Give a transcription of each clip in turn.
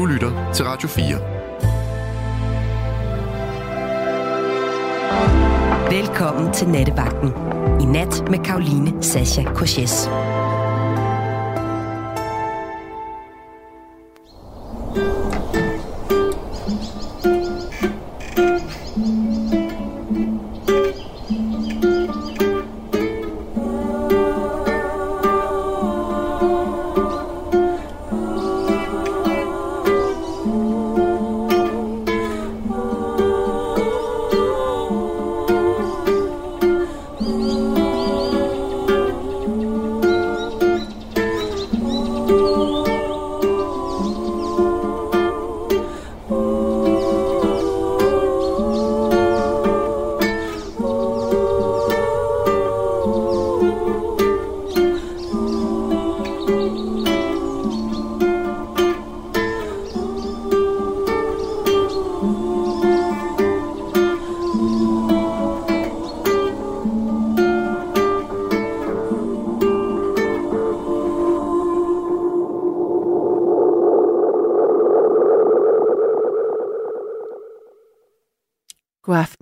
Du lytter til Radio 4. Velkommen til Nattevagten. I nat med Karoline Sasha Korches.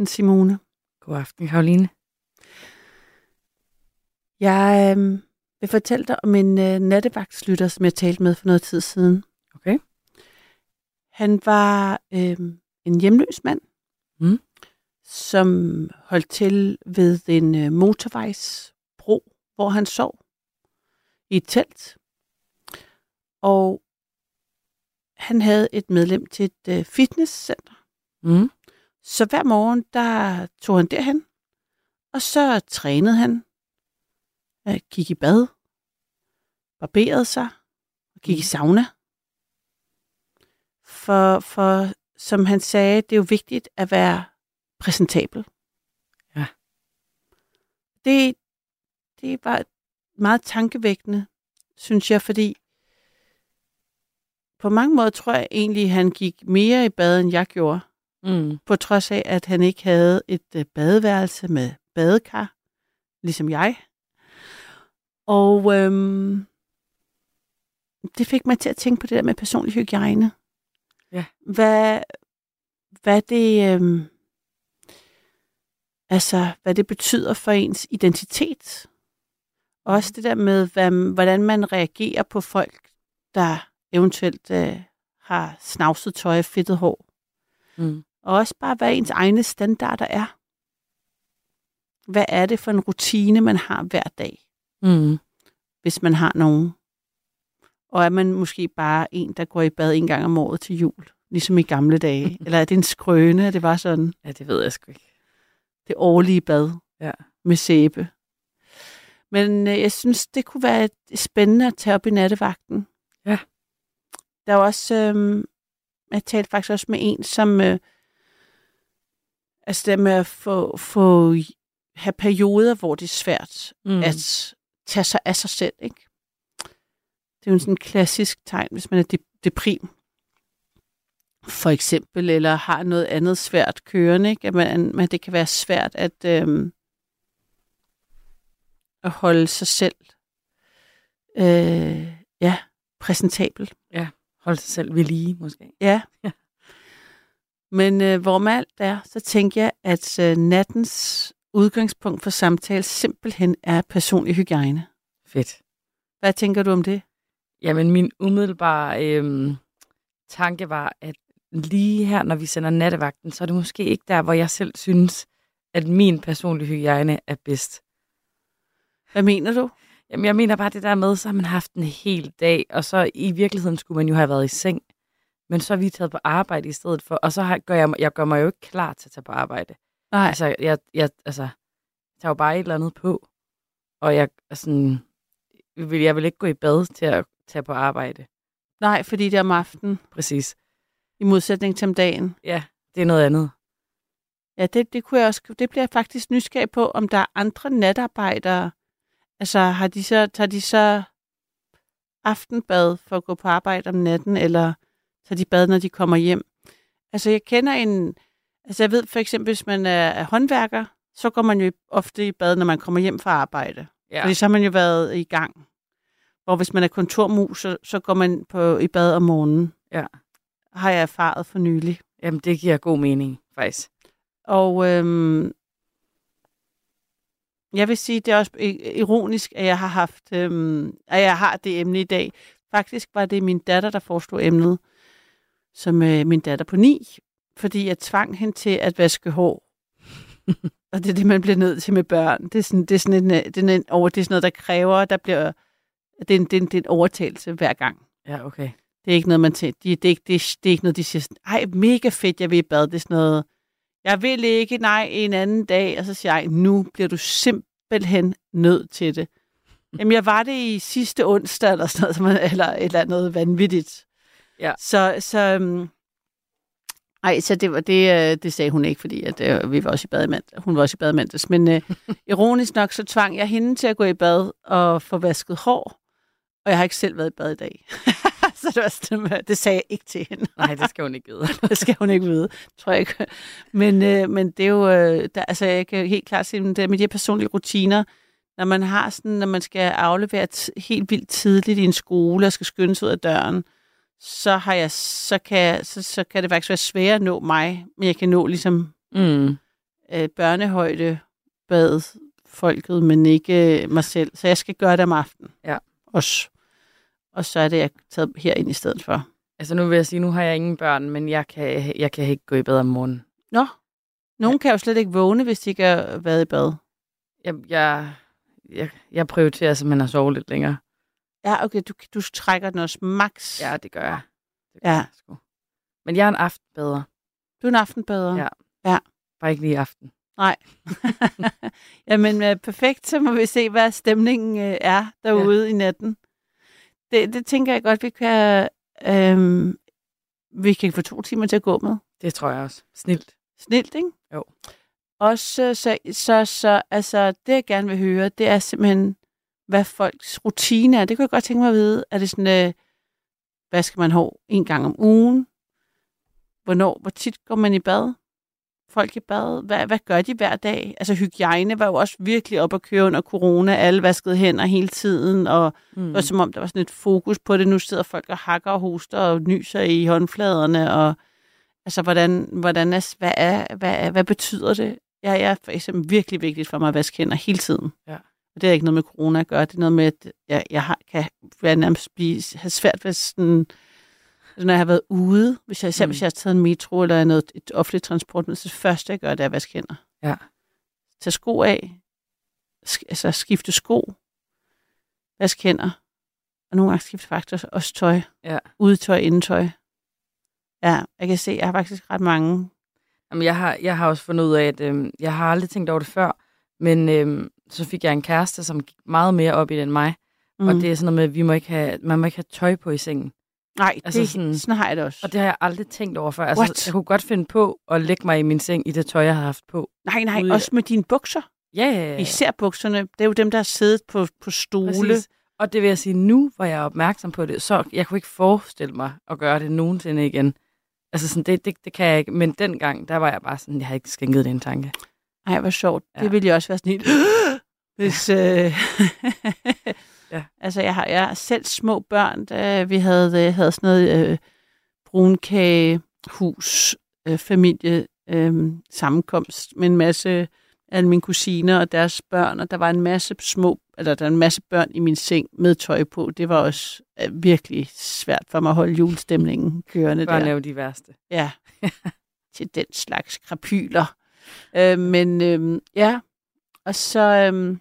Simone. God aften, Karoline. Jeg øh, vil fortælle dig om en øh, nattevagtslytter, som jeg talte med for noget tid siden. Okay. Han var øh, en hjemløs mand, Mm. som holdt til ved en øh, motorvejsbro, hvor han sov i et telt. Og han havde et medlem til et øh, fitnesscenter. Mm. Så hver morgen, der tog han derhen, og så trænede han, øh, gik i bad, barberede sig, og gik i sauna. For, for som han sagde, det er jo vigtigt at være præsentabel. Ja. Det, det var meget tankevækkende, synes jeg, fordi på mange måder tror jeg egentlig, han gik mere i bad, end jeg gjorde Mm. på trods af, at han ikke havde et øh, badeværelse med badekar, ligesom jeg. Og øhm, det fik mig til at tænke på det der med personlig hygiejne. Ja. Hvad, hvad det, øhm, altså, hvad det betyder for ens identitet. Også det der med, hvad, hvordan man reagerer på folk, der eventuelt øh, har snavset tøj og fedtet hår. Mm. Og også bare, hvad ens egne standarder er. Hvad er det for en rutine, man har hver dag, Mm. hvis man har nogen? Og er man måske bare en, der går i bad en gang om året til jul, ligesom i gamle dage? Eller er det en skrøne, at det var sådan Ja, det ved jeg sgu ikke. det årlige bad Ja. med sæbe? Men øh, jeg synes, det kunne være spændende at tage op i nattevagten. Ja. Der er også, øh, jeg talte faktisk også med en, som, øh, altså det med at få, få have perioder, hvor det er svært Mm. at tage sig af sig selv, ikke? Det er jo sådan en klassisk tegn, hvis man er de- deprim, for eksempel, eller har noget andet svært kørende, ikke? At man, man, det kan være svært at, øhm, at holde sig selv øh, ja, præsentabel. Hold sig selv ved lige, måske. Ja. Ja. Men øh, hvor med alt er, så tænker jeg, at øh, nattens udgangspunkt for samtale simpelthen er personlig hygiejne. Fedt. Hvad tænker du om det? Jamen, min umiddelbare øhm, tanke var, at lige her, når vi sender nattevagten, så er det måske ikke der, hvor jeg selv synes, at min personlige hygiejne er bedst. Hvad mener du? Jamen, jeg mener bare det der med, så har man haft en hel dag, og så i virkeligheden skulle man jo have været i seng. Men så er vi taget på arbejde i stedet for, og så har, gør jeg, jeg gør mig jo ikke klar til at tage på arbejde. Nej, Altså, jeg, jeg altså, tager jo bare et eller andet på, og jeg, sådan, vil, jeg vil ikke gå i bad til at tage på arbejde. nej, fordi det er om aftenen, Præcis. i modsætning til om dagen. Ja, det er noget andet. Ja, det, det, kunne jeg også, det bliver jeg faktisk nysgerrig på, om der er andre natarbejdere. Altså, har de så, tager de så aftenbad for at gå på arbejde om natten, eller tager de bad, når de kommer hjem? Altså, jeg kender en... Altså, jeg ved for eksempel, hvis man er, er håndværker, så går man jo ofte i bad, når man kommer hjem fra arbejde. Ja. Fordi så har man jo været i gang. Hvor hvis man er kontormus, så, så går man på, i bad om morgenen. Ja. har jeg erfaret for nylig. Jamen, det giver god mening, faktisk. Og øhm, jeg vil sige, det er også ironisk, at jeg har haft, øhm, at jeg har det emne i dag. Faktisk var det min datter, der foreslog emnet, som øh, min datter på ni, fordi jeg tvang hende til at vaske hår. og det er det, man bliver nødt til med børn. Det er sådan, det er sådan, en, øh, det er en over, det er sådan noget, der kræver, der bliver, det er, en, det, er en, det er en overtagelse hver gang. Ja, okay. Det er ikke noget, man tænker, de, det, er ikke, det, er, det er ikke noget, de siger sådan, ej, mega fedt, jeg vil i bad. Det er sådan noget, jeg vil ikke, nej, en anden dag. Og så siger jeg, nu bliver du simpelthen nødt til det. Jamen, jeg var det i sidste onsdag, eller sådan noget, eller et eller andet vanvittigt. Ja. Så, så, um, ej, så det, var, det, øh, det sagde hun ikke, fordi at, øh, vi var også i bad i mandags. Hun var også i bad mandags. Men øh, ironisk nok, så tvang jeg hende til at gå i bad og få vasket hår. Og jeg har ikke selv været i bad i dag. så det, var sådan, det sagde jeg ikke til hende. Nej, det skal hun ikke vide. det skal hun ikke vide, tror jeg ikke. Men, øh, men det er jo, øh, der, altså jeg kan helt klart se, det med de her personlige rutiner, når man har sådan, når man skal aflevere t- helt vildt tidligt i en skole og skal skynde sig ud af døren, så, har jeg, så, kan, så, så kan det faktisk være sværere at nå mig, men jeg kan nå ligesom Mm. øh, børnehøjde bad folket, men ikke øh, mig selv. Så jeg skal gøre det om aftenen. Ja. Også. Og så er det, jeg taget herind i stedet for. Altså nu vil jeg sige, nu har jeg ingen børn, men jeg kan, jeg kan ikke gå i bad om morgenen. Nå, nogen ja. kan jo slet ikke vågne, hvis de ikke har været i bad. Jeg, jeg, jeg, jeg prioriterer simpelthen at sove lidt længere. Ja, okay, du, du trækker den også max. Ja, det gør jeg. Det gør Ja. jeg sgu. Men jeg er en aften bedre. Du er en aften bedre. Ja. Bare ikke lige i aften. Jamen, øh, perfekt. Så må vi se, hvad stemningen øh, er derude ja. i natten. Det, det tænker jeg godt, vi kan, øh, vi kan få to timer til at gå med. Det tror jeg også. Snilt. Snilt, ikke? Jo. Også så, så, så, altså, det jeg gerne vil høre, det er simpelthen, hvad folks rutine er. Det kunne jeg godt tænke mig at vide. Er det sådan, øh, hvad skal man have en gang om ugen? Hvornår, hvor tit går man i bad? Folk i bad? Hvad, hvad gør de hver dag? Altså hygiejne var jo også virkelig op at køre under corona. Alle vaskede hænder hele tiden, og Mm. det var som om, der var sådan et fokus på det. Nu sidder folk og hakker og hoster og nyser i håndfladerne. Og, altså, hvordan, hvordan er, hvad, er, hvad, er, hvad betyder det? Jeg er for eksempel virkelig vigtigt for mig at vaske hænder hele tiden. Ja. Og det har ikke noget med corona at gøre. Det er noget med, at jeg, jeg har, kan være nærmest blive, have svært ved sådan, når jeg har været ude, hvis jeg, især Mm. hvis jeg har taget en metro eller noget, et offentligt transportmiddel, så det første, jeg gør, det er at vaske hænder. Ja. Tag sko af, sk- altså skifte sko, vaske hænder, og nogle gange skifte faktisk også tøj. Ja. Udetøj, indetøj. Ja, jeg kan se, jeg har faktisk ret mange. Jamen, jeg, har, jeg har også fundet ud af, at øhm, jeg har aldrig tænkt over det før, men øhm, så fik jeg en kæreste, som gik meget mere op i det end mig. Mm. Og det er sådan noget med, at vi må ikke have, man må ikke have tøj på i sengen. Nej, altså det, sådan- sådan, har jeg det også. Og det har jeg aldrig tænkt over før. What? Altså, jeg kunne godt finde på at lægge mig i min seng i det tøj, jeg har haft på. nej, nej, ude også med dine bukser. Ja, ja, ja. Især bukserne. Det er jo dem, der har siddet på, på stole. Præcis. Og det vil jeg sige, nu hvor jeg er opmærksom på det, så jeg kunne ikke forestille mig at gøre det nogensinde igen. Altså sådan, det, det, det kan jeg ikke. Men dengang, der var jeg bare sådan, jeg havde ikke skænket det en tanke. Ej, hvor sjovt. Ja. Ja. Det ville jeg også være sådan helt... Hvis, øh... Ja. Altså, jeg har, jeg har selv små børn, da vi havde, øh, havde sådan noget øh, brunkagehus, øh, familie, øh, sammenkomst med en masse af mine kusiner og deres børn, og der var en masse små, eller der var en masse børn i min seng med tøj på. Det var også øh, virkelig svært for mig at holde julestemningen kørende Børn der. er jo de værste. Ja, til den slags krapyler. Øh, men øh, ja, og så, øh,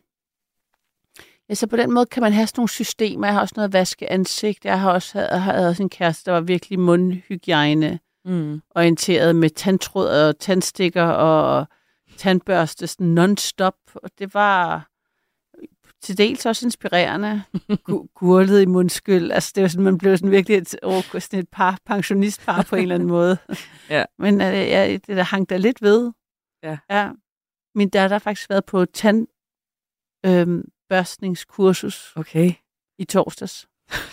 ja, så på den måde kan man have sådan nogle systemer. Jeg har også noget vaske ansigt. Jeg har også, havde, havde også en kæreste, der var virkelig mundhygiejne Mm. orienteret med tandtråd og tandstikker og tandbørste sådan non-stop. Og det var til dels også inspirerende. Gu- Gurlet i mundskyld. Altså, det var sådan, man blev sådan virkelig et, oh, sådan et par, pensionistpar på en eller anden måde. Ja. Men øh, ja, det der hang der lidt ved. Ja. ja. Min datter har faktisk været på tandbørstningskursus Okay. i torsdags.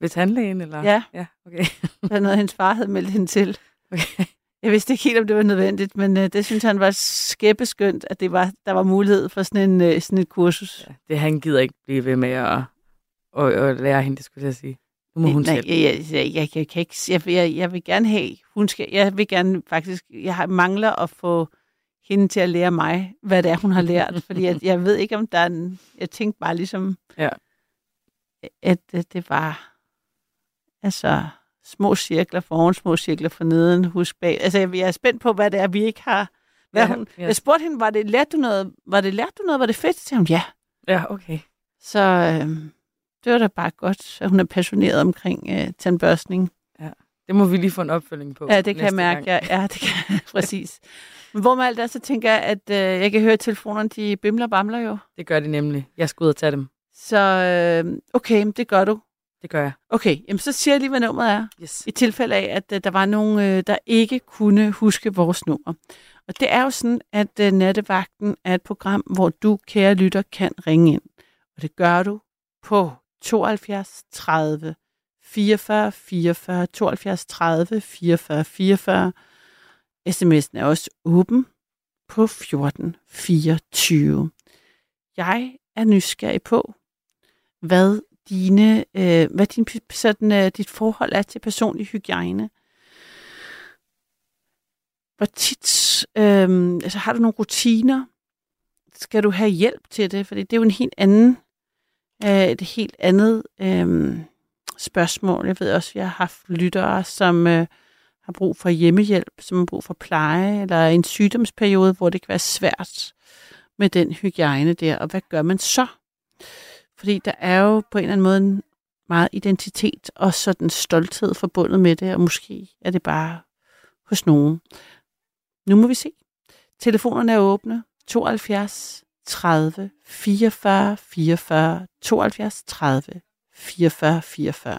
Ved tandlægen, eller? Ja. Ja, okay. Der er noget, hendes far havde meldt hende til. okay. Jeg vidste ikke helt, om det var nødvendigt, men øh, det synes han var skæbbeskyndt, at det var, der var mulighed for sådan, en, øh, sådan et kursus. Ja, det han gider ikke blive ved med at, at, at lære hende, det skulle jeg sige. Nu må hun Nej, selv. jeg, jeg, jeg, jeg, jeg, kan ikke, jeg, jeg, jeg vil gerne have, hun skal, jeg vil gerne faktisk, jeg har, mangler at få hende til at lære mig, hvad det er, hun har lært. fordi jeg, jeg ved ikke, om der er en, jeg tænkte bare ligesom, Ja. at, at det var, altså, små cirkler foran, små cirkler for neden, husk bag. Altså, jeg, jeg er spændt på, hvad det er, vi ikke har. Hvad Ja, hun, ja. Jeg spurgte hende, var det, lærte du noget, var det, lærte du noget, var det fedt? Så sagde hun, ja. Ja, okay. Så øh, det var da bare godt, at hun er passioneret omkring øh, tandbørstning. Det må vi lige få en opfølging på. Ja, det kan jeg mærke. Ja, ja, det kan præcis. Men hvor med alt det, så tænker jeg, at øh, jeg kan høre, at telefonerne de bimler og bamler jo. Det gør de nemlig. Jeg skal ud og tage dem. Så øh, okay, det gør du. Det gør jeg. Okay, jamen så siger jeg lige, hvad nummeret er. Yes. I tilfælde af, at øh, der var nogen, øh, der ikke kunne huske vores nummer. Og det er jo sådan, at øh, Nattevagten er et program, hvor du, kære lytter, kan ringe ind. Og det gør du på 72 30 44 44 72 30 44 44. SMS'en er også åben på 1424. Jeg er nysgerrig på, hvad dine, øh, hvad din, sådan, øh, dit forhold er til personlig hygiejne. Hvor tit, øh, altså har du nogle rutiner? Skal du have hjælp til det? Fordi det er jo en helt anden, øh, et helt andet øh, spørgsmål. Jeg ved også, at vi har haft lyttere, som øh, har brug for hjemmehjælp, som har brug for pleje, eller en sygdomsperiode, hvor det kan være svært med den hygiejne der. Og hvad gør man så? Fordi der er jo på en eller anden måde en meget identitet og sådan stolthed forbundet med det, og måske er det bare hos nogen. Nu må vi se. Telefonerne er åbne. 72 30 44 44 72 30 44 44.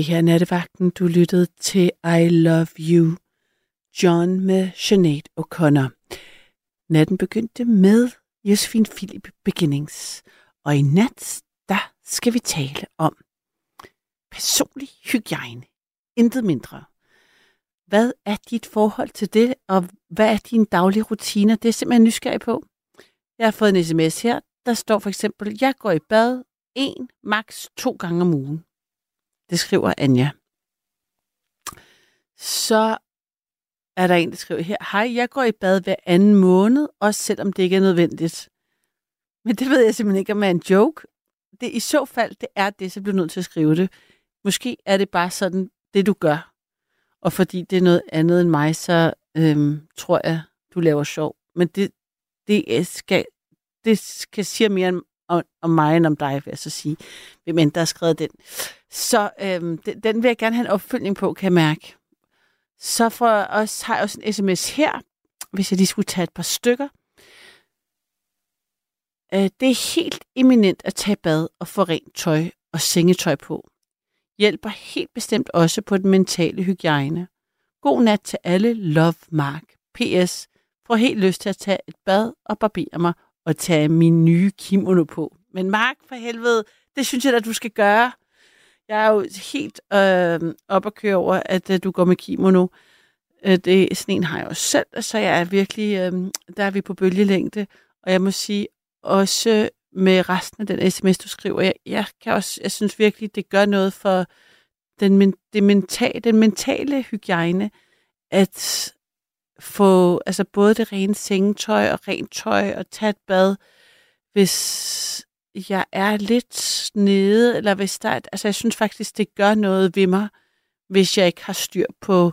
Det her er nattevagten, du lyttede til I Love You, John med Sinead O'Connor. Natten begyndte med Josefine Philip Beginnings, og i nat, der skal vi tale om personlig hygiejne. Intet mindre. Hvad er dit forhold til det, og hvad er dine daglige rutiner? Det er simpelthen nysgerrig på. Jeg har fået en sms her, der står for eksempel, jeg går i bad en, maks to gange om ugen. Det skriver Anja. Så er der en, der skriver her, hej, jeg går i bad hver anden måned, også selvom det ikke er nødvendigt. Men det ved jeg simpelthen ikke, om er en joke. Det, I så fald, det er det, så bliver nødt til at skrive det. Måske er det bare sådan, det du gør. Og fordi det er noget andet end mig, så øhm, tror jeg, du laver sjov. Men det, det skal, det skal sige mere om, om, mig end om dig, vil jeg så sige. Hvem end der har skrevet den. Så øhm, den, den vil jeg gerne have en opfølgning på, kan jeg mærke. Så for os har jeg også en sms her, hvis jeg lige skulle tage et par stykker. Øh, det er helt eminent at tage bad og få rent tøj og sengetøj på. Hjælper helt bestemt også på den mentale hygiejne. God nat til alle. Love, Mark. P.S. Får helt lyst til at tage et bad og barbere mig og tage min nye kimono på. Men Mark, for helvede, det synes jeg at du skal gøre. Jeg er jo helt øh, op at køre over, at øh, du går med kimono. Øh, det, sådan en har jeg også selv, så jeg er virkelig, øh, der er vi på bølgelængde. Og jeg må sige, også med resten af den sms, du skriver, jeg, jeg, kan også, jeg synes virkelig, det gør noget for den, men, det mental, den mentale hygiejne, at få altså både det rene sengetøj og rent tøj og tage et bad, hvis jeg er lidt nede, eller hvis der er, altså jeg synes faktisk, det gør noget ved mig, hvis jeg ikke har styr på,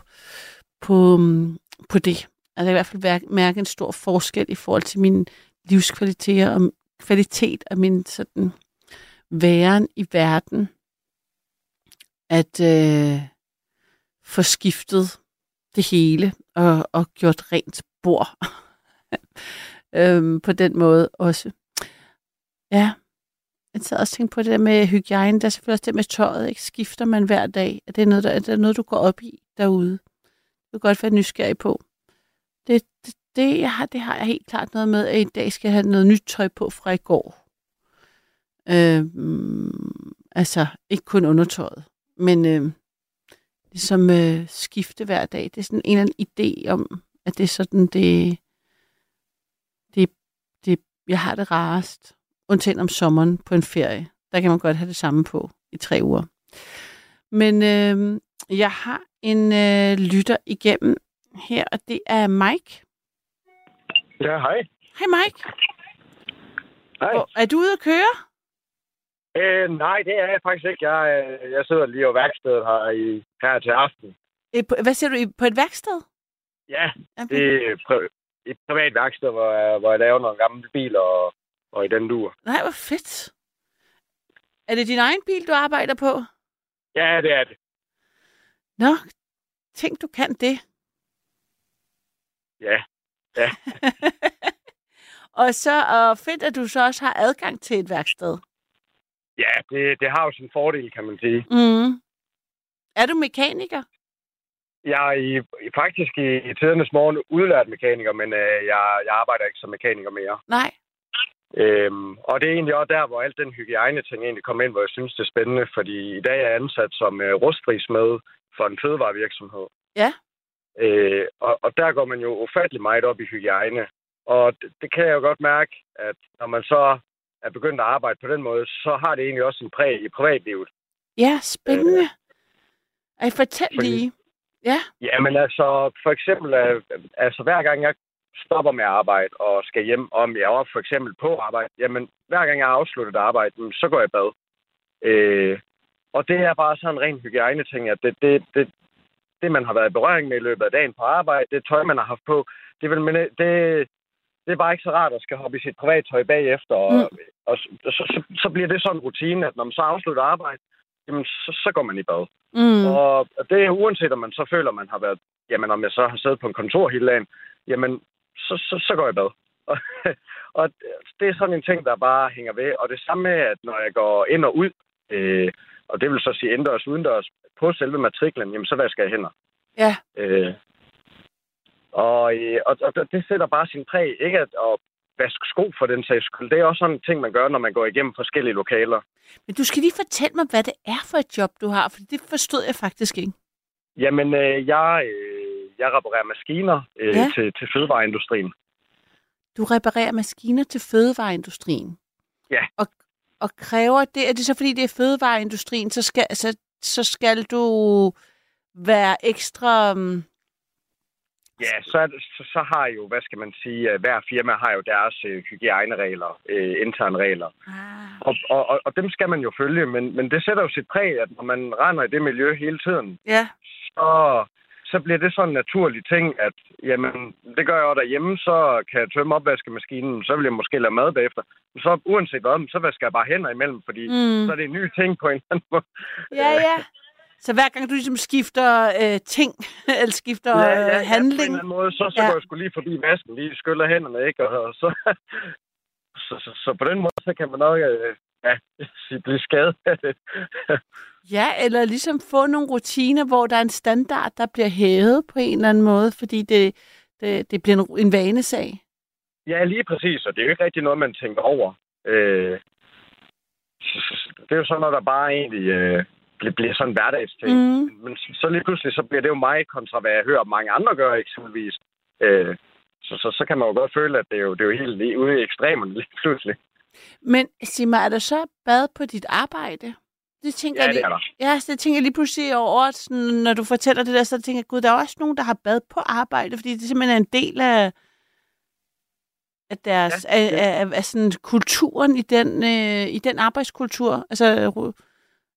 på, mm, på det. Altså jeg kan i hvert fald mærke en stor forskel i forhold til min livskvalitet og kvalitet og min sådan væren i verden, at øh, få skiftet det hele og, og gjort rent bord øhm, på den måde også. Ja, jeg sad også tænkt på det der med hygiejne. Der er selvfølgelig også det med tøjet. Ikke? Skifter man hver dag? Er det noget, der, er det noget, du går op i derude? Du kan godt være nysgerrig på. Det, det, det, jeg har, det har jeg helt klart noget med, at i dag skal jeg have noget nyt tøj på fra i går. Øhm, altså, ikke kun undertøjet, men øh, ligesom øh, skifte hver dag. Det er sådan en eller anden idé om, at det er sådan, det, det, det jeg har det rarest. Undtagen om sommeren på en ferie. Der kan man godt have det samme på i tre uger. Men øh, jeg har en øh, lytter igennem her, og det er Mike. Ja, hej. Hej Mike. Hej. Og, er du ude at køre? Øh, nej, det er jeg faktisk ikke. Jeg, øh, jeg sidder lige på værkstedet her, i, her til aften. Øh, på- Hvad siger du? På et værksted? Ja, Okay. det er et privat værksted, hvor jeg, hvor jeg laver nogle gamle biler og, og i den dur. Nej, hvor fedt. Er det din egen bil, du arbejder på? Ja, det er det. Nå, tænk, du kan det. Ja. Ja. og så og fedt, at du så også har adgang til et værksted. Ja, det, det har jo sin fordel, kan man sige. Mm. Er du mekaniker? Jeg er i, faktisk i, i tidernes morgen udlært mekaniker, men øh, jeg, jeg arbejder ikke som mekaniker mere. Nej. Øhm, og det er egentlig også der, hvor alt den hygiejne-ting egentlig kommer ind, hvor jeg synes, det er spændende, fordi i dag er jeg ansat som øh, rustfri smed for en fødevarevirksomhed. Ja. Øh, og, og der går man jo ufattelig meget op i hygiejne. Og det, det kan jeg jo godt mærke, at når man så er begyndt at arbejde på den måde, så har det egentlig også en præg i privatlivet. Ja, spændende. Ej, fortæl fordi- lige. Ja. Jamen altså, for eksempel, øh, altså hver gang jeg stopper med arbejde og skal hjem, om jeg er for eksempel på arbejde, jamen hver gang jeg har afsluttet arbejde, så går jeg i bad. Øh, og det er bare sådan en ren hygiejne-ting, at det, det, det, det, man har været i berøring med i løbet af dagen på arbejde, det tøj, man har haft på, det, vil, det, det er bare ikke så rart at skal hoppe i sit privattøj bagefter, og, Mm. mm. og så, så, så, bliver det sådan en rutine, at når man så afslutter arbejde, jamen så, så går man i bad. Mm. Og det er uanset, om man så føler, man har været, jamen om jeg så har siddet på en kontor hele dagen, jamen så, så, så går jeg i bad. Og, og det er sådan en ting, der bare hænger ved. Og det samme med, at når jeg går ind og ud, øh, og det vil så sige indendørs, udendørs, på selve matriklen, jamen så vasker jeg hænder. Ja. Øh, og, øh, og, og det sætter bare sin præg. Ikke at, at vaske sko for den sags skyld. Det er også sådan en ting, man gør, når man går igennem forskellige lokaler. Men du skal lige fortælle mig, hvad det er for et job, du har, for det forstod jeg faktisk ikke. Jamen, øh, jeg, øh, jeg reparerer maskiner øh, Ja. til, til fødevareindustrien. Du reparerer maskiner til fødevareindustrien. Ja. Og, og kræver det, er det så fordi det er fødevareindustrien, så skal, så, så skal du være ekstra... um, Ja, så, det, så, så har jo, hvad skal man sige, øh, hver firma har jo deres øh, hygiejneregler, øh, interne regler. Ah. Og, og, og, og dem skal man jo følge, men, men det sætter jo sit præg, at når man render i det miljø hele tiden, Ja, så, så bliver det sådan en naturlig ting, at jamen, det gør jeg jo derhjemme, så kan jeg tømme opvaskemaskinen, så vil jeg måske lave mad bagefter. Men så uanset hvad, så vasker jeg bare hænder imellem, fordi mm. så er det en ny ting på en eller anden måde. ja, ja. Så hver gang du ligesom skifter øh, ting, eller skifter ja, ja, ja, på en handling, eller anden måde, så, så Ja. ja. går jeg sgu lige forbi vasken, lige skyller hænderne, ikke? Og, og så, så, så, så, på den måde, så kan man nok øh, ja, blive skadet af det. Ja, eller ligesom få nogle rutiner, hvor der er en standard, der bliver hævet på en eller anden måde, fordi det, det, det bliver en, en vanesag. Ja, lige præcis, og det er jo ikke rigtig noget, man tænker over. Øh, det er jo sådan noget, der bare egentlig øh, bliver, bliver sådan en hverdagsting. Mm. Men så, lige pludselig, så bliver det jo mig kontra, hvad jeg hører mange andre gøre eksempelvis. Øh, så, så, så kan man jo godt føle, at det er jo, det er jo helt ude i ekstremerne lige pludselig. Men sig mig, er der så bad på dit arbejde? Det tænker Ja, jeg det er der. Ja, så det tænker jeg lige pludselig over, sådan, når du fortæller det der, så tænker jeg, gud, der er også nogen, der har bad på arbejde, fordi det simpelthen er en del af, af deres, ja, Ja. Af, af, af, sådan kulturen i den, øh, i den arbejdskultur. Altså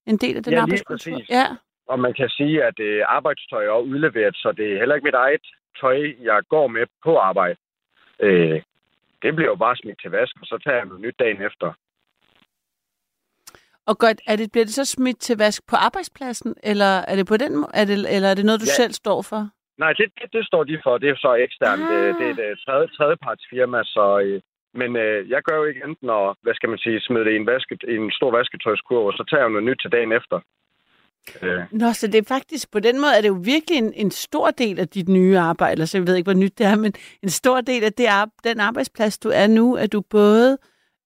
en del af den Ja, arbejdskultur. præcis. Ja, Og man kan sige, at øh, arbejdstøj er udleveret, så det er heller ikke mit eget tøj, jeg går med på arbejde. Øh, det bliver jo bare smidt til vask, og så tager jeg noget nyt dagen efter. Og godt, er det, bliver det så smidt til vask på arbejdspladsen, eller er det på den er det, eller er det noget, du ja. Selv står for? Nej, det, det, det står de for. Det er så eksternt. Ah. Det, det er et øh, tredje, tredjepartsfirma, så... Øh, men øh, jeg gør jo ikke enten at, hvad skal man sige, smide det i en, vasket, i en stor vasketøjskurv, og så tager jeg noget nyt til dagen efter. Øh, Nå, så det er faktisk, på den måde er det jo virkelig en, en stor del af dit nye arbejde, eller så jeg ved ikke, hvor nyt det er, men en stor del af det, den arbejdsplads, du er nu, at du både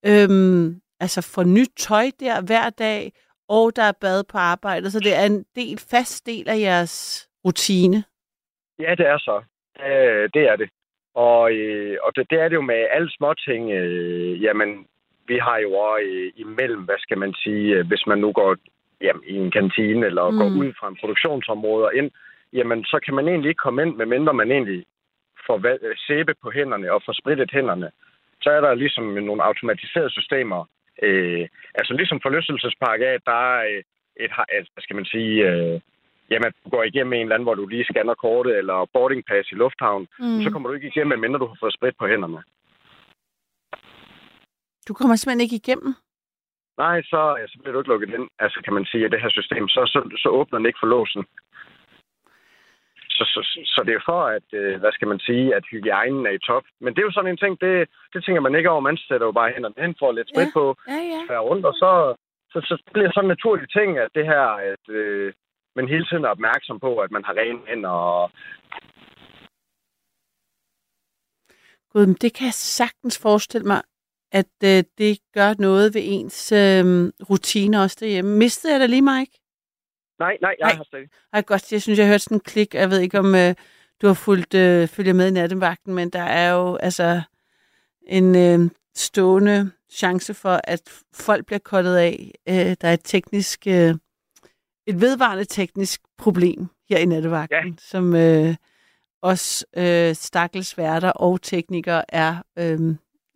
øhm, altså får nyt tøj der hver dag, og der er bad på arbejdet, så det er en del, fast del af jeres rutine. Ja, det er så. Øh, det er det. Og, øh, og det, det er det jo med alle småting. Øh, jamen, vi har jo også øh, imellem, hvad skal man sige, øh, hvis man nu går jamen, i en kantine eller mm. går ud fra en produktionsområde og ind, jamen, så kan man egentlig ikke komme ind, medmindre man egentlig får øh, sæbe på hænderne og får spritet hænderne. Så er der ligesom nogle automatiserede systemer. Øh, altså ligesom forlystelsespark af, der er øh, et, altså, hvad skal man sige, øh, jamen, du går igennem en eller anden, hvor du lige scanner kortet, eller boarding pass i lufthavn, mm. så kommer du ikke igennem, medmindre du har fået sprit på hænderne. Du kommer simpelthen ikke igennem. Nej, så, så bliver du ikke lukket ind, altså kan man sige, at det her system, så, så, så åbner den ikke for låsen. Så, så, så, det er for, at, øh, hvad skal man sige, at hygiejnen er i top. Men det er jo sådan en ting, det, det tænker man ikke over. Man sætter jo bare hænderne hen for lidt sprit Ja. på, Ja, ja. rundt, og så, så, så bliver det sådan en naturlig ting, at det her, at øh, man hele tiden er opmærksom på, at man har rene hænder, og Gud, det kan jeg sagtens forestille mig, at øh, det gør noget ved ens øh, rutiner også derhjemme. Mistede jeg dig lige, Mike? Nej, nej, jeg Nej. har stadig. Ej, godt, jeg synes, jeg hørte sådan en klik. Jeg ved ikke, om øh, du har fulgt, øh, følger med i nattevagten, men der er jo altså en øh, stående chance for, at folk bliver kottet af. Øh, der er et teknisk, øh, et vedvarende teknisk problem her i nattevagten, ja. som øh, os øh, stakkels værter og teknikere er, øh,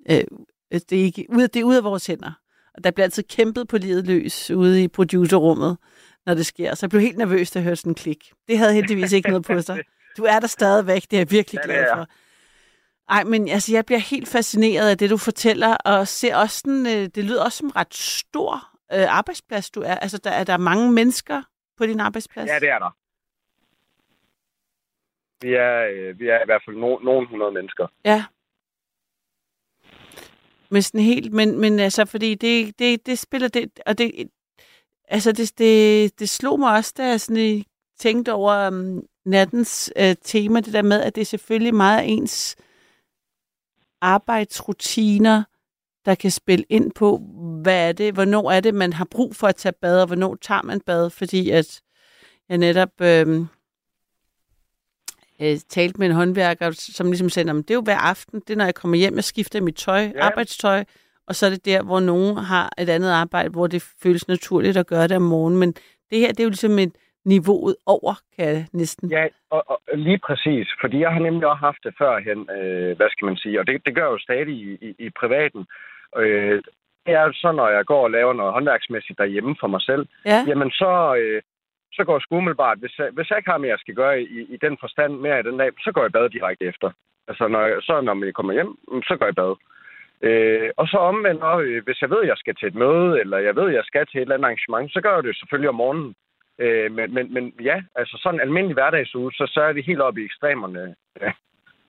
øh, det er, ikke, ud, det er ud af vores hænder. Og der bliver altid kæmpet på livet løs ude i producerrummet når det sker. Så jeg blev helt nervøs, da jeg hørte sådan en klik. Det havde heldigvis ikke noget på sig. Du er der stadigvæk, det er jeg virkelig glad for. Ej, men altså, jeg bliver helt fascineret af det, du fortæller, og ser også sådan, øh, det lyder også som en ret stor øh, arbejdsplads, du er. Altså, der er der mange mennesker på din arbejdsplads? Ja, det er der. Vi er, øh, vi er i hvert fald no, nogle hundrede mennesker. Ja. Men sådan helt, men, men altså, fordi det, det, det spiller det, og det, altså det, det, det slog mig også, da jeg sådan tænkte over um, nattens uh, tema, det der med, at det er selvfølgelig meget ens arbejdsrutiner, der kan spille ind på, hvad er det, hvornår er det, man har brug for at tage bad, og hvornår tager man bad, fordi at jeg netop øhm, øh, talte med en håndværker, som ligesom sagde, "Nå, men det er jo hver aften, det er når jeg kommer hjem, jeg skifter mit tøj. Ja. arbejdstøj, og så er det der, hvor nogen har et andet arbejde, hvor det føles naturligt at gøre det om morgenen, men det her, det er jo ligesom et niveauet over, kan jeg næsten. Ja, og, og lige præcis. Fordi jeg har nemlig også haft det førhen, øh, hvad skal man sige, og det, det gør jeg jo stadig i, i, i privaten. Øh, det er jo så, når jeg går og laver noget håndværksmæssigt derhjemme for mig selv, Ja, jamen så, øh, så går jeg sgu umiddelbart, hvis jeg, hvis jeg ikke har mere, jeg skal gøre i, i den forstand mere i den dag, så går jeg bad direkte efter. Altså, når jeg, så når jeg kommer hjem, så går jeg bad. Øh, og så omvendt, øh, hvis jeg ved, at jeg skal til et møde, eller jeg ved, at jeg skal til et eller andet arrangement, så gør jeg det selvfølgelig om morgenen. Øh, men, men, men ja, altså sådan en almindelig hverdagsuge, så, så er vi helt oppe i ekstremerne, ja,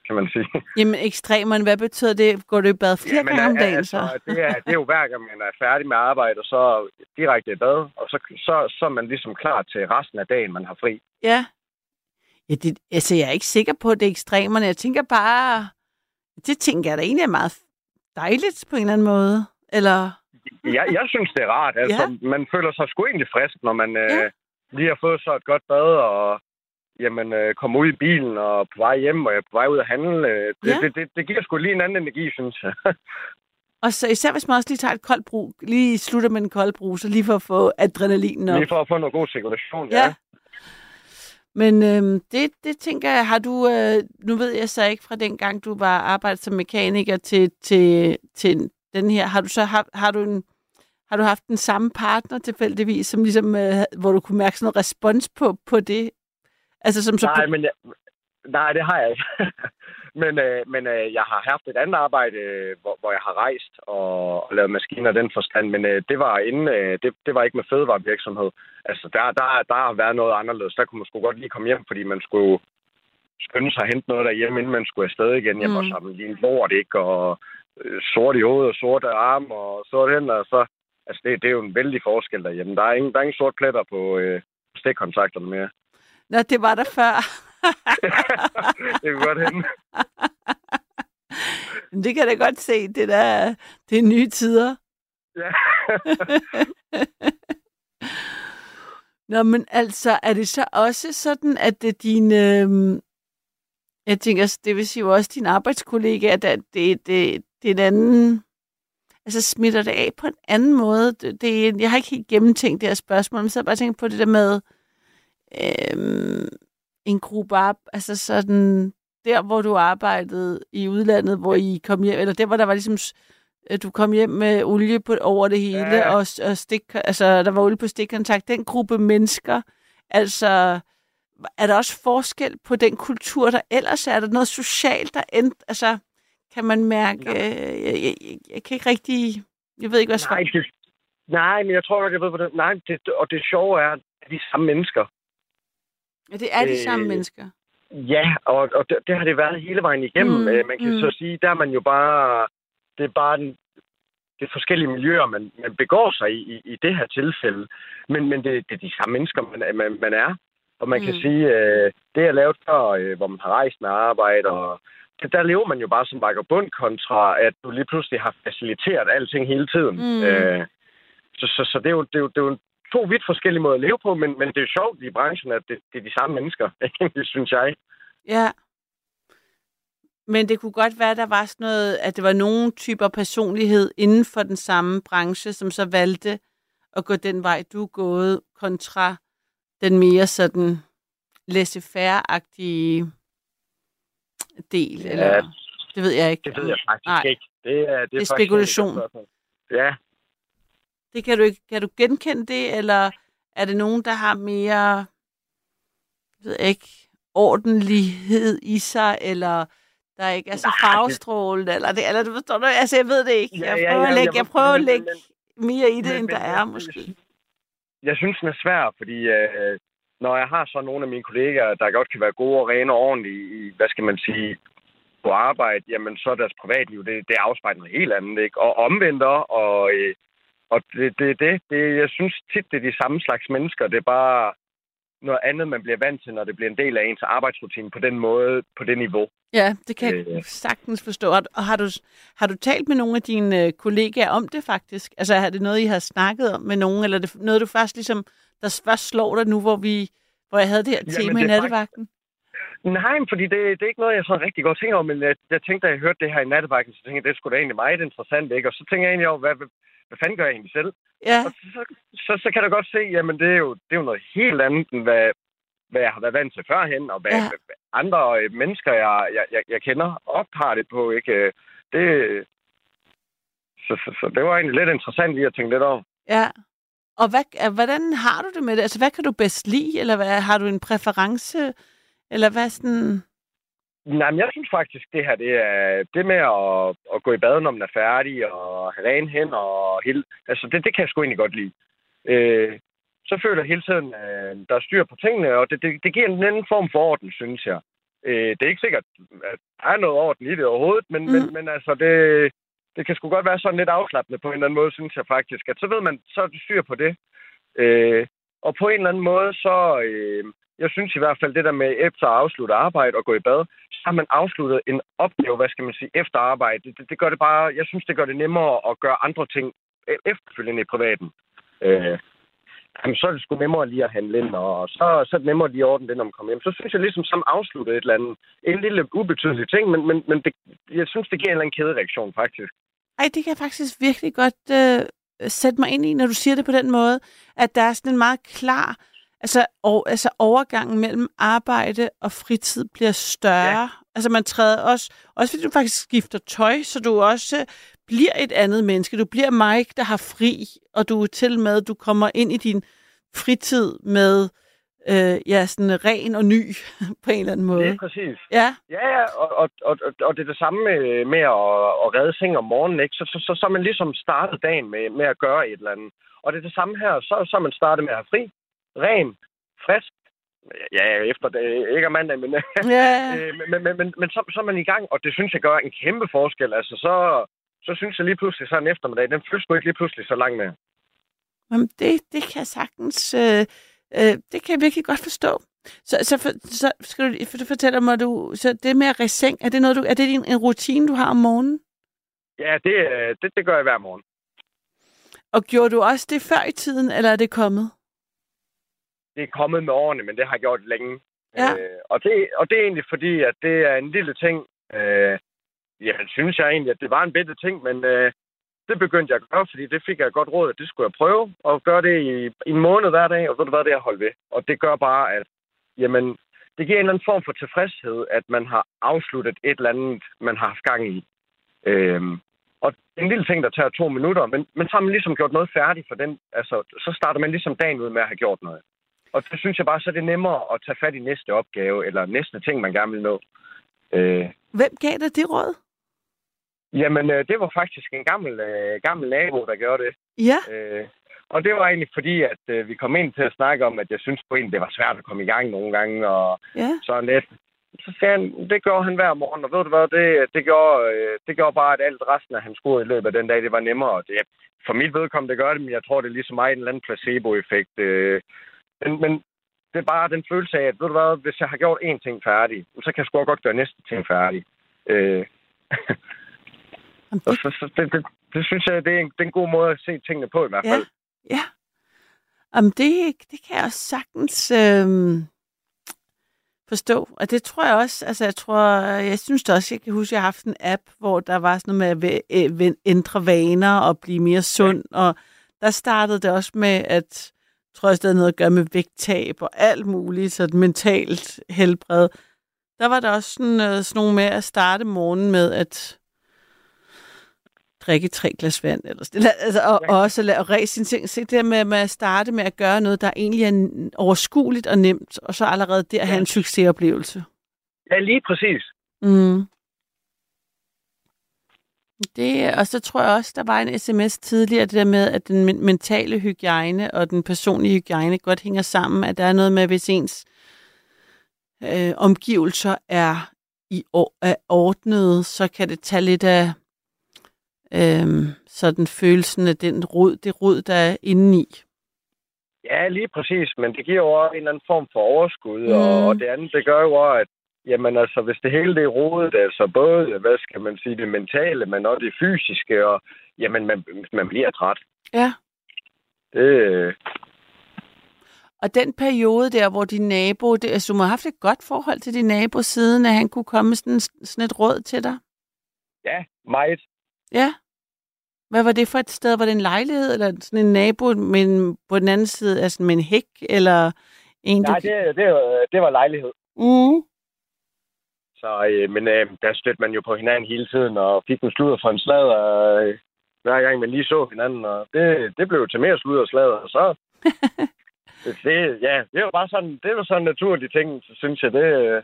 kan man sige. jamen ekstremerne, hvad betyder det? Går du i bad flere Jamen, gange om dagen altså, så? Det er, det er jo hver gang, man er færdig med arbejde, og så direkte i bad, og så, så, så er man ligesom klar til resten af dagen, man har fri. Ja. ja det, altså, jeg er ikke sikker på, at det er ekstremerne. Jeg tænker bare, det tænker jeg da egentlig er meget dejligt på en eller anden måde. Eller, Jeg, jeg synes, det er rart. Altså, ja. Man føler sig sgu egentlig frisk, når man øh, Ja. lige har fået så et godt bad, og jamen, øh, kommer ud i bilen og på vej hjem, og jeg er på vej ud at handle. Øh, det, Ja. det, det, det giver sgu lige en anden energi, synes jeg. og så især hvis man også lige tager et koldt brug, lige slutter med en kold brug, så lige for at få adrenalinen op. lige for at få noget god cirkulation. Ja. Ja. Men øhm, det, det tænker jeg, har du, øh, nu ved jeg så ikke fra den gang, du var arbejdet som mekaniker til, til, til den her, har du så har, har du en, har du haft den samme partner tilfældigvis, som ligesom, øh, hvor du kunne mærke sådan noget respons på, på det? Altså som så Nej, men jeg, nej, det har jeg ikke. men øh, men øh, jeg har haft et andet arbejde, øh, hvor, hvor jeg har rejst og, og lavet maskiner den forstand, men øh, det var inden, øh, det, det var ikke med fødevarevirksomhed. Altså, der, der, der har været noget anderledes. Der kunne man sgu godt lige komme hjem, fordi man skulle skynde sig at hente noget derhjemme, inden man skulle afsted igen. Jeg var Mm. sammen lige en lort, ikke? Og øh, sort i hovedet og sorte arme og sorte hænder, og så... Altså, det, det er jo en vældig forskel derhjemme. Der er ingen, der er ingen sorte pletter på øh, stikkontakterne mere. Nå, det var der før. Det kan godt hende. Men det kan da godt se, det der, det er nye tider. Ja. Nå, men altså, er det så også sådan, at det din... Øh, jeg tænker, det vil sige jo også din arbejdskollega, at det, det, det, det er en anden... Altså, smitter det af på en anden måde? Det, det, jeg har ikke helt gennemtænkt det her spørgsmål, men så har jeg bare tænkt på det der med øh, en gruppe op, altså sådan der, hvor du arbejdede i udlandet, hvor I kom hjem, eller der, hvor der var ligesom, øh, du kom hjem med olie på, over det hele, Ja. ja. og, og stik, altså, der var olie på stikkontakt. Den gruppe mennesker, altså, er der også forskel på den kultur, der ellers er? Er der noget socialt, der end, altså, kan man mærke, Nej. øh, jeg, jeg, jeg, jeg kan ikke rigtig, jeg ved ikke, hvad Nej, svar. det, nej, men jeg tror nok, jeg ved, hvordan... Nej, det, og det sjove er, at de samme mennesker. Ja, det er de øh, samme mennesker. Ja, og, og det, det har det været hele vejen igennem. Mm, Mm, man kan mm. så sige, der er man jo bare... Det er bare den, det er forskellige miljøer, man, man begår sig i, i, i det her tilfælde. Men, men det, det er de samme mennesker, man, man, man er. Og man mm. kan sige, øh, det jeg lavede før, øh, hvor man har rejst med arbejde, og det, der lever man jo bare som vagabund kontra, at du lige pludselig har faciliteret alting hele tiden. Mm. Øh, så, så, så det, er jo, det, er jo, det er jo to vidt forskellige måder at leve på, men, men det er jo sjovt i branchen, at det, det er de samme mennesker, det synes jeg. Ja. Men det kunne godt være, at der var sådan noget, at det var nogle typer personlighed inden for den samme branche, som så valgte at gå den vej, du er gået, kontra den mere sådan laissez-faire-agtige del. Ja, eller, det ved jeg ikke. Det ved jeg faktisk Nej. ikke. Det er, det er, Det er spekulation. Ja, Det kan du ikke. Kan du genkende det, eller er det nogen, der har mere, ved ikke, ordentlighed i sig, eller der ikke er så farvestrålende, eller det, eller du forstår du? Altså, jeg ved det ikke. Ja, Jeg ja, prøver ja, at lægge, jeg prøver at lægge mere i det, end der er, måske. jeg synes, den er svær, fordi øh, når jeg har så nogle af mine kollegaer, der godt kan være gode og rene og ordentlige i, hvad skal man sige, på arbejde, jamen så er deres privatliv, det, det afspejler noget helt andet, ikke? Og omvendt og øh, og det, det det. det. Jeg synes tit, det er de samme slags mennesker. Det er bare noget andet, man bliver vant til, når det bliver en del af ens arbejdsrutine på den måde, på det niveau. Ja, det kan jeg Øh. sagtens forstå. Og har du, har du talt med nogle af dine øh, kollegaer om det faktisk? Altså er det noget, I har snakket om med nogen, eller er det noget, du først ligesom, der først slår dig nu, hvor, vi, hvor jeg havde det her Jamen, tema i det er nattevagten? Nej, men fordi det, det er ikke noget, jeg sådan rigtig godt tænker over, men jeg, jeg tænkte, da jeg hørte det her i nattevagten, så tænkte jeg, det skulle da egentlig meget interessant, ikke? Og så tænker jeg egentlig over, hvad, hvad, fanden gør jeg egentlig selv? Ja, Og så, så, så kan du godt se, jamen det er jo, det er jo noget helt andet, end hvad, hvad jeg har været vant til førhen, og hvad, Ja. hvad andre øh, mennesker, jeg, jeg, jeg, jeg kender, optager det på, ikke? Øh, Det, så, så, så det var egentlig lidt interessant lige at tænke lidt over. ja. Og hvad, hvordan har du det med det? Altså, hvad kan du bedst lide? Eller hvad, har du en præference? Eller hvad sådan... Nej, men jeg synes faktisk, det her, det er det med at, at gå i bad, når man er færdig, og have rene hænder og hele... Altså, det, det kan jeg sgu egentlig godt lide. Øh, så føler jeg hele tiden, at der er styr på tingene, og det, det, det giver en anden form for orden, synes jeg. Øh, det er ikke sikkert, at der er noget orden i det overhovedet, men, mm. men, men altså, det, det kan sgu godt være sådan lidt afslappende på en eller anden måde, synes jeg faktisk. At så ved man, så er det styr på det. Øh, og på en eller anden måde, så... Øh, jeg synes i hvert fald, det der med efter at afslutte arbejde og gå i bad, så har man afsluttet en opgave, hvad skal man sige, efter arbejde. Det, det, gør det bare, jeg synes, det gør det nemmere at gøre andre ting e-, efterfølgende i privaten. Øh, jamen, så er det sgu nemmere lige at handle ind, og så, så er det nemmere lige at ordne det, når man kommer hjem. Så synes jeg ligesom, som afslutter et eller andet, en lille ubetydelig ting, men, men, men det, jeg synes, det giver en eller anden kædereaktion, faktisk. Ej, det kan jeg faktisk virkelig godt øh, sætte mig ind i, når du siger det på den måde, at der er sådan en meget klar, altså, og, altså overgangen mellem arbejde og fritid bliver større. Ja. Altså man træder også, også fordi du faktisk skifter tøj, så du også bliver et andet menneske. Du bliver Mike, der har fri, og du er til med, du kommer ind i din fritid med øh, ja, sådan ren og ny på en eller anden måde. Det er præcis. Ja, Ja, ja, og, og, og, og det er det samme med, med at, at redde seng om morgenen, ikke? Så, så, så, så man ligesom startet dagen med, med at gøre et eller andet. Og det er det samme her, så, så man startet med at have fri, ren, frisk. Ja, efter det, ikke om mandag, men, ja. øh, men, men, men, men, så, så er man i gang, og det synes jeg gør en kæmpe forskel. Altså, så, så synes jeg lige pludselig, så en eftermiddag, den sgu ikke lige pludselig så lang med. Jamen, det, det kan jeg sagtens... Øh, øh, det kan jeg virkelig godt forstå. Så, så, for, så skal du, for du fortæller mig, du, så det med at reseng, er det, noget, du, er det din, en rutine, du har om morgenen? Ja, det, øh, det, det gør jeg hver morgen. Og gjorde du også det før i tiden, eller er det kommet? Det er kommet med årene, men det har jeg gjort længe. Ja. Øh, og, det, og det er egentlig fordi, at det er en lille ting. Øh, jamen, synes jeg egentlig, at det var en bedre ting, men øh, det begyndte jeg at gøre, fordi det fik jeg godt råd, at det skulle jeg prøve, og gøre det i, i en måned hver dag, og så er det været det, jeg holdt ved. Og det gør bare, at jamen, det giver en eller anden form for tilfredshed, at man har afsluttet et eller andet, man har haft gang i. Øhm, og er en lille ting, der tager to minutter, men, men så har man ligesom gjort noget færdigt for den. Altså, så starter man ligesom dagen ud med at have gjort noget. Og det synes jeg bare, så er det nemmere at tage fat i næste opgave, eller næste ting, man gerne vil nå. Øh, Hvem gav dig det råd? jamen, øh, det var faktisk en gammel, øh, gammel nabo, der gjorde det. Ja, Øh, og det var egentlig fordi, at øh, vi kom ind til at snakke om, at jeg synes på egentlig, det var svært at komme i gang nogle gange, og ja. sådan lidt. Så sagde han, det gjorde han hver morgen, og ved du hvad, det, det, gjorde, øh, det gjorde bare, at alt resten af hans skole i løbet af den dag, det var nemmere. Og det, for mit vedkommende, det gør det, men jeg tror, det er ligesom mig en eller anden placebo-effekt. Øh, men, men det er bare den følelse af, at ved du hvad, hvis jeg har gjort én ting færdig, så kan jeg sgu godt gøre næste ting færdig. Øh, Jamen, og det, så, så det, det, det, synes jeg, det er, en, det er en god måde at se tingene på i hvert ja, fald. ja. Jamen, det, det kan jeg også sagtens øh, forstå. Og det tror jeg også, altså jeg tror, jeg synes det også, jeg kan huske, jeg har haft en app, hvor der var sådan noget med at øh, ændre vaner og blive mere sund. Ja. Og der startede det også med, at tror også, det havde noget at gøre med vægttab og alt muligt, så mentalt helbred. Der var der også sådan, øh, sådan nogle med at starte morgenen med at drikke tre glas vand. Eller sådan. Altså, og, ja. og også lade ræse sine ting. Se det der med, med at starte med at gøre noget, der egentlig er overskueligt og nemt, og så allerede der ja. have en succesoplevelse. Ja, lige præcis. Mm. Det, og så tror jeg også, der var en sms tidligere, det der med, at den men- mentale hygiejne og den personlige hygiejne godt hænger sammen, at der er noget med, hvis ens øh, omgivelser er, i, or- er ordnede, så kan det tage lidt af øhm, sådan følelsen af den rod, det rod, der er indeni. Ja, lige præcis, men det giver jo også en eller anden form for overskud, mm. Og, og det andet, det gør jo også, at jamen, altså, hvis det hele det er rodet, altså både, hvad skal man sige, det mentale, men også det fysiske, og jamen, man, man bliver træt. Ja. Det, Og den periode der, hvor din nabo, det, altså du må have haft et godt forhold til din nabo, siden at han kunne komme sådan, sådan et råd til dig. ja, meget. Ja. Hvad var det for et sted? Var det en lejlighed, eller sådan en nabo men på den anden side, altså med en hæk, eller en, Nej, det, det, var- det var lejlighed. Mm. Så, øh, men øh, der stødte man jo på hinanden hele tiden, og fik en sludder fra en sladder, øh, hver gang man lige så hinanden, og det, det blev til mere sludder og sladder, og så... det, ja, det var bare sådan, det var sådan en naturlig ting, så synes jeg, det... Øh,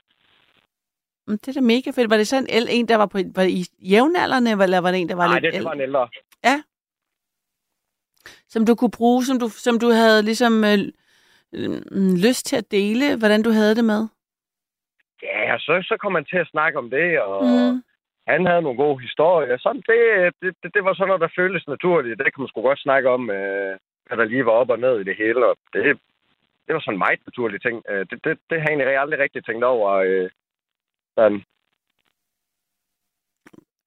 Det er da mega fedt. Var det så en, en der var, på, var i jævnaldrende, eller var det en, der var nej, lidt det, det var en ældre. Som du kunne bruge, som du, som du havde ligesom øh, øh, lyst til at dele, hvordan du havde det med? Ja, og så, så kom man til at snakke om det, og Mm. han havde nogle gode historier. Sådan, det, det, det, det var sådan noget, der føltes naturligt. Det kan man sgu godt snakke om, øh, hvad der lige var op og ned i det hele. Og det, det var sådan en meget naturlig ting. Øh, det, det, det har jeg egentlig aldrig rigtig tænkt over. Øh, sådan,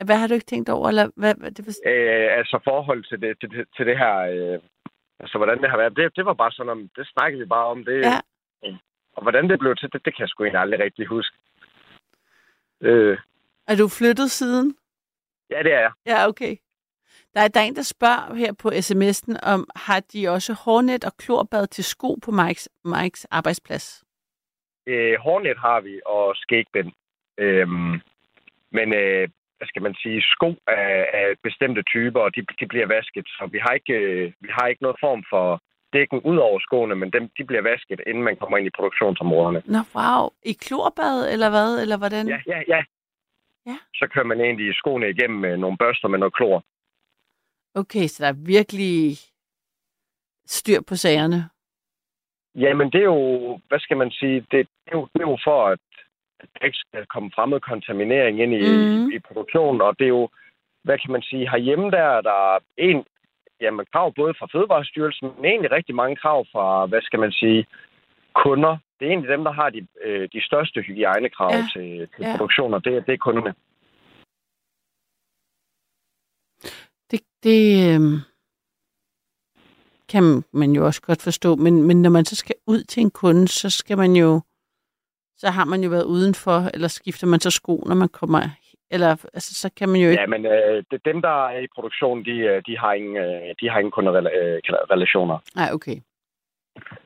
Hvad har du ikke tænkt over? Eller hvad, hvad, det var, øh, altså forhold til det, til, det- til det her... Øh, altså, hvordan det har været. Det, det var bare sådan om... Det snakkede vi bare om. Det, Ja. Og hvordan det blev til, det, det kan jeg sgu egentlig aldrig rigtig huske. Øh, er du flyttet siden? ja, det er jeg. Ja, okay. Der er, der er en, der spørger her på sms'en, om har de også hårnet og klorbad til sko på Mikes, Mikes arbejdsplads? Øh, hårnet har vi, og skægbind. Øhm, men, øh, hvad skal man sige, sko af, af bestemte typer, og de, de bliver vasket. Så vi har, ikke, øh, vi har ikke noget form for dækken ud over skoene, men dem, de bliver vasket, inden man kommer ind i produktionsområderne. Nå, wow. I klorbad, eller hvad? Eller hvordan? Ja, ja, ja. Ja. Så kører man egentlig skoene igennem med nogle børster med noget klor. Okay, så der er virkelig styr på sagerne. Jamen, det er jo, hvad skal man sige, det, det, er, jo, det er jo for, at der ikke skal komme fremmed kontaminering ind i, mm. i, i produktionen, og det er jo, hvad kan man sige, herhjemme der er der en, jamen, krav både fra Fødevarestyrelsen, men egentlig rigtig mange krav fra, hvad skal man sige, kunder. Det er egentlig dem, der har de, øh, de største hygiejnekrav Ja. til, til Ja. produktioner. Det, er- det er kunderne. Det, det øh, kan man jo også godt forstå, men, men når man så skal ud til en kunde, så skal man jo, så har man jo været udenfor, eller skifter man så sko, når man kommer, eller altså, så kan man jo ikke, Ja, men øh, det, dem, der er i produktion, de, øh, de har ingen, øh, de har ingen kunderelationer. nej, okay.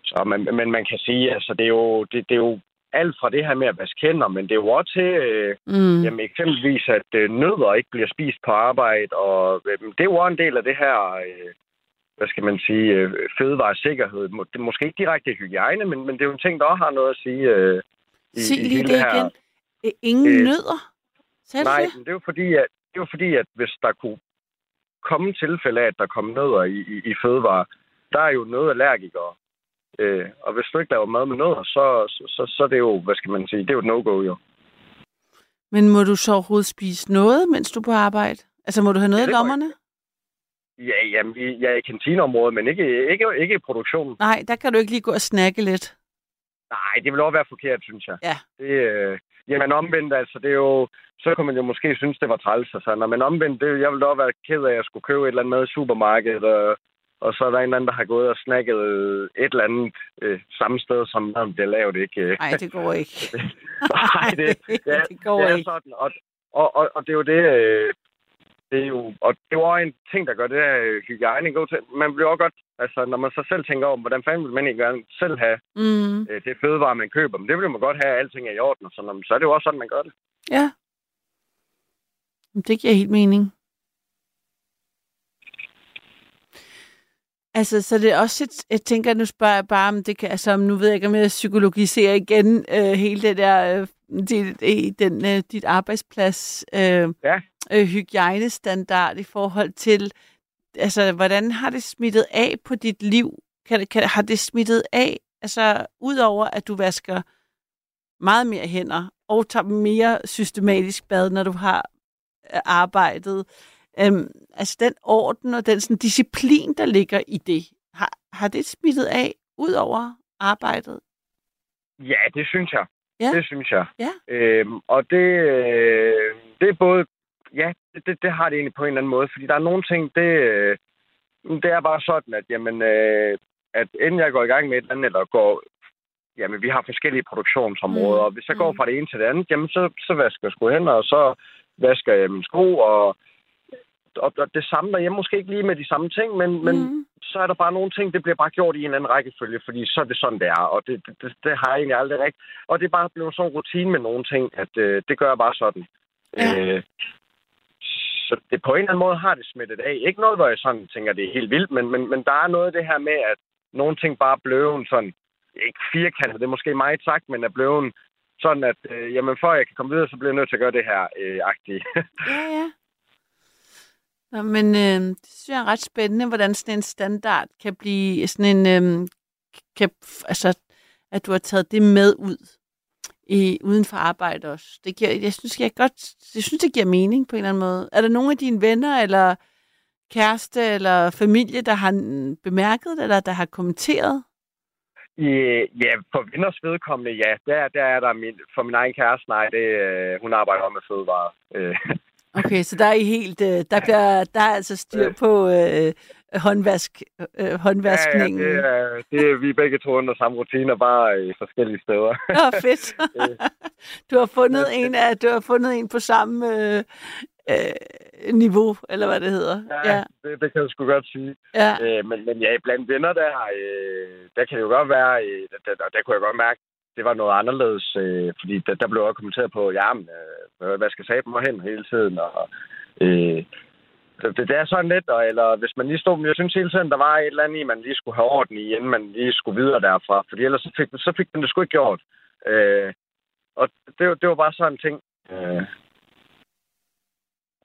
Så, men, men man kan sige, altså, det er, jo, det, det er jo alt fra det her med at vaske hænder, men det er jo også til, øh, Mm. jamen, eksempelvis, at øh, nødder ikke bliver spist på arbejde, og øh, det er jo også en del af det her, øh, hvad skal man sige, øh, fødevaresikkerhed. Det er måske ikke direkte hygiejne, men, men det er jo en ting, der også har noget at sige. Øh, i, Sig i lige hele det her. igen. Øh, Ingen Øh, nødder? Sagde Nej, det? men det er jo fordi, at, det er jo fordi, at hvis der kunne komme tilfælde af, at der kom nødder i, i, i fødevare, der er jo nødallergikere. Øh, og hvis du ikke laver mad med nødder, så, så, så, så er det jo, hvad skal man sige, det er jo et no-go jo. Men må du så overhovedet spise noget, mens du er på arbejde? Altså, må du have noget Ja, i lommerne? Ja, jamen, jeg er i kantineområdet, men ikke, ikke, ikke i produktionen. Nej, der kan du ikke lige gå og snakke lidt. Nej, det vil også være forkert, synes jeg. Ja. Det, øh, jamen omvendt, altså, det er jo... Så kunne man jo måske synes, det var træls og sådan, men omvendt, det, jeg ville da også være ked af, at jeg skulle købe et eller andet med i supermarkedet, og, og så er der en eller anden, der har gået og snakket et eller andet øh, samme sted, som maden bliver lavet, ikke? Nej, det går ikke. Nej, det, ja, det går det er ikke. sådan, og, og, og, og det er jo det, øh, det er jo, og det også en ting, der gør det her øh, hygiejne god til. Man bliver også godt, altså når man så selv tænker over, hvordan fanden vil man ikke gerne selv have Mm. øh, det fødevare, man køber, men det vil man godt have, at alting er i orden, og sådan, så er det jo også sådan, man gør det. Ja. Det giver helt mening. Altså, så det er også et, jeg tænker, nu spørger jeg bare, om det kan, altså, nu ved jeg ikke, om jeg psykologiserer igen øh, hele det der, øh, dit, øh, den, øh, dit arbejdsplads øh, Ja. Øh, hygiejnestandard i forhold til, altså, hvordan har det smittet af på dit liv? Kan, kan, har det smittet af, altså, udover at du vasker meget mere hænder, og tager mere systematisk bad, når du har øh, arbejdet, øhm, altså den orden og den sådan, disciplin, der ligger i det, har, har det smittet af ud over arbejdet? Ja, det synes jeg. Ja. Det synes jeg. Ja. Øhm, og det, øh, det er både... Ja, det, det, har det egentlig på en eller anden måde. Fordi der er nogle ting, det, øh, det er bare sådan, at, jamen, øh, at inden jeg går i gang med et eller andet, eller går... Jamen, vi har forskellige produktionsområder, Mm, og hvis jeg går mm. fra det ene til det andet, jamen, så, så vasker jeg sgu hænder, og så vasker jeg mine sko, og, og, og det samme derhjemme, måske ikke lige med de samme ting, men, men Mm. så er der bare nogle ting, det bliver bare gjort i en anden rækkefølge, fordi så er det sådan, det er, og det, det, det, det har jeg egentlig aldrig rigtigt. Og det er bare blevet sådan en rutine med nogle ting, at øh, det gør jeg bare sådan. Ja. Øh, så det på en eller anden måde har det smittet af. Ikke noget, hvor jeg sådan tænker, det er helt vildt, men, men, men der er noget af det her med, at nogle ting bare blev sådan, ikke firkantet, det er måske meget sagt, men er blevet sådan, at øh, jamen, for at jeg kan komme videre, så bliver jeg nødt til at gøre det her øh, agtigt. Ja, ja. Nå, men øh, det synes jeg er ret spændende, hvordan sådan en standard kan blive sådan en, øh, kan, altså, at du har taget det med ud i, uden for arbejde også. Det giver, jeg synes, jeg godt, jeg synes, det giver mening på en eller anden måde. Er der nogle af dine venner, eller kæreste, eller familie, der har bemærket det, eller der har kommenteret? I, ja, for venners vedkommende, ja. Der, der er der min, for min egen kæreste, nej, det, øh, hun arbejder med fødevarer. Øh, Okay, så der er I helt, øh, der, bliver, der er altså styr på øh, håndvask, øh, håndvaskningen. Ja, ja, det er, det er vi er begge to under samme rutiner, bare i forskellige steder. Nå, fedt. du har fundet en af, du har fundet en på samme øh, øh, niveau, eller hvad det hedder. Ja, Det, det kan jeg sgu godt sige. ja. Øh, men, men ja, blandt venner der, øh, der kan det jo godt være, øh, der, der, der kunne jeg godt mærke, det var noget anderledes, øh, fordi der, der blev også kommenteret på, jamen, øh, hvad skal saben hen hele tiden, og øh, det, det er sådan lidt, og, eller hvis man lige stod, jeg synes hele tiden, der var et eller andet i, man lige skulle have orden i, inden man lige skulle videre derfra, fordi ellers så fik, så fik den det sgu ikke gjort. Øh, og det, det var bare sådan en ting. Øh,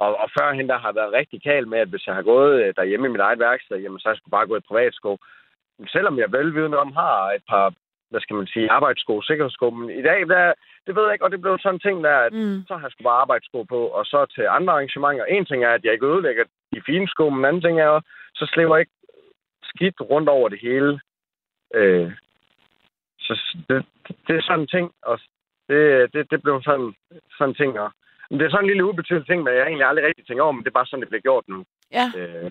og, og førhen, der har været rigtig kal med, at hvis jeg har gået øh, derhjemme i mit eget værksted, jamen, så har jeg skulle bare gå i privatsko. Men selvom jeg velvidende om har et par, hvad skal man sige, arbejdssko, sikkerhedssko, men i dag, der, det ved jeg ikke, og det blev sådan en ting, der, at Mm. så har jeg sgu bare arbejdssko på, og så til andre arrangementer. En ting er, at jeg ikke ødelægger de fine sko, men en anden ting er, så slæver jeg ikke skidt rundt over det hele. Øh, så det, det er sådan en ting, og det, det, det blev sådan, sådan en ting. Og, men det er sådan en lille ubetydeligt ting, men jeg egentlig aldrig rigtig tænker over, men det er bare sådan, det bliver gjort nu. Ja, Øh,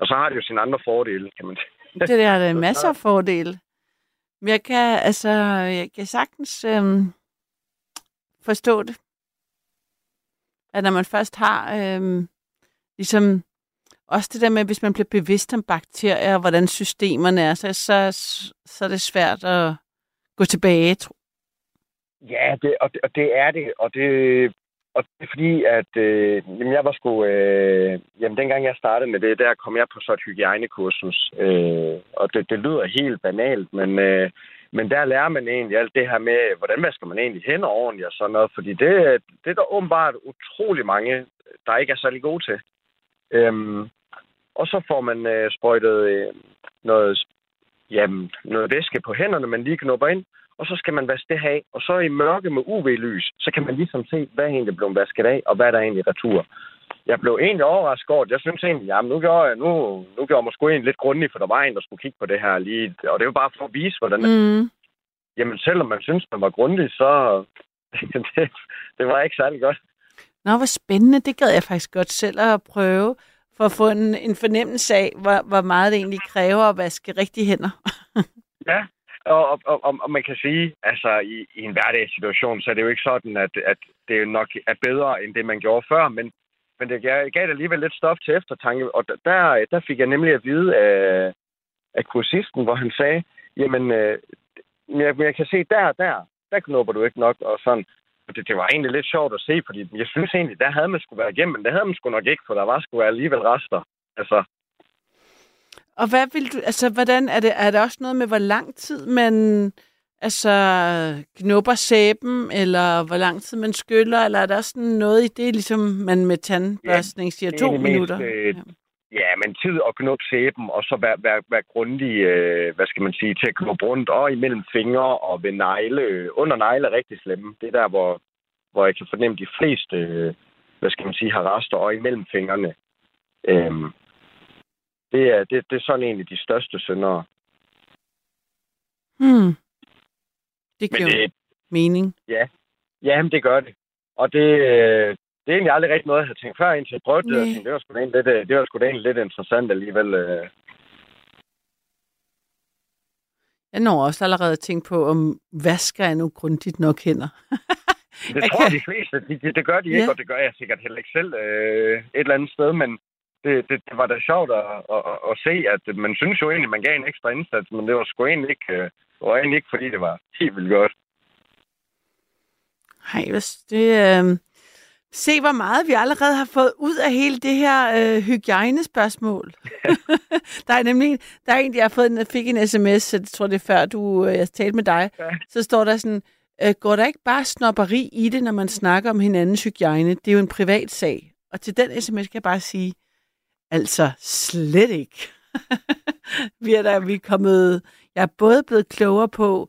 og så har det jo sine andre fordele, kan man sige. Det der er der masser af fordele. Men jeg kan, altså, jeg kan sagtens øhm, forstå det. At når man først har, øhm, ligesom, også det der med, hvis man bliver bevidst om bakterier, og hvordan systemerne er, så, så, så er det svært at gå tilbage, tro. Ja, det, og, det, og det er det, og det, og det er fordi, at øh, jamen, jeg var sgu... Øh, jamen, dengang jeg startede med det, der kom jeg på så et hygiejnekursus. Øh, og det, det lyder helt banalt, men, øh, men der lærer man egentlig alt det her med, hvordan vasker man egentlig hænder ordentligt og sådan noget. Fordi det, det er der åbenbart utrolig mange, der ikke er særlig gode til. Øhm, og så får man øh, sprøjtet øh, noget, jamen, noget væske på hænderne, man lige knupper ind og så skal man vaske det af. Og så i mørke med UV-lys, så kan man ligesom se, hvad er egentlig blevet vasket af, og hvad er der egentlig retur. Jeg blev egentlig overrasket over, at jeg synes egentlig, jamen nu gjorde jeg, nu, nu gjorde jeg sgu egentlig lidt grundigt, for der var en, der skulle kigge på det her lige. Og det var bare for at vise, hvordan... Mm. Jamen selvom man synes, man var grundig, så... det, det var ikke særlig godt. Nå, hvor spændende. Det gad jeg faktisk godt selv at prøve, for at få en, en fornemmelse af, hvor, hvor meget det egentlig kræver at vaske rigtige hænder. Ja, og, og, og, og man kan sige, altså i, i en hverdagssituation, så er det jo ikke sådan, at, at det nok er bedre, end det man gjorde før, men, men det gav, gav det alligevel lidt stof til eftertanke, og der, der fik jeg nemlig at vide af, af kursisten, hvor han sagde, jamen, øh, jeg, jeg kan se der der, der knopper du ikke nok, og sådan. Og det, det var egentlig lidt sjovt at se, fordi jeg synes egentlig, der havde man skulle være igennem, men det havde man sgu nok ikke, for der var sgu alligevel rester. Altså, og hvad vil du, altså, hvordan er det, er det også noget med, hvor lang tid man, altså, knupper sæben, eller hvor lang tid man skyller, eller er der også sådan noget i det, ligesom man med tandbørstning siger, er to mest, minutter? øh, Ja. Ja, men tid at knuppe sæben, og så være, være, være grundig, øh, hvad skal man sige, til at knuppe rundt, og imellem fingre og ved negle. Under negle er rigtig slemme. Det er der, hvor, hvor jeg kan fornemme de fleste, øh, hvad skal man sige, har rester og imellem fingrene. Øhm, det, er, det, det er sådan en af de største syndere. Hmm. Det giver jo det, mening. ja, men det gør det. Og det, øh, det er egentlig aldrig rigtig noget, jeg havde tænkt før, indtil jeg prøvede det. tænkte, Det var sgu da egentlig lidt, øh, det var sgu da egentlig lidt interessant alligevel. øh. Jeg når også allerede at tænke på, om vasker jeg nu grundigt nok hænder. Det Jeg tror kan- de fleste, de, de, det gør de ikke, Ja. og det gør jeg sikkert heller ikke selv øh, et eller andet sted, men det, det, det var da sjovt at, at, at, at se, at man synes jo egentlig, man gav en ekstra indsats, men det var sgu egentlig ikke, øh, var egentlig ikke fordi det var helt vildt godt. Hej, det, øh, se hvor meget vi allerede har fået ud af hele det her øh, hygiejnespørgsmål. der er nemlig der er en, jeg har fået, en, fik en sms, så jeg tror det er før du, øh, jeg talte med dig. Ja. Så står der sådan, øh, går der ikke bare snopperi i det, når man snakker om hinandens hygiejne? Det er jo en privat sag. Og til den sms kan jeg bare sige, altså slet ikke. vi er der, vi er kommet, jeg er både blevet klogere på,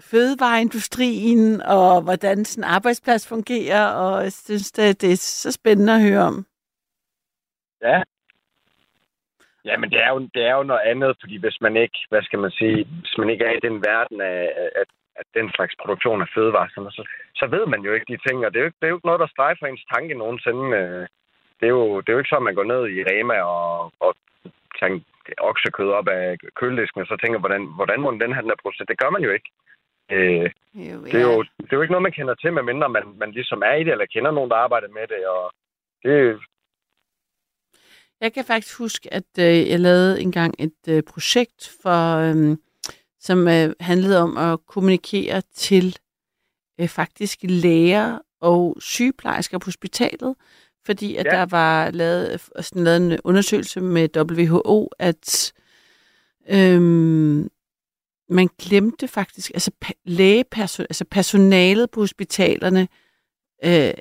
fødevareindustrien, og hvordan sådan arbejdsplads fungerer, og jeg synes, det, det er så spændende at høre om. Ja. Jamen, det er, jo, det er jo noget andet, fordi hvis man ikke, hvad skal man sige, hvis man ikke er i den verden af, at, at den slags produktion af fødevarer, så, så ved man jo ikke de ting, og det er jo ikke, det er jo ikke noget, der strejfer ens tanke nogensinde. øh. Det er jo, det er jo ikke sådan, man går ned i Rema og, og tager oksekød op af køledisken, og så tænker, hvordan, hvordan må den her den proces? Det gør man jo ikke. Øh, Jo, det, er jo, det er jo ikke noget, man kender til, medmindre man, man ligesom er i det, eller kender nogen, der arbejder med det, og det, Jeg kan faktisk huske, at øh, jeg lavede engang et øh, projekt, for, øh, som øh, handlede om at kommunikere til øh, faktisk læger og sygeplejersker på hospitalet, fordi at Ja. der var lavet, øh, sådan lavet en undersøgelse med WHO, at øh, man glemte faktisk, altså lægeperson, altså personalet på hospitalerne øh,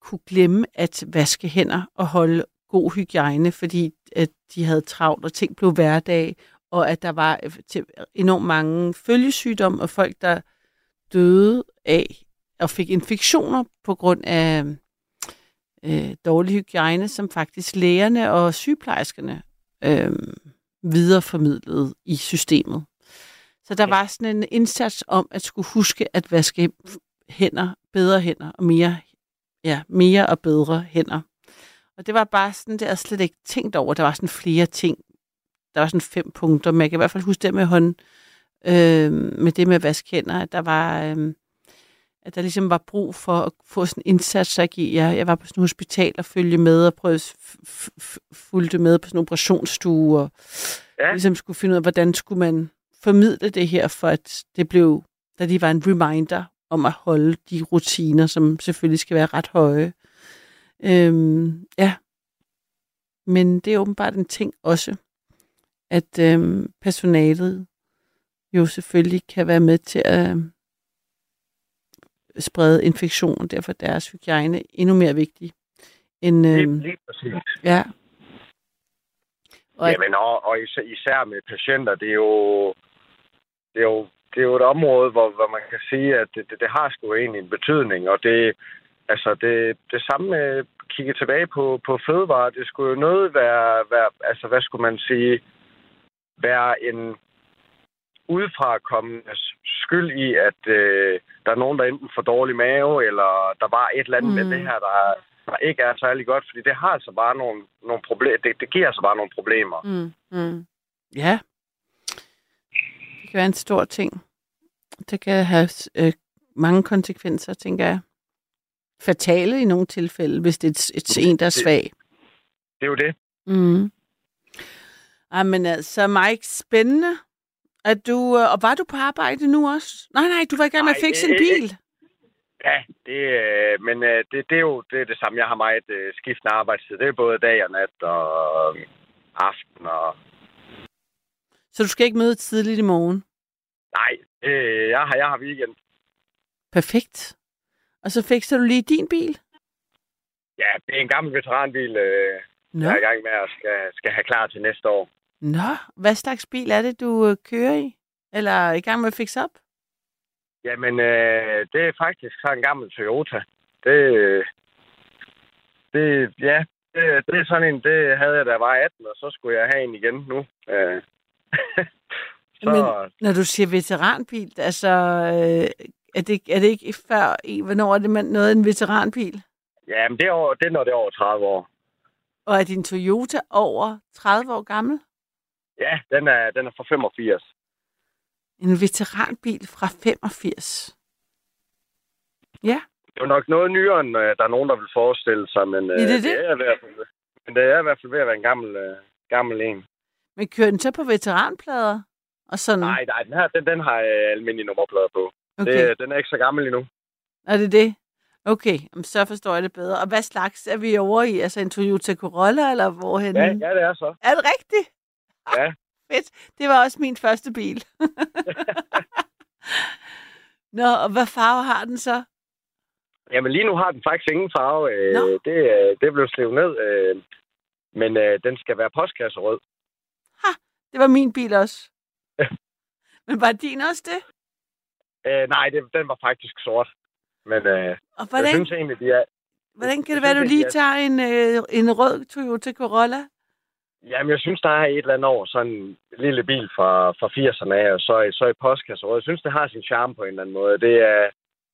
kunne glemme at vaske hænder og holde god hygiejne, fordi at de havde travlt, og ting blev hverdag, og at der var øh, enormt mange følgesygdomme, og folk, der døde af og fik infektioner på grund af øh, dårlig hygiejne, som faktisk lægerne og sygeplejerskerne øh, videreformidlede i systemet. Så der var sådan en indsats om at skulle huske at vaske hænder, bedre hænder og mere, ja, mere og bedre hænder. Og det var bare sådan, det jeg slet ikke tænkt over. Der var sådan flere ting. Der var sådan fem punkter, men jeg kan i hvert fald huske det med hånd, øh, med det med at vaske hænder, at der var, øh, at der ligesom var brug for at få sådan en indsats, jeg, jeg, var på sådan et hospital og følge med og prøvede, fulgte med på sådan en operationsstue og Ja. ligesom skulle finde ud af, hvordan skulle man formidle det her, for at det blev, da de var en reminder om at holde de rutiner, som selvfølgelig skal være ret høje. Øhm, ja. Men det er åbenbart en ting også, at øhm, personalet jo selvfølgelig kan være med til at sprede infektion, og derfor er deres hygiejne endnu mere vigtig. End, lige, øhm, lige præcis. ja. Og Jamen, og, og især, især med patienter, det er jo, det er jo, det er jo et område, hvor, hvor man kan sige, at det, det, det har sgu egentlig en betydning, og det, altså det, det samme med kigge tilbage på, på fødevare, det skulle jo noget være, være, altså hvad skulle man sige, være en udefra kommende skyld i, at øh, der er nogen, der enten får dårlig mave, eller der var et eller andet mm. med det her, der, der ikke er særlig godt, fordi det har altså bare nogle, nogle problemer, det, det giver altså bare nogle problemer. Mm, mm. Ja. Det kan være en stor ting. Det kan have øh, mange konsekvenser, tænker jeg. Fatale i nogle tilfælde, hvis det er et, et, en, der er svag. Det er jo det. Mm. Ej, men altså, Mike, spændende. At du, øh, og var du på arbejde nu også? Nej, nej, du var i gang med at fikse en øh, bil. Ja, det, øh, men øh, det, det er jo det, er det samme. Jeg har meget øh, skiftende arbejdstid. Det er både dag og nat og øh, aften. Og... Så du skal ikke møde tidligt i morgen. Nej, øh, jeg, har, jeg har weekend. Perfekt. Og så fikser du lige din bil? Ja, det er en gammel veteranbil, øh, Nå, jeg er i gang med at skal, skal have klar til næste år. Nå. hvad slags bil er det, du øh, kører i? Eller er i gang med at fikse op? Jamen, øh, det er faktisk så en gammel Toyota. Det, øh, det, ja, det, det er sådan en, det havde jeg, da jeg var 18, og så skulle jeg have en igen nu. Øh. så, Men- Når du siger veteranbil, altså, øh, er, det, er det ikke før, i- hvornår er det man noget en veteranbil? ja, men det er, over, det er, når det er over 30 år. Og er din Toyota over 30 år gammel? Ja, den er, den er fra 85. En veteranbil fra 85. Ja, Det er jo nok noget nyere, end øh, der er nogen, der vil forestille sig, men øh, det er det. det er i hvert fald, men det er i hvert fald ved at være en gammel, øh, gammel en. men kører den så på veteranplader? Og sådan? Nej, nej, den her, den, den har øh, almindelige nummerplader på. okay. Det, den er ikke så gammel endnu. Er det det? Okay, så forstår jeg det bedre. Og hvad slags er vi over i? Altså en Toyota Corolla, eller hvorhen? Ja, ja, det er så. Er det rigtigt? Ja. Fedt. Det var også min første bil. Nå, og hvad farve har den så? Jamen lige nu har den faktisk ingen farve. Øh, Nå. det, øh, det blev slevet ned. Øh, men øh, den skal være postkasserød. Det var min bil også. Men var din også det? Øh, nej, det, den var faktisk sort. Men øh, Og jeg hvordan, synes egentlig, de er... hvordan kan jeg det være, du lige tager en, øh, en rød Toyota Corolla? Jamen, jeg synes, der er et eller andet over sådan en lille bil fra, fra 80'erne af, og så, i- så i postkasserød. Jeg synes, det har sin charme på en eller anden måde. Det er,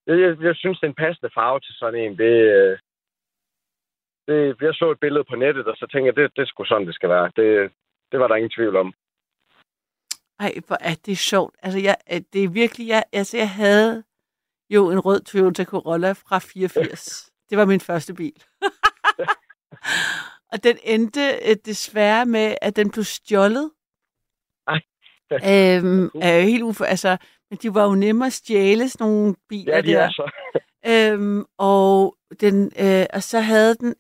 jeg, jeg synes, det er en passende farve til sådan en. Det, øh, det, jeg så et billede på nettet, og så tænkte jeg, det, det sgu sådan, det skal være. Det, det var der ingen tvivl om. Ej, hvor er det sjovt. Altså, jeg, øh, det er virkelig... Jeg, altså, jeg havde jo en rød Toyota Corolla fra 84. Det var min første bil. og den endte øh, desværre med, at den blev stjålet. Ej. øhm, er jo helt ufo... Altså, men de var jo nemme at stjæle, sådan nogle biler Ja, de der. er så. Øhm, og, den, øh, og så havde den,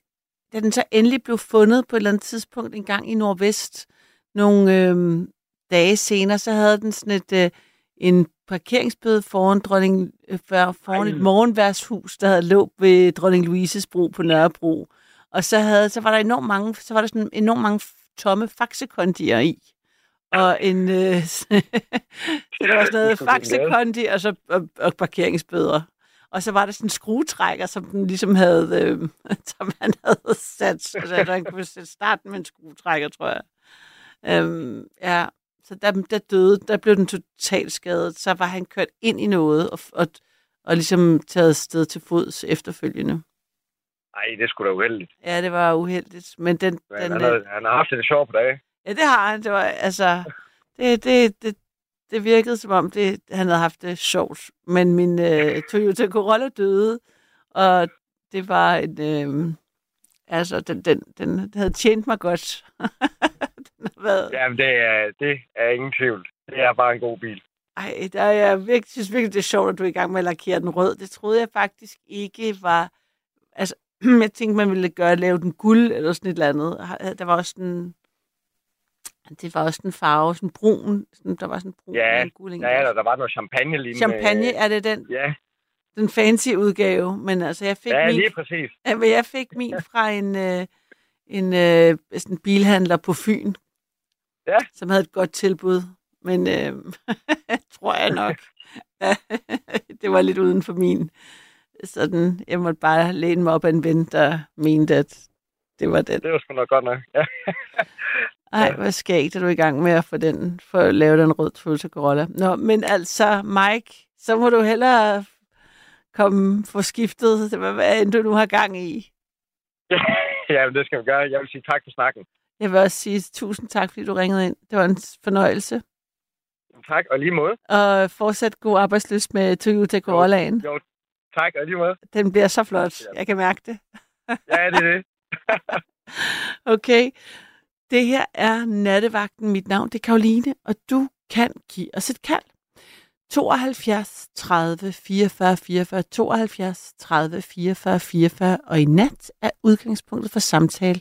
da den så endelig blev fundet på et eller andet tidspunkt en gang i Nordvest, nogle øh, dage senere, så havde den sådan et, øh, en parkeringsbøde foran, dronning, øh, for, foran Ej. et morgenværshus, der havde lå ved dronning Louises bro på Nørrebro. Og så, havde, så var der enormt mange, så var der sådan enormt mange tomme faxekondier i. Og en, øh, så der var sådan noget faxekondi og, så, og, og parkeringsbøder. Og så var der sådan en skruetrækker, som den ligesom havde, øh, som han havde sat, altså han kunne sætte starten med en skruetrækker, tror jeg. Øhm, ja, så der, der døde, der blev den totalt skadet. Så var han kørt ind i noget, og, og, og ligesom taget sted til fods efterfølgende. Ej, det sgu da uheldigt. Ja, det var uheldigt. Men den, Men den, han, øh, har, han har haft det sjovt på dage. Ja, det har han. Det var, altså, det, det, det, det virkede som om, det, han havde haft det sjovt. Men min øh, Toyota Corolla døde, og det var en... Øh, altså, den, den, den havde tjent mig godt. den har været... Jamen, det er, det er ingen tvivl. Det er bare en god bil. Ej, der er jeg virkelig, synes virkelig, det er sjovt, at du er i gang med at lakere den rød. Det troede jeg faktisk ikke var... Altså, jeg tænkte, man ville gøre, lave den guld eller sådan et eller andet. Der var også en... Det var også en farve, sådan brun. Sådan, der var sådan brun Ja, og guld. Ja, der, der var noget champagne lignende. Champagne, er det den, Ja, den fancy udgave? Men altså, jeg fik ja min, lige præcis. Ja, jeg fik min fra en, øh, en øh, sådan bilhandler på Fyn, Ja. som havde et godt tilbud. Men øh, tror jeg nok, det var lidt uden for min. Sådan, jeg måtte bare læne mig op af en ven, der mente, at det var den. Det var sgu nok godt nok. Ja. Ej, hvad skægt, er du i gang med at få den, for at lave den rød Toyota Corolla. Nå, men altså, Mike, så må du hellere komme for skiftet, hvad, hvad end du nu har gang i. ja, det skal vi gøre. Jeg vil sige tak for snakken. Jeg vil også sige tusind tak, fordi du ringede ind. Det var en fornøjelse. Tak, og lige måde. Og fortsat god arbejdsløs med Toyota Corollaen. Jo, tak, og lige måde. Den bliver så flot. Jeg kan mærke det. Ja, det er det. Okay. Det her er Nattevagten. Mit navn det er Karoline, og du kan give os et kald. 72 30 44 44 72 30 44 44 og i nat er udgangspunktet for samtale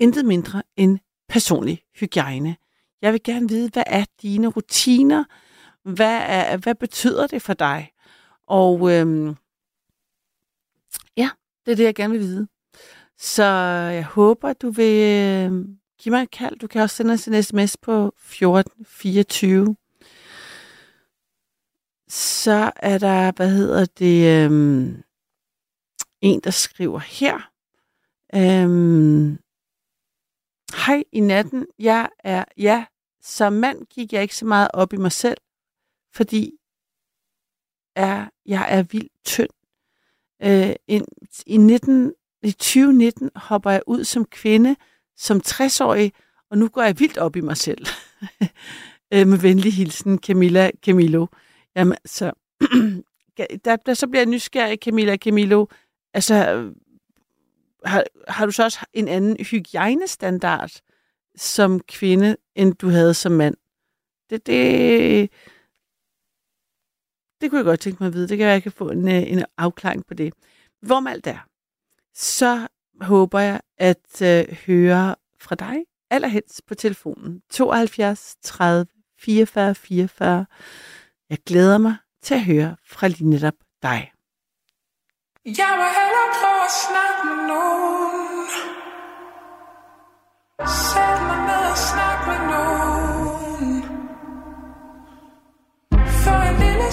intet mindre end personlig hygiejne. Jeg vil gerne vide, hvad er dine rutiner? Hvad, er, hvad betyder det for dig? Og øhm, det er det, jeg gerne vil vide. Så jeg håber, du vil øh, give mig et kald. Du kan også sende os en sms på 1424. Så er der, hvad hedder det, øhm, en, der skriver her. Øhm, Hej i natten. Jeg er, ja, som mand gik jeg ikke så meget op i mig selv, fordi er, jeg er vildt tynd. Øh, i, 19, I 2019 hopper jeg ud som kvinde, som 60-årig, og nu går jeg vildt op i mig selv. øh, med venlig hilsen, Camilla Camillo. Jamen, så, der, der, så bliver jeg nysgerrig, Camilla Camillo. Altså, øh, har, har du så også en anden hygiejnestandard som kvinde, end du havde som mand? Det, det, det kunne jeg godt tænke mig at vide. Det kan være, at jeg kan få en, øh, en afklaring på det. Hvorom alt er, så håber jeg at øh, høre fra dig, allerhelst på telefonen 72 30 44 44. Jeg glæder mig til at høre fra lige netop dig. Jeg vil hellere prøve at snakke med nogen Sæt mig ned og snak med nogen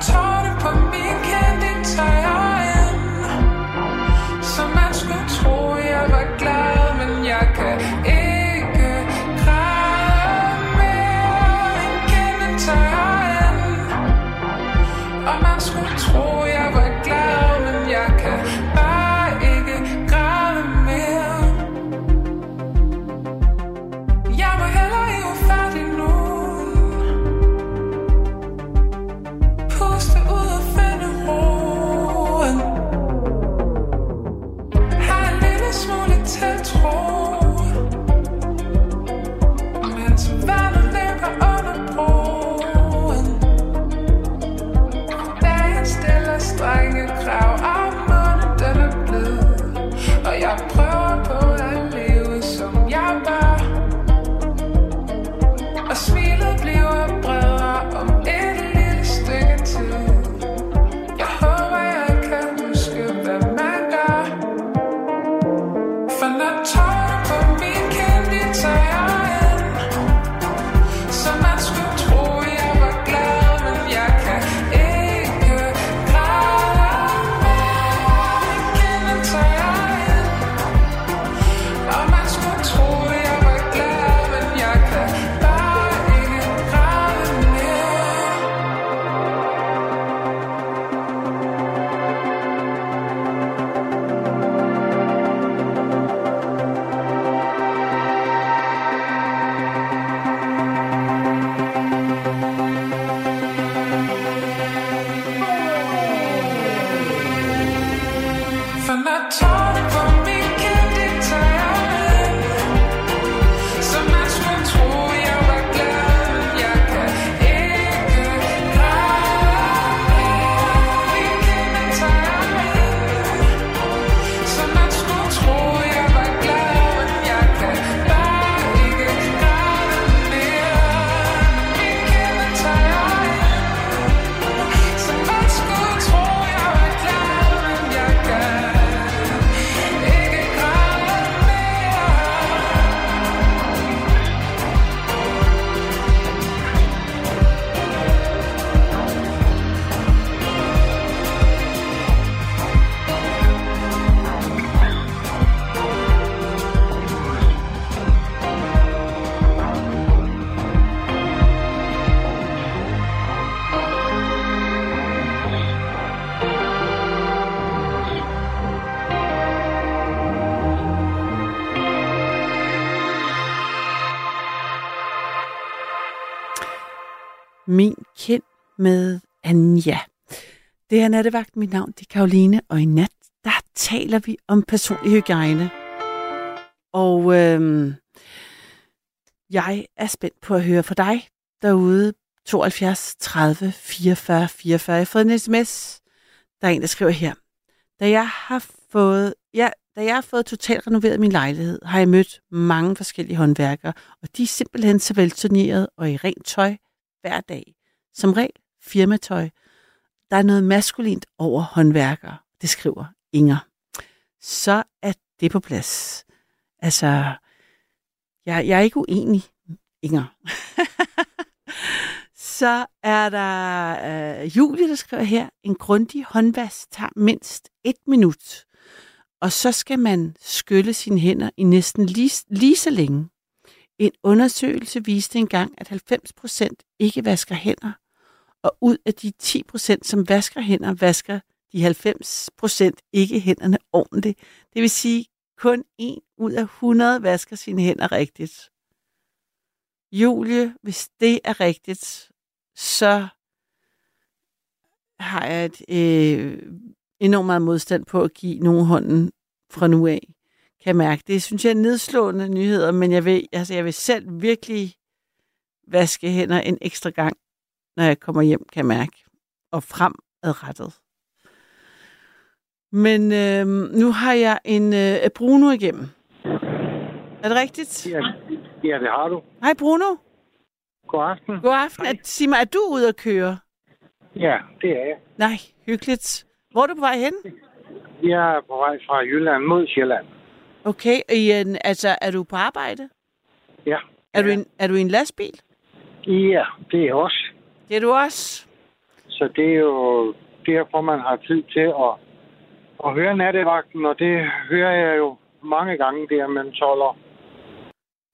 tårne på min kind de tøjer Det er nattevagt. Mit navn det er Karoline, og i nat, der taler vi om personlig hygiejne. Og øhm, jeg er spændt på at høre fra dig derude. 72 30 44 44. Jeg har fået en sms. Der er en, der skriver her. Da jeg har fået, ja, da jeg har fået totalt renoveret min lejlighed, har jeg mødt mange forskellige håndværkere, og de er simpelthen så velturneret og i rent tøj hver dag. Som regel firmatøj. Der er noget maskulint over håndværkere, det skriver Inger. Så er det på plads. Altså, jeg, jeg er ikke uenig, Inger. Så er der øh, Julie, der skriver her, en grundig håndvask tager mindst et minut. Og så skal man skylle sine hænder i næsten lige, lige så længe. En undersøgelse viste engang, at 90% ikke vasker hænder. Og ud af de 10%, som vasker hænder, vasker de 90% ikke hænderne ordentligt. Det vil sige, kun en ud af 100 vasker sine hænder rigtigt. Julie, hvis det er rigtigt, så har jeg et øh, enormt meget modstand på at give nogen hånden fra nu af. Kan jeg mærke. Det synes jeg er nedslående nyheder, men jeg vil, altså, jeg vil selv virkelig vaske hænder en ekstra gang, når jeg kommer hjem, kan jeg mærke. Og fremadrettet. Men øh, nu har jeg en øh, Bruno igennem. Er det rigtigt? Ja, ja, det har du. Hej Bruno. God aften. God aften. Er, sig mig, er du ude at køre? Ja, det er jeg. Nej, hyggeligt. Hvor er du på vej hen? Jeg er på vej fra Jylland mod Sjælland. Okay, i en, altså er du på arbejde? Ja. Er, du i en, er du i en lastbil? Ja, det er også. Det er du også. Så det er jo derfor, man har tid til at, at høre nattevagten, og det hører jeg jo mange gange der mellem 12 og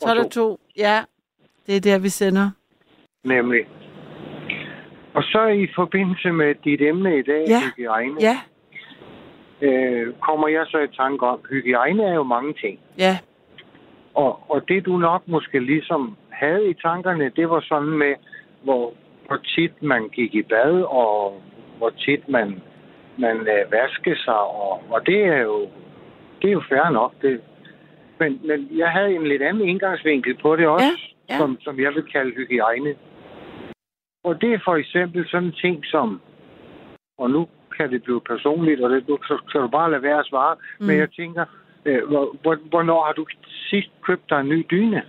12 og 2. Ja, det er der, vi sender. Nemlig. Og så i forbindelse med dit emne i dag, Ja. hygiejne, Ja, øh, kommer jeg så i tanke om, hygiejne er jo mange ting. ja, Og, og det du nok måske ligesom havde i tankerne, det var sådan med, hvor, hvor tit man gik i bad, og hvor tit man, man øh, vaskede sig. Og, og det er jo det er jo fair nok. Det. Men, men jeg havde en lidt anden indgangsvinkel på det også, Ja, ja. Som, som jeg vil kalde hygiejne. Og det er for eksempel sådan en ting som, og nu kan det blive personligt, og det, du, så skal du bare lade være at svare, mm. men jeg tænker, øh, hvor, hvor, hvornår har du sidst købt dig en ny dyne?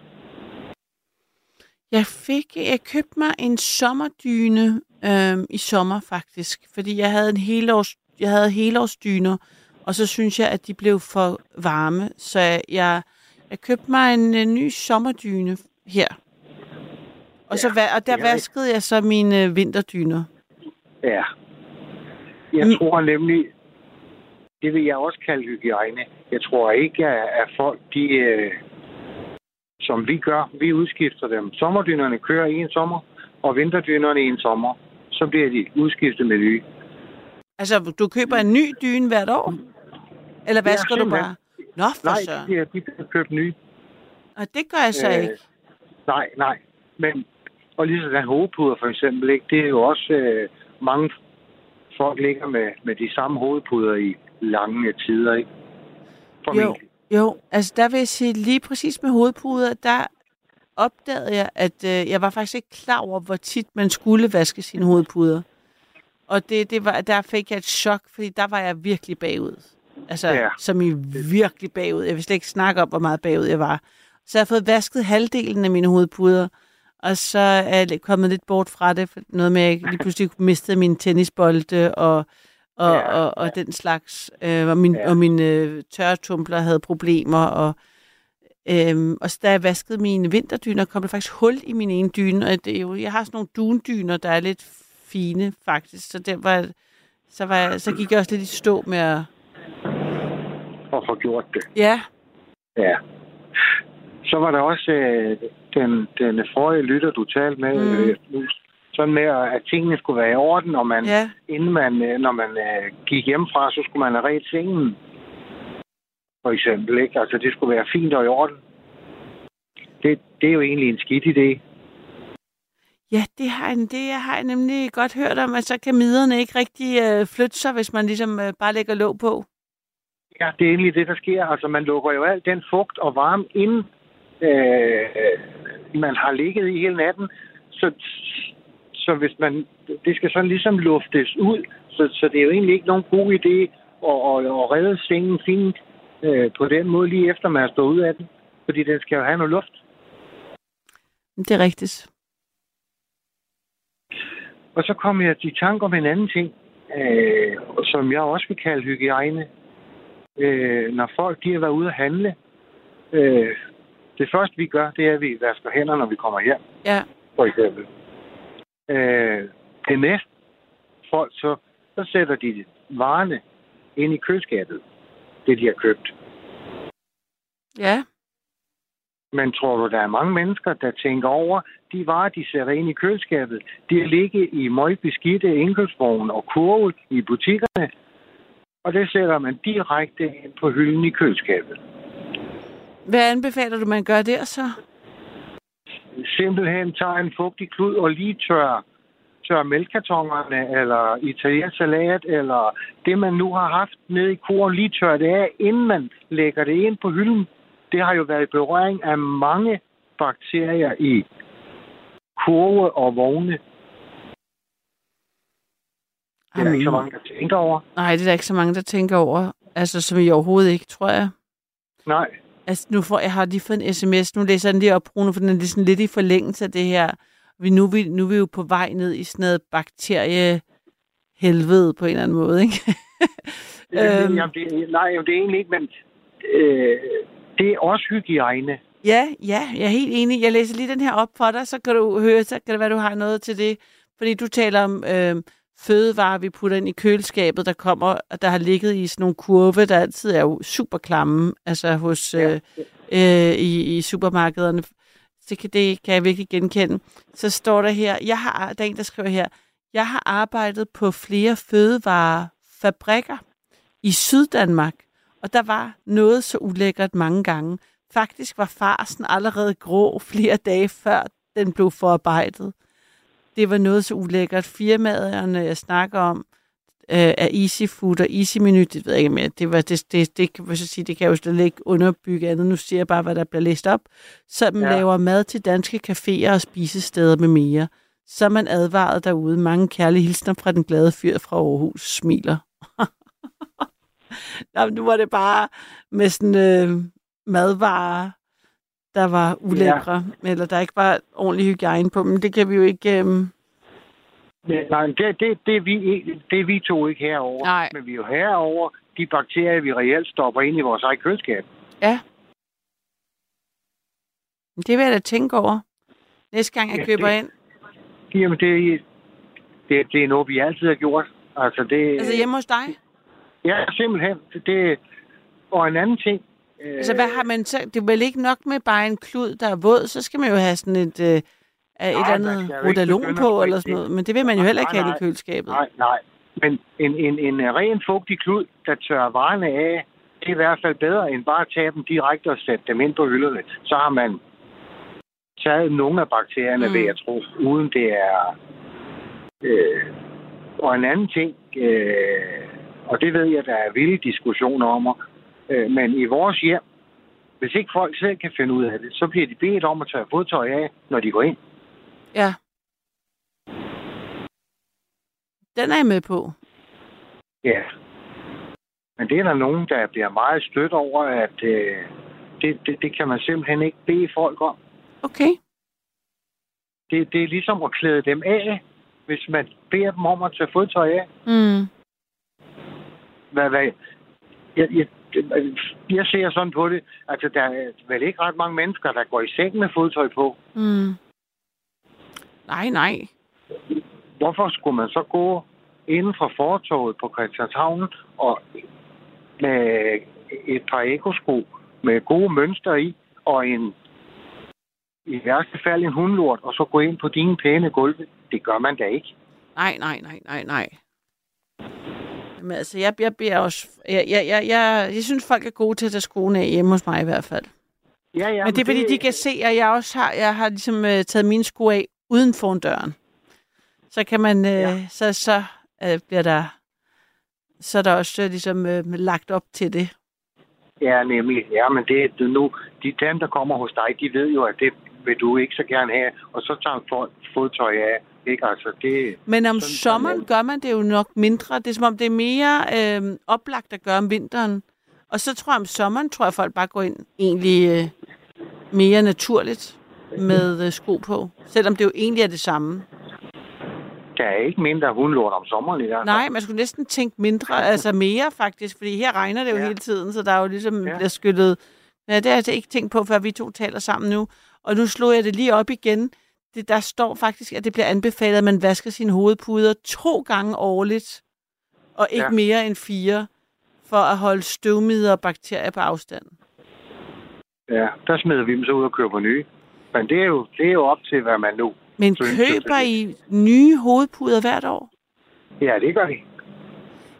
Jeg fik, jeg købte mig en sommerdyne øhm, i sommer faktisk, fordi jeg havde en helårs, jeg havde helårsdyner, og så synes jeg, at de blev for varme, så jeg, jeg, købte mig en, en ny sommerdyne her. Og, så, va- og der er vaskede jeg så mine vinterdyner. Ja. Jeg Mm. tror nemlig, det vil jeg også kalde hygiejne. Jeg tror ikke, at, at folk, de, øh, som vi gør, vi udskifter dem. Sommerdynerne kører i en sommer, og vinterdynerne i en sommer. Så bliver de udskiftet med nye. Altså, du køber en ny dyne hvert år? Eller Ja, vasker du bare? Nå, for Nej, søren. de bliver, de bliver købt nye. Og det gør jeg så Øh, ikke. Nej, nej. Men, og lige sådan hovedpuder for eksempel, ikke? det er jo også øh, mange folk ligger med, med de samme hovedpuder i lange tider, ikke? Formentlig. jo, altså der vil jeg sige, lige præcis med hovedpuder, der opdagede jeg, at øh, jeg var faktisk ikke klar over, hvor tit man skulle vaske sine hovedpuder. Og det, det var, der fik jeg et chok, fordi der var jeg virkelig bagud. Altså, Ja. som i virkelig bagud. Jeg vil slet ikke snakke om, hvor meget bagud jeg var. Så jeg har fået vasket halvdelen af mine hovedpuder, og så er jeg kommet lidt bort fra det. Noget med, at jeg lige pludselig mistede mine tennisbolde og, og, Ja, og, og den slags. Øh, og, min, Ja. og mine øh, tørretumbler havde problemer. Og, øhm, og så da jeg vaskede mine vinterdyner, kom der faktisk hul i min ene dyne. Og det er jo, jeg har sådan nogle dundyner, der er lidt fine faktisk. Så, det var, så, var jeg, så gik jeg også lidt i stå med at... Og få gjort det. Ja, Ja. Så var der også øh, den, den forrige lytter, du talte med, Mm. øh, sådan med, at tingene skulle være i orden, og man, ja. inden man, øh, når man øh, gik hjemmefra, så skulle man have ret sengen. For eksempel, ikke? Altså, det skulle være fint og i orden. Det, det er jo egentlig en skidt idé. Ja, det har, jeg, det har jeg nemlig godt hørt om, at så kan miderne ikke rigtig øh, flytte sig, hvis man ligesom øh, bare lægger låg på. Ja, det er egentlig det, der sker. Altså, man lukker jo alt den fugt og varme ind, øh, man har ligget i hele natten. Så, så hvis man, det skal sådan ligesom luftes ud. Så, så det er jo egentlig ikke nogen god idé og, og, og redde sengen fint øh, på den måde, lige efter man er stået ud af den. Fordi den skal jo have noget luft. Det er rigtigt. Og så kom jeg i tanke om en anden ting, øh, som jeg også vil kalde hygiejne. Øh, når folk de har været ude at handle, øh, det første vi gør, det er, at vi vasker hænder, når vi kommer hjem, Ja. for eksempel. Øh, det næste folk, så, så sætter de varerne ind i køleskabet, det de har købt. Ja. Men tror du, der er mange mennesker, der tænker over, de varer, de sætter ind i køleskabet, de ligger i møgbeskidte indkøbsvogne og kurve i butikkerne, og det sætter man direkte ind på hylden i køleskabet. Hvad anbefaler du, man gør der så? Simpelthen tager en fugtig klud og lige tør, tør mælkekartonerne, eller italiensk salat, eller det, man nu har haft nede i kuren, lige tør det af, inden man lægger det ind på hylden. Det har jo været i berøring af mange bakterier i kurve og vogne. Det er der ikke så mange, der tænker over. Nej, det er der ikke så mange, der tænker over. Altså, som i overhovedet ikke, tror jeg. Nej. Altså, nu får, jeg har lige fået en sms. Nu læser jeg den lige op, Bruno, for den er lige sådan lidt i forlængelse af det her. Vi, nu, vi, nu er vi jo på vej ned i sådan noget bakteriehelvede på en eller anden måde, ikke? Øhm. Jamen, det, nej, jamen, det er egentlig ikke, men øh, det er også hygiejne. Ja, ja, jeg er helt enig. Jeg læser lige den her op for dig, så kan du høre, så kan det være, du har noget til det. Fordi du taler om øh, fødevarer, vi putter ind i køleskabet, der kommer, der har ligget i sådan nogle kurve, der altid er jo super klamme, altså hos, Ja. øh, øh, i, i supermarkederne. Det kan, det kan jeg virkelig genkende. Så står der her, jeg har, der er en, der skriver her, jeg har arbejdet på flere fødevarefabrikker i Syddanmark, og der var noget så ulækkert mange gange. Faktisk var farsen allerede grå flere dage før den blev forarbejdet. Det var noget så ulækkert. Firmaerne, jeg snakker om, øh, er Easy Food og Easy Menu, det ved jeg ikke mere. Det, var, det, det, det, kan, så sige, det kan jo slet ikke underbygge andet. Nu siger jeg bare, hvad der bliver læst op. Så man Ja. laver mad til danske caféer og spisesteder med mere. Så er man advaret derude. Mange kærlige hilsner fra den glade fyr fra Aarhus smiler. Nå, nu var det bare med sådan øh, madvarer, der var ulækre, ja. eller der ikke var ordentlig hygiejne på, men det kan vi jo ikke... Øh, Men, nej, det, det, det, er vi, det er vi to ikke herover. Nej. Men vi er jo herover de bakterier, vi reelt stopper ind i vores eget køleskab. ja. Det vil jeg da tænke over. Næste gang jeg Ja, køber det- ind. Jamen, det, det, det er noget, vi altid har gjort. Altså, det, Altså hjemme hos dig? Ja, simpelthen. Det, og en anden ting. Øh, Altså hvad har man så? Det er vel ikke nok med bare en klud, der er våd, så skal man jo have sådan et, øh, et skal andet rodalon på, eller sådan noget. Men det vil man jo heller ikke Nej, have i nej. køleskabet. Nej, nej. Men en, en, en ren fugtig klud, der tørrer varerne af, det er i hvert fald bedre, end bare at tage dem direkte og sætte dem ind på hylderne. Så har man taget nogle af bakterierne, Mm. vil jeg tro, uden det er... Øh, og en anden ting, øh, og det ved jeg, der er vilde diskussioner om, øh, men i vores hjem, hvis ikke folk selv kan finde ud af det, så bliver de bedt om at tage fodtøj af, når de går ind. Ja. Den er jeg med på. Ja. Men det er der nogen, der bliver meget stødt over, at øh, det, det, det kan man simpelthen ikke bede folk om. Okay. Det, det er ligesom at klæde dem af, hvis man beder dem om at tage fodtøj af. Mm. Hvad, hvad, jeg, jeg, jeg ser sådan på det, altså der er vel ikke ret mange mennesker, der går i seng med fodtøj på. Mm. Nej, nej. Hvorfor skulle man så gå inden for fortorvet på Christianshavn og med et par ekosko med gode mønster i, og en i værste fald en hundlort, og så gå ind på dine pæne gulve. Det gør man da ikke. Nej, nej, nej, nej, nej. Men altså, jeg, jeg beder også... Jeg, jeg, jeg, jeg, jeg synes, folk er gode til at tage skoene af hjemme hos mig i hvert fald. Ja, ja, men det er fordi, de kan se, at jeg også har, jeg har ligesom uh, taget mine sko af uden for døren. Så kan man, uh, ja. så, så uh, bliver der, så er der også uh, ligesom uh, lagt op til det. Ja, nemlig. Ja, men det, det nu, de dem, der kommer hos dig, de ved jo, at det vil du ikke så gerne have, og så tager folk fodtøj af ikke? Altså, det, Men om Sådan- sommeren gør man det jo nok mindre. Det er som om, det er mere øh, oplagt at gøre om vinteren. Og så tror jeg, om sommeren tror jeg, folk bare går ind egentlig øh, mere naturligt med øh, sko på. Selvom det jo egentlig er det samme. der er ikke mindre hundlort om sommeren i hvert fald. Nej, man skulle næsten tænke mindre, altså mere faktisk, fordi her regner det jo Ja. hele tiden, så der er jo ligesom Ja. bliver skyllet. Ja, det har jeg altså ikke tænkt på, før vi to taler sammen nu. Og nu slog jeg det lige op igen. Det, der står faktisk, at det bliver anbefalet, at man vasker sine hovedpuder to gange årligt, og ikke Ja. mere end fire, for at holde støvmider og bakterier på afstand. Ja, der smider vi dem så ud og køber nye. Men det er jo, det er jo op til, hvad man nu... Men synes, er køber. I nye hovedpuder hvert år? Ja, det gør de.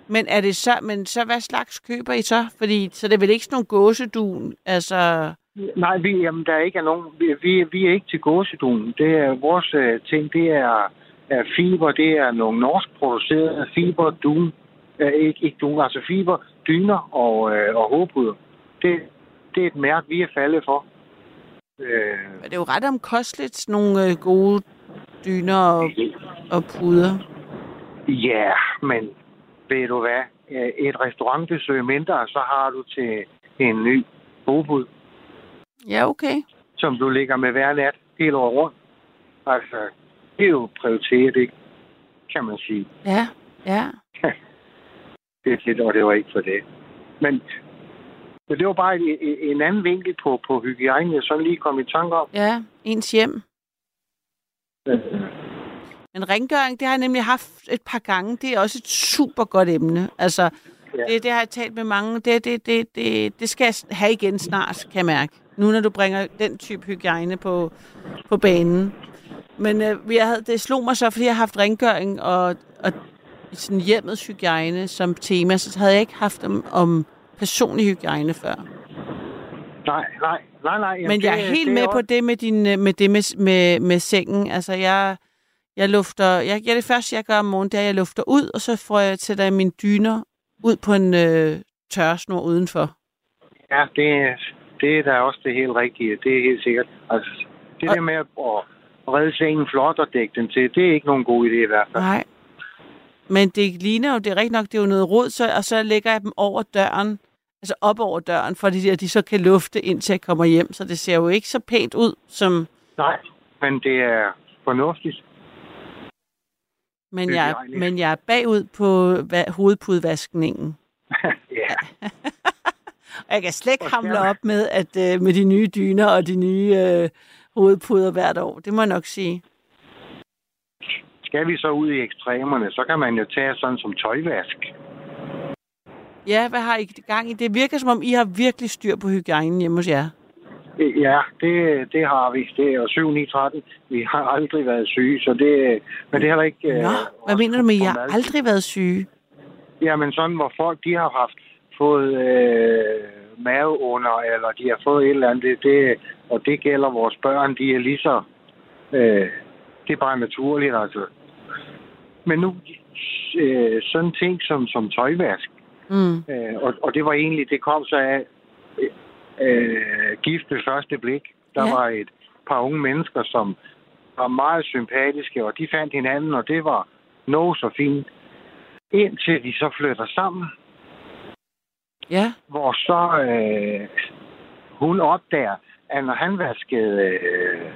Men er det så, men så hvad slags køber I så? Fordi så er det vel ikke sådan nogle gåsedun, altså... Nej, vi, jamen, der er ikke er nogen... Vi, vi, vi er ikke til gåsedun. Det er vores øh, ting, det er, er fiber. Det er nogle norsk producerede fiber, dun. Øh, ikke, ikke dun, altså fiber, dyner og, øh, og hovedpuder. Det, det er et mærke, vi er faldet for. Øh, Det er jo ret omkosteligt, nogle øh, gode dyner og, og puder. Ja, men ved du hvad? Øh, Et restaurantbesøg mindre, så har du til en ny hovedbud, Ja, okay. som du ligger med hver nat hele året rundt. Altså, det er jo prioriteret, ikke? Kan man sige. Ja, ja. Det er det, og det var ikke for det. Men, men det var bare en, en anden vinkel på, på hygiejne, jeg sådan lige kom i tanke om. Ja, ens hjem. Øh, Men rengøring, det har jeg nemlig haft et par gange. Det er også et super godt emne. Altså, ja. det, det har jeg talt med mange. Det, det, det, det, det skal jeg have igen snart, kan jeg mærke. Nu når du bringer den type hygiejne på, på banen. Men øh, jeg havde, det slog mig så, fordi jeg har haft rengøring og, og sådan hjemmets hygiejne som tema, så havde jeg ikke haft om, om personlig hygiejne før. nej, nej, nej, nej. Jamen, Men jeg er det- helt det med også- på det med, din, øh, med det med, med, med sengen. Altså, jeg, jeg lufter... Jeg, jeg, det første, jeg gør om morgenen, det er, at jeg lufter ud, og så får jeg til mine dyner ud på en øh, tørresnor udenfor. Ja, det, det er da også det helt rigtige. Det er helt sikkert. Altså, det Og- der med at redde sengen flot og dække den til, det er ikke nogen god idé i hvert fald. Nej. Men det ligner jo, det er rigtigt nok, det er jo noget rod, så, og så lægger jeg dem over døren, altså op over døren, for de, at de så kan lufte, indtil jeg kommer hjem. Så det ser jo ikke så pænt ud, som... Nej, men det er fornuftigt. Men jeg, men jeg er bagud på va- hovedpudvaskningen. Og jeg kan slet ikke hamle op med, at øh, med de nye dyner og de nye øh, hovedpuder hvert år. Det må jeg nok sige. Skal vi så ud i ekstremerne, så kan man jo tage sådan som tøjvask. Ja, hvad har I gang i? Det virker som om, I har virkelig styr på hygiejnen hjemme hos jer. Øh, Ja, det, det har vi. Det er 7 9 13. Vi har aldrig været syge, så det... Men det er heller ikke... øh, Nå, hvad også mener du med, at I har aldrig været syge? Jamen sådan, hvor folk de har haft fået øh, maveunder, eller de har fået et eller andet, det, det, og det gælder vores børn, de er lige så... Øh, det er bare naturligt, altså. Men nu, øh, sådan ting som, som tøjvask, Mm. øh, og, og det var egentlig, det kom så af øh, gift ved første blik. Der Ja. ja. var et par unge mennesker, som var meget sympatiske, og de fandt hinanden, og det var noget så fint. Indtil de så flytter sammen, Ja, hvor så øh, hun opdager, at når han vaskede øh,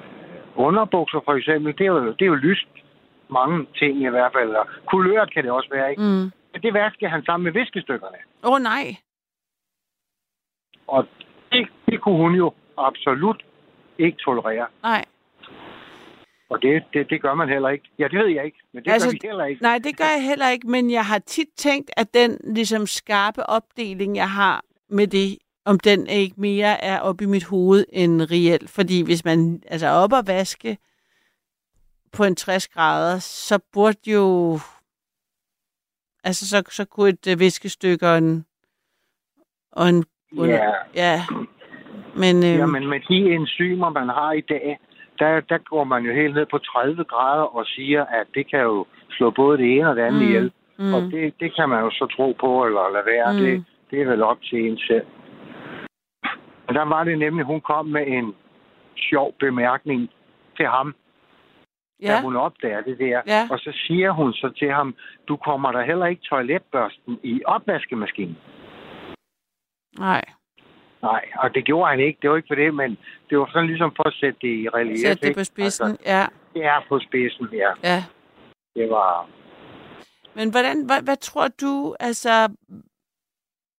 underbukser for eksempel, det er, jo, det er jo lyst mange ting i hvert fald, og kulørt kan det også være, ikke? mm. Men Det vaskede han sammen med viskestykkerne. Åh oh, nej. Og det, det kunne hun jo absolut ikke tolerere. Nej. Og det, det, det gør man heller ikke. Ja, det ved jeg ikke, men det Altså, gør vi heller ikke. Nej, det gør jeg heller ikke, men jeg har tit tænkt, at den ligesom skarpe opdeling, jeg har med det, om den ikke mere er op i mit hoved end reelt. Fordi hvis man altså er op og vaske på en 60 grader, så burde jo... Altså, så, så kunne et øh, viskestykke og en... Og en Ja, ja. Men, øh, ja, men med de enzymer, man har i dag, der, der går man jo helt ned på 30 grader og siger, at det kan jo slå både det ene og det andet Mm, ihjel. mm, Og det, det kan man jo så tro på, eller lade være. Mm. Det, det er vel op til en selv. Og der var det nemlig, hun kom med en sjov bemærkning til ham. da Ja. hun opdager det der. Ja. Og så siger hun så til ham, du kommer der heller ikke toiletbørsten i opvaskemaskinen. Nej. Nej, og det gjorde han ikke. Det var ikke for det, men det var sådan ligesom for at sætte det i relief. Sæt det på spidsen. Altså, Ja. det er på spidsen, ja. Ja. Det var... Men hvordan, hvad, hvad tror du, altså,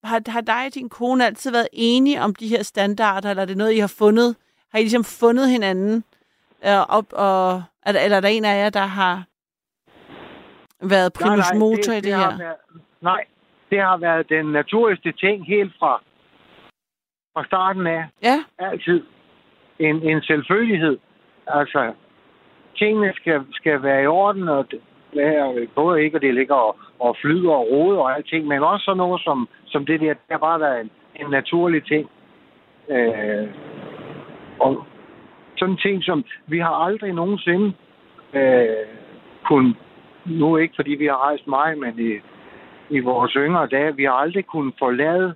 har, har dig og din kone altid været enige om de her standarder, eller er det noget, I har fundet? Har I ligesom fundet hinanden? Øh, op, og, er der, eller er der en af jer, der har været primus nej, nej, motor i det, har her? Været, nej, det har været den naturligste ting helt fra, fra starten af. Ja, Altid. En, en selvfølgelighed. Altså, tingene skal, skal være i orden, og det er både ikke, at det ligger og, og flyder og roder og alting, men også sådan noget som, som det der, det har bare været en, en naturlig ting. Øh, og sådan ting, som vi har aldrig nogensinde øh, kun nu ikke fordi vi har rejst meget, men i, i vores yngre dage, vi har aldrig kunnet forlade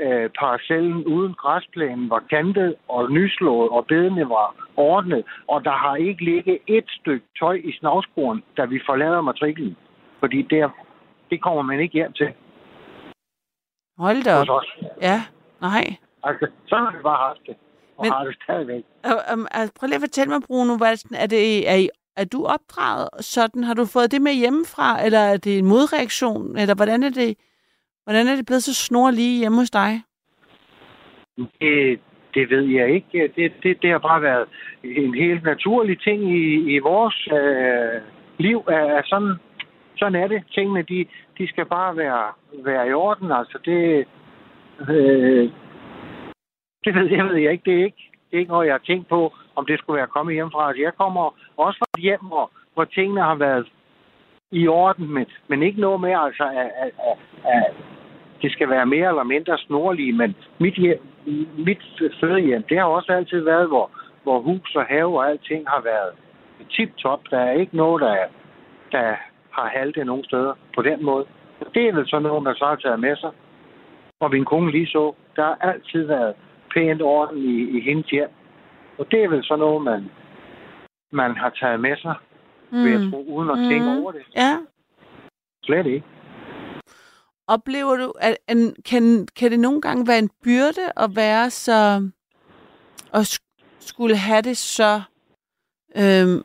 øh, parcellen uden græsplænen var kantet og nyslået, og bedene var ordnet, og der har ikke ligget et stykke tøj i snavskoren, da vi forlader matriklen. Fordi der, det kommer man ikke hjem til hold da op. Ja, nej. Altså, så har vi bare haft det. Og Men- har det stadigvæk. Um, altså, prøv lige at fortælle mig, Bruno, hvad er, sådan- er, det, er, I, er du opdraget sådan? Har du fået det med hjemmefra, eller er det en modreaktion? Eller hvordan er det, hvordan er det blevet så snor lige hjemme hos dig? Det, det ved jeg ikke. Det, det, det har bare været en helt naturlig ting i, i vores øh, liv. Er, sådan, sådan er det. Tingene, de, de skal bare være, være i orden. Altså, det, øh, det ved jeg, ved jeg ikke. Det er ikke, det er ikke noget, jeg har tænkt på, om det skulle være kommet hjemmefra. Altså, jeg kommer også fra et hjem, hvor, hvor tingene har været i orden, men, men ikke noget med, altså, at, at, at, at det skal være mere eller mindre snorlige, men mit, hjem, mit fødehjem, det har også altid været, hvor, hvor hus og have og alting har været tip-top. Der er ikke noget, der, der har haltet nogen steder på den måde. Det er vel sådan noget, man så har taget med sig. Og min kone lige så, der har altid været pænt orden i, i hendes hjem. Og det er vel sådan noget, man, man har taget med sig, mm. vil jeg tro, uden at tænke Mm. over det. Ja. Slet ikke. Oplever du, at, at kan, kan det nogle gange være en byrde at være så... at skulle have det så... Øhm,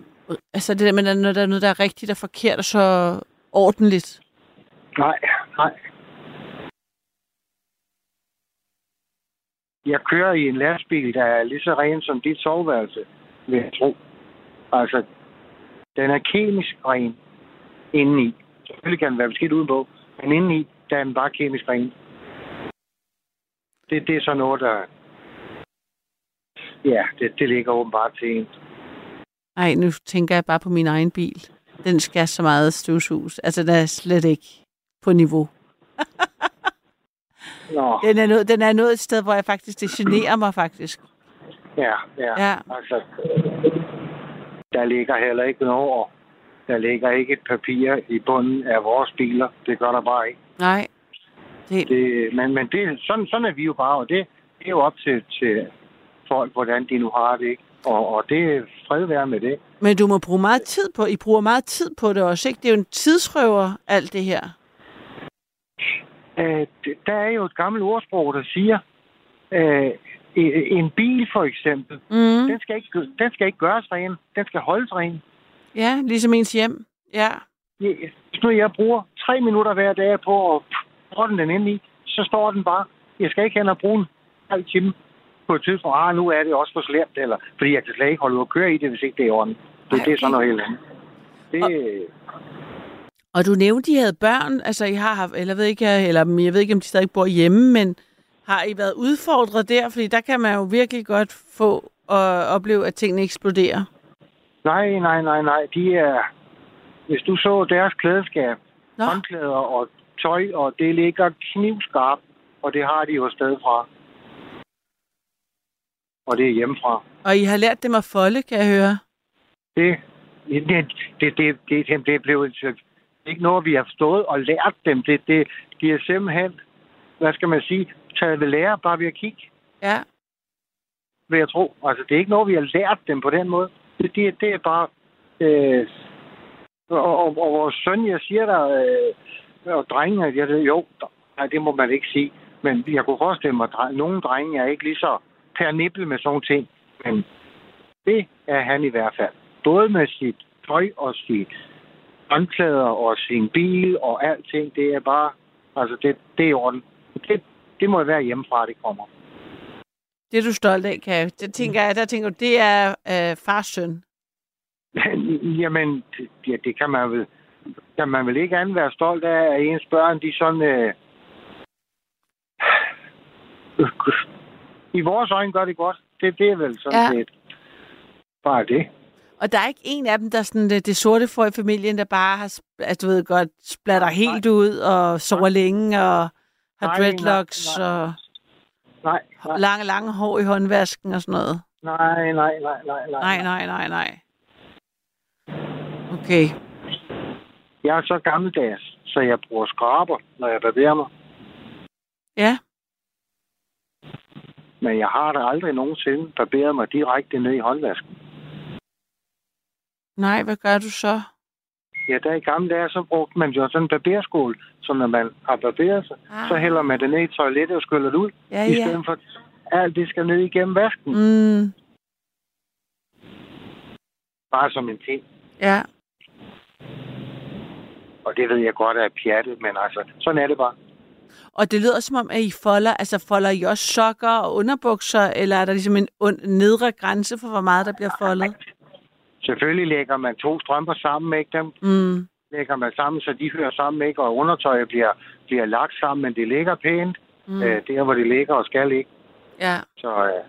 altså det der med, når der er noget, der er rigtigt og forkert og så ordentligt. Nej, nej. Jeg kører i en lastbil, der er lige så ren som dit soveværelse, vil jeg tro. Altså, den er kemisk ren indeni. Selvfølgelig kan den være beskidt udenpå, men indeni, er den bare kemisk ren. Det, det er så noget, der... Ja, det, det ligger åbenbart til en. Nej, nu tænker jeg bare på min egen bil. Den skal så meget støvsus. Altså, der er slet ikke på niveau. Nå, Den er, nået, den er nået et sted, hvor jeg faktisk, det generer mig faktisk. ja, ja. Ja. Altså, der ligger heller ikke noget, der ligger ikke et papir i bunden af vores biler. Det gør der bare ikke. Nej. Det, Det, men men det, sådan, sådan er vi jo bare, og det, det er jo op til, til folk, hvordan de nu har det, ikke? Og, og det er fred være med det. men du må bruge meget tid på, I bruger meget tid på det også, ikke? Det er jo en tidsrøver, alt det her. Øh, der er jo et gammelt ordsprog, der siger, øh, en bil for eksempel, Mm. den skal, ikke, den skal ikke gøres ren, den skal holdes ren. Ja, ligesom ens hjem. Ja. Nu jeg bruger tre minutter hver dag på at protte den ind i, så står den bare. Jeg skal ikke hen og bruge en halv time på et tidspunkt. Ah, nu er det også for slemt, eller fordi jeg kan slet ikke holde ud at køre i det, hvis ikke det er i orden. Det, Ej, det er sådan okay. noget helt andet. Det, Og du nævnte, I havde børn. Altså, I har haft, eller ved ikke, eller jeg ved ikke, om de stadig bor hjemme, men har I været udfordret der? Fordi der kan man jo virkelig godt få og opleve, at tingene eksploderer. nej, nej, nej, nej. De er... Hvis du så deres klædeskab, Nå, håndklæder og tøj, og det ligger knivskarpt, og det har de jo sted fra. Og det er hjemmefra. og I har lært dem at folde, kan jeg høre. Det, det, det, det, det, det, er ikke noget, vi har stået og lært dem. Det, det, de er simpelthen, hvad skal man sige, taget ved lære bare ved at kigge, Ja. vil jeg tro. Altså, det er ikke noget, vi har lært dem på den måde. Det, det, det er bare Øh, og, og, og vores søn, jeg siger der, øh, og drengene, jeg ved, jo, nej, det må man ikke sige. Men jeg kunne forestille mig, at nogle drenge er ikke lige så per nippel med sådan ting. Men det er han i hvert fald. Både med sit tøj og sit håndklæder og sin bil og alting. Det er bare, altså det, det er i orden. Det, det må være hjemmefra, det kommer. Det er du stolt af, kan Det tænker jeg, der tænker du, det er øh, fars søn. Jamen, det, ja, det kan man vel kan man vel ikke andet være stolt af, at ens børn, de sådan... Øh, I vores øjne gør det godt. Det, det er vel sådan Ja. set bare det. Og der er ikke en af dem, der er sådan det, det sorte for i familien, der bare har, altså, du ved godt, splatter Nej, helt ud og sover længe og har Nej, dreadlocks nej, og Nej, nej, lange, lange hår i håndvasken og sådan noget. nej, nej, nej, nej, Nej, nej, nej, nej. Okay. Jeg er så gammeldags, så jeg bruger skraber, når jeg barberer mig. Ja. Men jeg har da aldrig nogensinde barberet mig direkte ned i håndvasken. Nej, hvad gør du så? Ja, der i gamle dage, så brugte man jo sådan en barberskål, så når man har barberet sig, Ah. så hælder man det ned i toilettet og skyller det ud, Ja, i ja. stedet for at alt det skal ned igennem vasken. Mm, Bare som en ting. ja. Og det ved jeg godt er pjattet, men altså, sådan er det bare. Og det lyder som om, at I folder, altså folder I også sokker og underbukser, eller er der ligesom en nedre grænse for, hvor meget der bliver foldet? Selvfølgelig lægger man to strømper sammen, ikke? Dem Mm, lægger man sammen, så de hører sammen, ikke? Og undertøjet bliver, bliver lagt sammen, men det ligger pænt. mm. Øh, der, hvor det ligger og skal ligge. ja. Så, øh.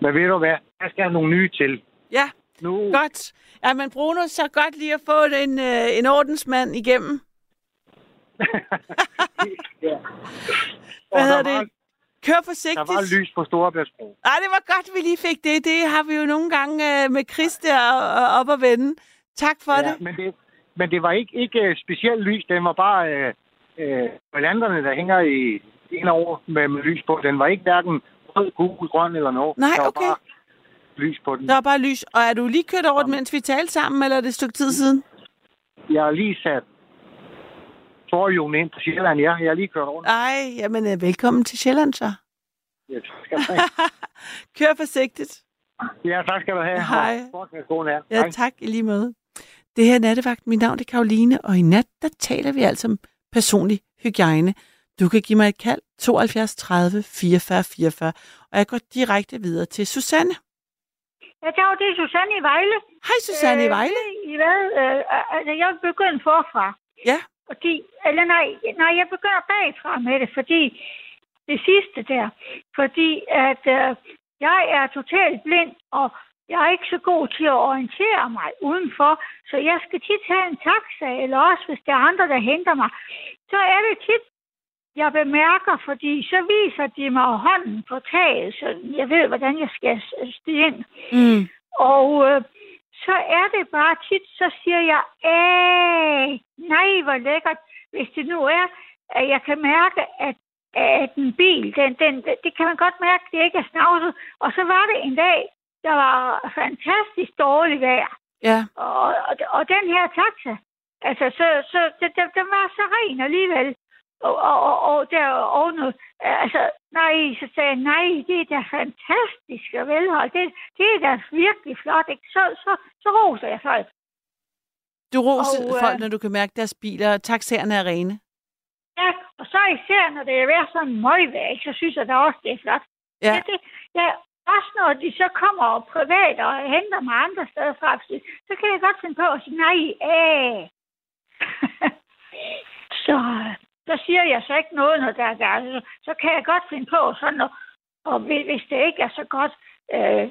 Men ved du hvad? Jeg skal have nogle nye til. Ja, Nu, godt. Ja, men Bruno, så godt lige at få en, øh, en ordensmand igennem. ja. Hvad Og hedder der var, det? Kør Der forsigtigt. var lys på Storebæltsbro. Ej, det var godt, vi lige fik det. Det har vi jo nogle gange øh, med Chris der øh, op at vende. Tak for Ja, det. men det, men det var ikke, ikke uh, specielt lys. Den var bare øh, øh, guirlanderne, der hænger i en over med, med lys på. Den var ikke hverken rød, gul, grøn eller noget. Nej, der var okay. bare lys på den. Der var bare lys. Og er du lige kørt over den, mens vi talte sammen, eller er det et stykke tid siden? Jeg har lige sat forhjulen ind på Sjælland. Ja, jeg har lige kørt over. Ej, jamen øh, velkommen til Sjælland så. Ja, tak skal du have. Kør forsigtigt. Ja, tak skal du have. Hej. Ja, tak i lige måde. Det her er Nattevagt. Mit navn er Karoline, og i nat, der taler vi altså om personlig hygiejne. Du kan give mig et kald 72 30 44 44, og jeg går direkte videre til Susanne. Ja, dag, det er Susanne i Vejle. Hej Susanne i Vejle. Øh, I hvad? Øh, altså, jeg vil begynde forfra. Ja. Fordi, eller nej, nej, jeg begynder bagfra med det, fordi det sidste der. Fordi at øh, jeg er totalt blind, og jeg er ikke så god til at orientere mig udenfor, så jeg skal tit have en taxa, eller også hvis der er andre, der henter mig. Så er det tit, jeg bemærker, fordi så viser de mig hånden på taget, så jeg ved, hvordan jeg skal stige ind. Mm. Og øh, så er det bare tit, så siger jeg, Æh, nej, hvor lækkert, hvis det nu er, at jeg kan mærke, at, at en bil, den, den, det kan man godt mærke, det ikke er snavset. Og så var det en dag, der var fantastisk dårligt vejr. Ja. Og, og, og den her taxa, altså, så, så den, den var så ren alligevel. Og, og, og, og der og noget, altså, nej, så sagde jeg, nej, det er da fantastisk og velholdt. Det, det er da virkelig flot, ikke? Så, så, så roser jeg folk. Du roser Og, øh, folk, når du kan mærke deres biler. Taxaerne er rene. Ja, og så især, når det er været sådan møgvejr, ikke, så synes jeg da også, det er flot. Ja. Ja, det, ja, også når de så kommer op privat og henter mig andre steder fra, så kan jeg godt finde på at sige, nej, æh. så, så siger jeg så ikke noget, når der, der så, så kan jeg godt finde på sådan, og, og hvis det ikke er så godt, øh,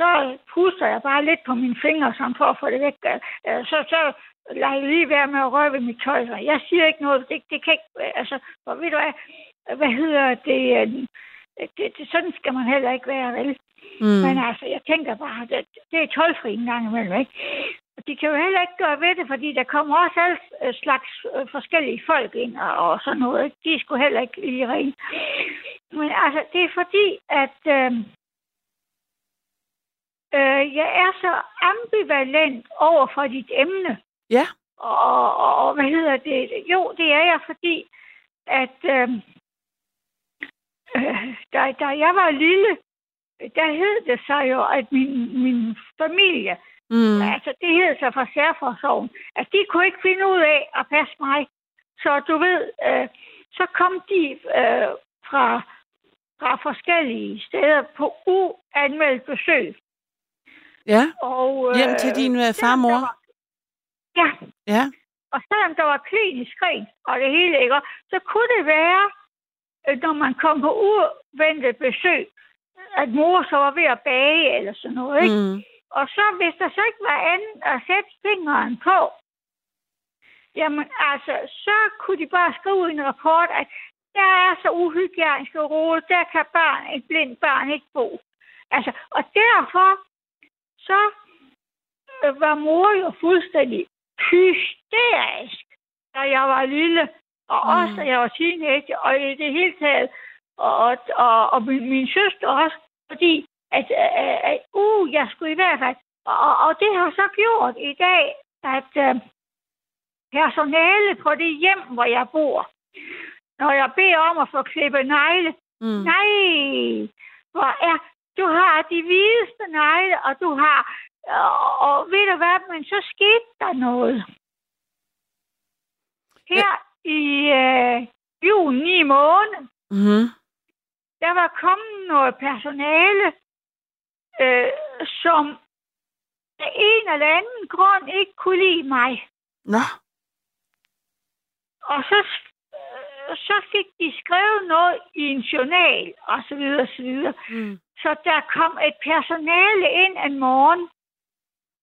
så puster jeg bare lidt på mine fingre, sådan for at få det væk. Øh, så, så lader jeg lige være med at røre ved mit tøj. Jeg siger ikke noget, det, det kan ikke, altså, for ved du hvad, hvad hedder det, øh, det, det, sådan skal man heller ikke være, vel? Mm. Men altså, jeg tænker bare, det, det er tolvfri en gang imellem, ikke? De kan jo heller ikke gøre ved det, fordi der kommer også alle øh, slags øh, forskellige folk ind og, og sådan noget, ikke? De skulle heller ikke lige rene. Men altså, det er fordi, at øh, øh, jeg er så ambivalent over for dit emne. Ja. Og, og, og hvad hedder det? Jo, det er jeg, fordi at øh, øh, da, da jeg var lille, der hed det sig jo, at min, min familie, Mm. altså det hed sig fra særforsorgen, at de kunne ikke finde ud af at passe mig. Så du ved, øh, så kom de øh, fra, fra forskellige steder på uanmeldt besøg. Ja. Og, Hjem til din øh, far og selvom der mor. var- Ja, Ja. og selvom der var klinisk rent og det hele, ikke, så kunne det være, øh, når man kom på uventet besøg, at mor så var ved at bage eller sådan noget. Ikke? Mm. Og så hvis der så ikke var andet at sætte fingeren på, jamen altså, så kunne de bare skrive en rapport, at der er så uhygienisk og rodet, der kan barn, et blindt barn ikke bo. Altså, og derfor, så øh, var mor jo fuldstændig hysterisk, da jeg var lille, og Mm. mm. også da jeg var teenager, og i det hele taget, og, og, og, og min, min søster også, fordi at, at, at uh, jeg skulle i hvert fald, og, og det har så gjort i dag, at øh, personale på det hjem, hvor jeg bor, når jeg beder om at få klippet negle, Mm. nej, hvor er, du har de hvideste negle, og du har, og, og ved du hvad, men så skete der noget. Her i øh, juni måned, Mm. der var kommet noget personale, øh, som af en eller anden grund ikke kunne lide mig. Nå. Og så, øh, så fik de skrevet noget i en journal, og så videre, og så videre. Mm. Så der kom et personale ind en morgen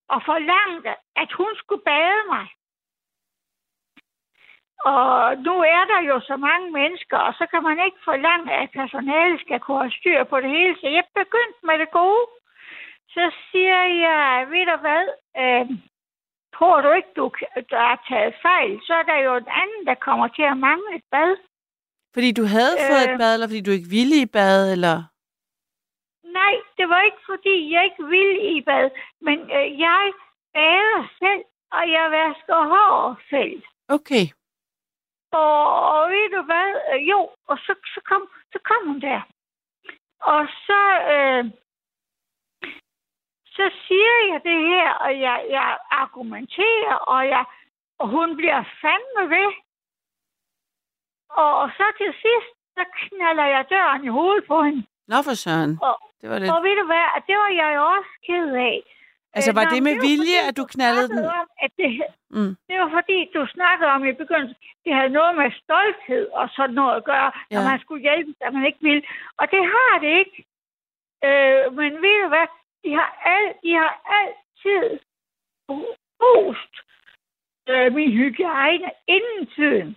og forlangte, at hun skulle bade mig. Og nu er der jo så mange mennesker, og så kan man ikke forlange, at personalet skal kunne have styr på det hele. Så jeg begyndte med det gode. Så siger jeg, ved du hvad, øh, tror du ikke, du, der er taget fejl, så er der jo en anden, der kommer til at mangle et bad. Fordi du havde fået et Øh. bad, eller fordi du ikke ville i bad, eller... Nej, det var ikke, fordi jeg ikke ville i bad, men øh, jeg bader selv, og jeg vasker hår selv. Okay. Og, og ved du hvad? Øh, jo, og så, så, kom, så kom hun der. Og så, øh, så siger jeg det her, og jeg, jeg argumenterer, og, jeg, og hun bliver fandme ved. Og, så til sidst, så knaller jeg døren i hovedet på hende. Nå for søren. Og, Det var lidt... og ved du hvad? Det var jeg jo også ked af. Altså, var nå, det med var vilje, fordi, at du knaldede den? Om, at det, Mm. det var fordi, du snakkede om i begyndelsen, det havde noget med stolthed og sådan noget at gøre, ja. når man skulle hjælpe, at man ikke ville. Og det har det ikke. Øh, men ved du hvad? De har, al, de har altid rost øh, min hygiejne inden tiden.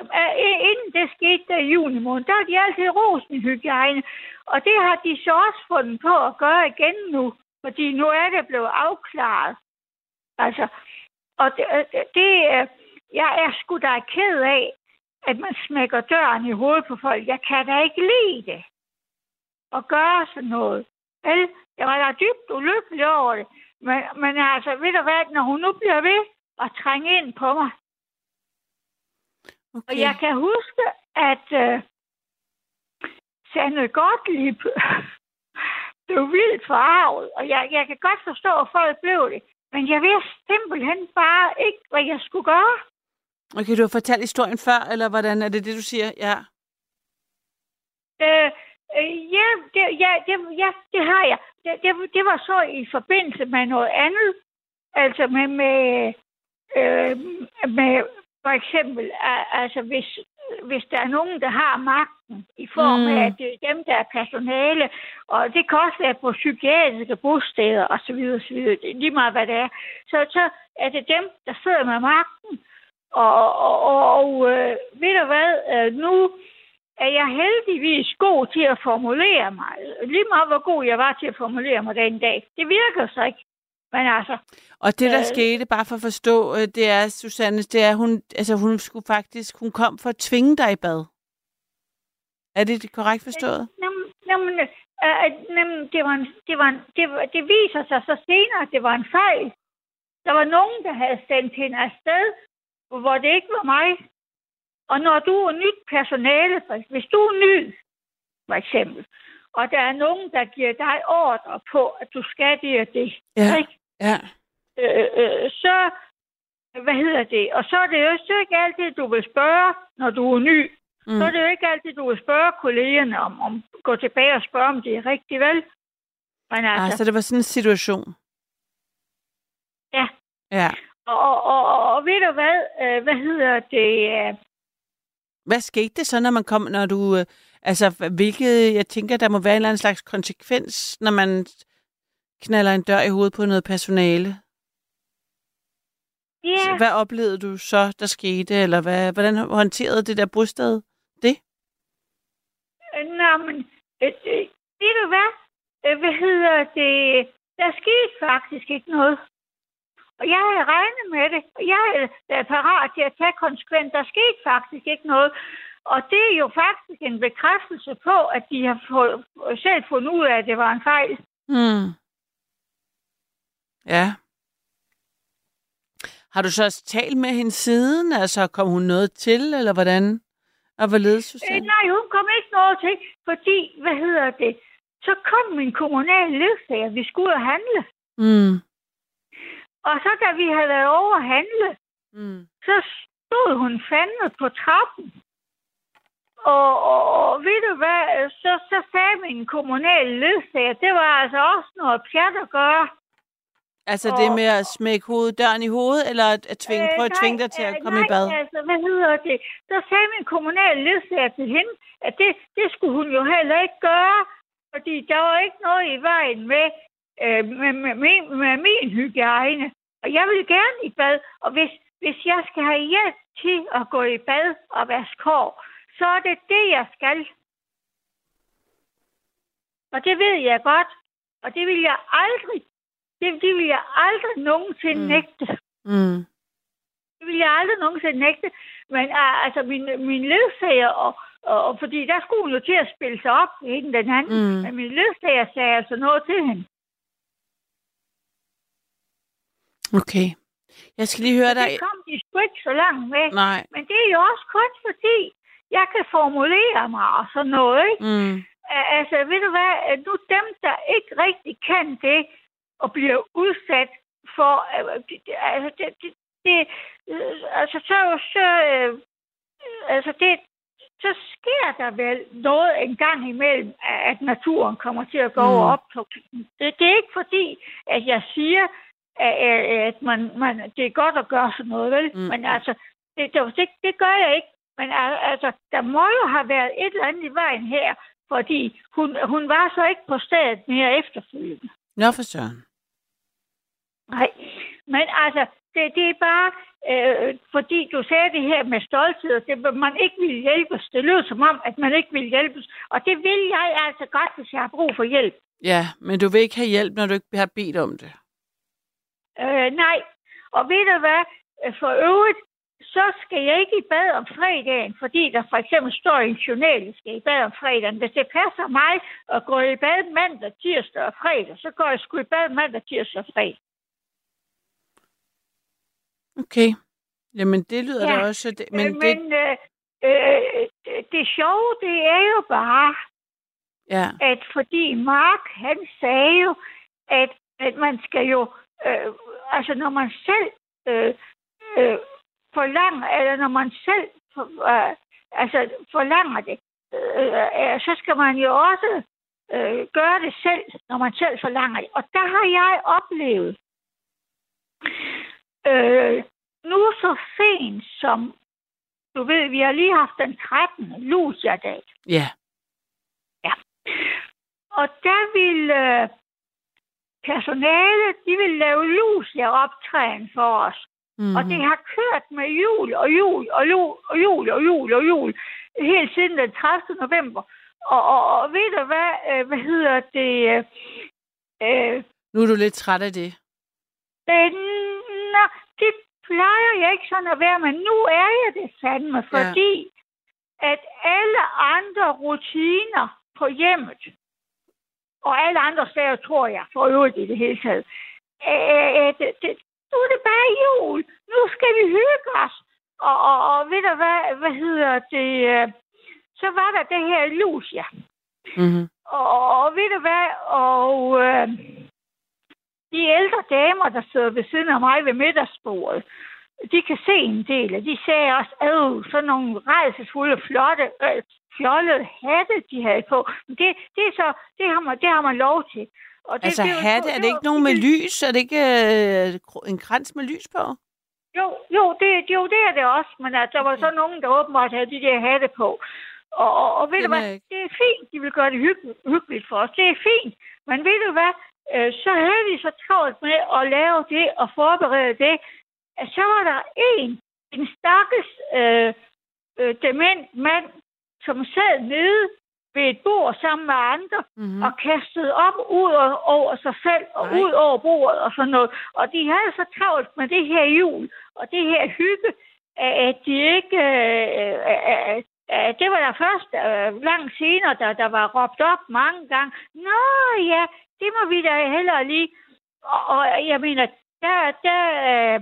Øh, inden det skete der i juni måned, der har de altid rost min hygiejne. Og det har de så også fundet på at gøre igen nu. Fordi nu er det blevet afklaret. Altså, og det, øh, det, øh, jeg er sgu da ked af, at man smækker døren i hovedet på folk. Jeg kan da ikke lide det. Og gøre sådan noget. Vel, jeg var da dybt ulykkelig over det. Men, men altså, ved du hvad, når hun nu bliver ved at trænge ind på mig, Okay. og jeg kan huske, at øh, Sande Gottlieb blev vildt forarvet, og jeg, jeg kan godt forstå, at folk blev det. Men jeg vidste simpelthen bare ikke, hvad jeg skulle gøre. Okay, du har fortalt historien før, eller hvordan er det det, du siger? Ja. Øh, øh, ja, det, ja, det, ja, det har jeg. Det, det, det var så i forbindelse med noget andet. Altså med, med, øh, med for eksempel, al- altså hvis, hvis der er nogen, der har magten i form af, Mm. at det er dem, der er personale, og det kan også være på psykiatriske bosteder osv. osv. Lige meget, hvad det er. Så, så er det dem, der sidder med magten. Og, og, og, og øh, ved du hvad, øh, nu er jeg heldigvis god til at formulere mig. Lige meget, hvor god jeg var til at formulere mig den dag. Det virker så ikke. Men altså, Og det, der Øh. skete, bare for at forstå, øh, det er, Susanne, det er, hun, altså, hun skulle faktisk, hun kom for at tvinge dig i bad. Er det korrekt forstået? Nå, Jamen, øh, jamen det, var en, det, var en, det, var, det viser sig så senere, at det var en fejl. Der var nogen, der havde sendt hende afsted, hvor det ikke var mig. Og når du er nyt personale, hvis du er ny, for eksempel, og der er nogen, der giver dig ordre på, at du skal det og det, Ja. ikke? Ja. øh, øh, så, hvad hedder det, og så er det jo så ikke altid, du vil spørge, når du er ny. Mm. Så er det jo ikke altid, du vil spørge kollegerne om, om gå tilbage og spørge, om det er rigtigt, vel? Men altså, Ah, så det var sådan en situation. Ja. Ja. og, og, og, og, og ved du hvad, øh, hvad hedder det, øh, Hvad skete det så, når man kom, når du... øh, Altså, hvilket... Jeg tænker, der må være en eller anden slags konsekvens, når man knaller en dør i hovedet på noget personale. ja, Så Hvad oplevede du så, der skete? Eller hvad, hvordan håndterede det der brysted det? øh, nå, men, øh, øh, ved du hvad, øh, hvad hedder det, der skete faktisk ikke noget. Og jeg havde regnet med det, og jeg været parat til at tage konsekvens. Der skete faktisk ikke noget. Og det er jo faktisk en bekræftelse på, at de har fået, selv fundet ud af, at det var en fejl. Hmm. Ja. Har du så også talt med hende siden? Altså, kom hun noget til, eller hvordan? Og hvorledes, Øh, Susanne? nej, hun kom ikke noget til, fordi, hvad hedder det, så kom min kommunale ledsager, vi skulle ud og handle. Mm. Og så da vi havde været over at handle, Mm. så stod hun fandme på trappen. Og, og, og ved du hvad, så, så sagde min kommunale ledsager, det var altså også noget pjat at gøre. Altså det Og- med at smække hovedet, døren i hovedet, eller at, at tvinge, prøve at tvinge dig til at øh, komme nej, i bad? altså, hvad hedder det? Så sagde min kommunale ledsager til hende, at det, det skulle hun jo heller ikke gøre, fordi der var ikke noget i vejen med, øh, med, med, med, med min hygiejne. Og jeg vil gerne i bad, og hvis, hvis jeg skal have hjælp til at gå i bad og vaske hår, så er det det, jeg skal. Og det ved jeg godt, og det vil jeg aldrig, det, det vil jeg aldrig nogensinde Mm. nægte. Mm. Det vil jeg aldrig nogensinde nægte. Men altså, min, min ledsager, og, og, og, fordi der skulle hun jo til at spille sig op, ikke den anden. Mm. Men min ledsager sagde altså noget til hende. Okay. Jeg skal lige høre dig. Det kom de sgu ikke så langt med. Nej. Men det er jo også kun fordi, jeg kan formulere mig og sådan noget, ikke? Mm. Altså, ved du hvad? Nu dem, der ikke rigtig kan det, og bliver udsat for... Det- altså, det... det, det uh, altså, så... så uh, altså, det, så sker der vel noget en gang imellem, at naturen kommer til at gå Mm. mm. op. Det, det er ikke fordi, at jeg siger, at, man, man, det er godt at gøre sådan noget, vel? Mm. Men altså, det, det, det, det gør jeg ikke. Men al- altså, der må jo have været et eller andet i vejen her, fordi hun, hun var så ikke på stedet mere efterfølgende. Nå for søren. Nej, men altså, det, det er bare, øh, fordi du sagde det her med stolthed, og det, man ikke vil hjælpes. Det lyder som om, at man ikke vil hjælpes. Og det vil jeg altså godt, hvis jeg har brug for hjælp. Ja, men du vil ikke have hjælp, når du ikke har bedt om det. Øh, nej, og ved du hvad, Øh, for øvrigt, så skal jeg ikke i bad om fredagen, fordi der for eksempel står i en journal, jeg skal i bad om fredagen. Hvis det passer mig at gå i bad mandag, tirsdag og fredag, så går jeg sgu i bad mandag, tirsdag og fredag. Okay. Jamen, det lyder Ja, da også... Det, men Men, det, men øh, øh, det, det sjove, det er jo bare, ja. at fordi Mark, han sagde jo, at, at man skal jo, øh, altså når man selv øh, øh, forlanger, eller når man selv for, øh, altså forlanger det, øh, øh, så skal man jo også øh, gøre det selv, når man selv forlanger det. Og der har jeg oplevet, øh, nu så sent som, du ved, vi har lige haft den 13. Lucia-dag. Ja. Og der vil øh, personalet, de vil lave Lucia-optræden for os. Mm. Og det har kørt med jul og jul og jul og jul og jul og jul helt siden den 30. november. Og, og, og ved du hvad, øh, hvad hedder det? Øh, øh, Nu er du lidt træt af det. øh, nå, det plejer jeg ikke sådan at være, men nu er jeg det fandme, fordi at alle andre rutiner på hjemmet, og alle andre steder, tror jeg, for øvrigt i det hele taget. Øh, det, nu er det bare jul. Nu skal vi hygge os. Og, og, og ved du hvad, hvad hedder det? øh, Så var der det her Lucia. Mm-hmm. Og, og ved du hvad? Og øh, de ældre damer, der sidder ved siden af mig ved middagsbordet, de kan se en del, og de sagde også, at sådan nogle rejsesfulde, flotte, øh, fjollede hatte, de havde på. Men det, det, er så, det, har man, det har man lov til. Og det, Altså, det, var- hatte, er det ikke nogen med lys? Er det ikke øh, en krans med lys på? Jo, jo, det, jo, det er det også, men altså, der var så nogen, der åbenbart havde de der hatte på. Og, og, og ved du hvad, ikke. det er fint, de vil gøre det hygge, hyggeligt for os. Det er fint, men ved du hvad, øh, så havde vi så travlt med at lave det og forberede det, at så var der en, en stakkels øh, øh, dement mand, som sad nede ved et bord sammen med andre, Mm-hmm. og kastede op ud over sig selv og Nej. ud over bordet og sådan noget. Og de havde så travlt med det her jul og det her hygge, at de ikke... Øh, øh, øh, øh, det var der først øh, langt senere, der, der var råbt op mange gange. Nå ja, det må vi da hellere lige. Og, og jeg mener, der, der, øh,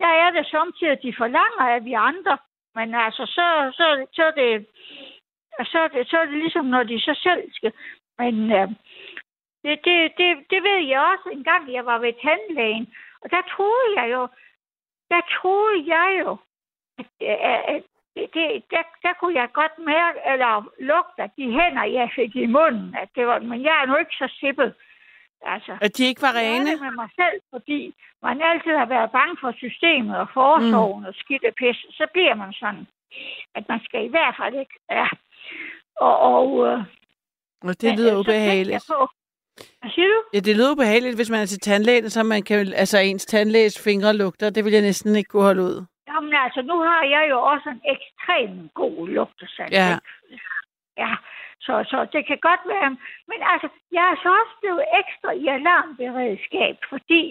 der er det samtidig, at de forlanger af vi andre. Men altså, så, så, så er det så er, det, så er det ligesom, når de så selv skal. Men øh, det, det, det, det ved jeg også en gang, jeg var ved tandlægen. Og der troede jeg jo, der troede jeg jo, at, øh, at, at det, det, der, der kunne jeg godt mærke, eller lugte, at de hænder, jeg fik i munden, at det var, men jeg er nu ikke så sippet. Altså, At de ikke var jeg rene? det med mig selv, fordi man altid har været bange for systemet og forsorgen mm. og skidt og pis. Så bliver man sådan, at man skal i hvert fald ikke. Ja. Og, og øh, Og det lyder så tænkte ubehageligt. Jeg på, hvad siger du? Ja, det lyder ubehageligt, hvis man er til tandlægen, så man kan, altså ens tandlæges fingre lugter. Det vil jeg næsten ikke kunne holde ud. Jamen altså, nu har jeg jo også en ekstrem god lugtesand. Ja. ikke? Ja, så, så det kan godt være. Men altså, jeg er så også blevet ekstra i alarmberedskab, fordi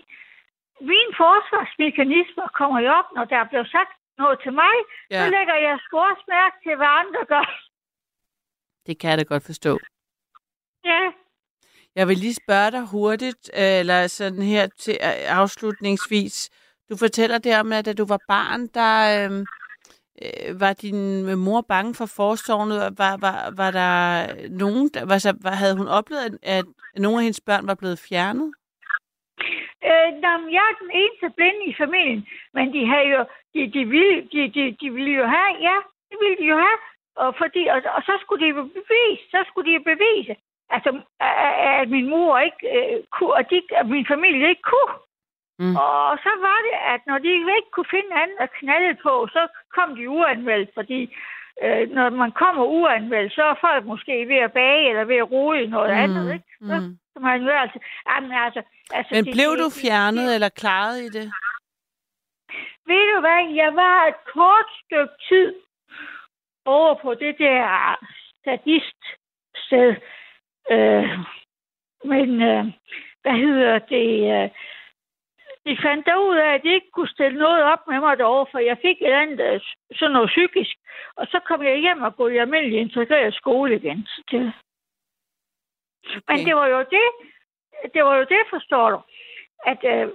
mine forsvarsmekanismer kommer jo op, når der er blevet sagt noget til mig. Ja. Så lægger jeg sgu også mærke til, hvad andre gør. det kan jeg da godt forstå. Ja, Jeg vil lige spørge dig hurtigt, øh, eller sådan her til øh, afslutningsvis. Du fortæller det om, at da du var barn, der øh, øh, var din mor bange for forsorgen. Var, var, var der nogen, der, var, så, havde hun oplevet, at, at nogle af hendes børn var blevet fjernet? øh, nå, jeg er den eneste blinde i familien, men de havde jo, de, de, ville, de, de, de ville jo have, ja, det ville de jo have, og, fordi, og, og så skulle de jo bevise, så skulle de jo bevise, altså, at, at min mor ikke øh, kunne, og de, at min familie ikke kunne. Mm. Og så var det, at når de ikke kunne finde andet at knalde på, så kom de uanmeldt, fordi øh, når man kommer uanmeldt, så er folk måske ved at bage eller ved at rode noget mm. andet, ikke? Så, Mm. så man jo altså, jamen, altså, altså, Men det- blev det- du det- fjernet eller klaret i det? Ved du hvad, jeg var et kort stykke tid over på det der sadist-sted. Øh, men, øh, hvad hedder det? Øh, de fandt ud af, at de ikke kunne stille noget op med mig derovre, for jeg fik et andet, øh, sådan noget psykisk. Og så kom jeg hjem og gå i almindelig integreret skole igen. Så det, Okay. men det var jo det, det var jo det, forstår du, at øh,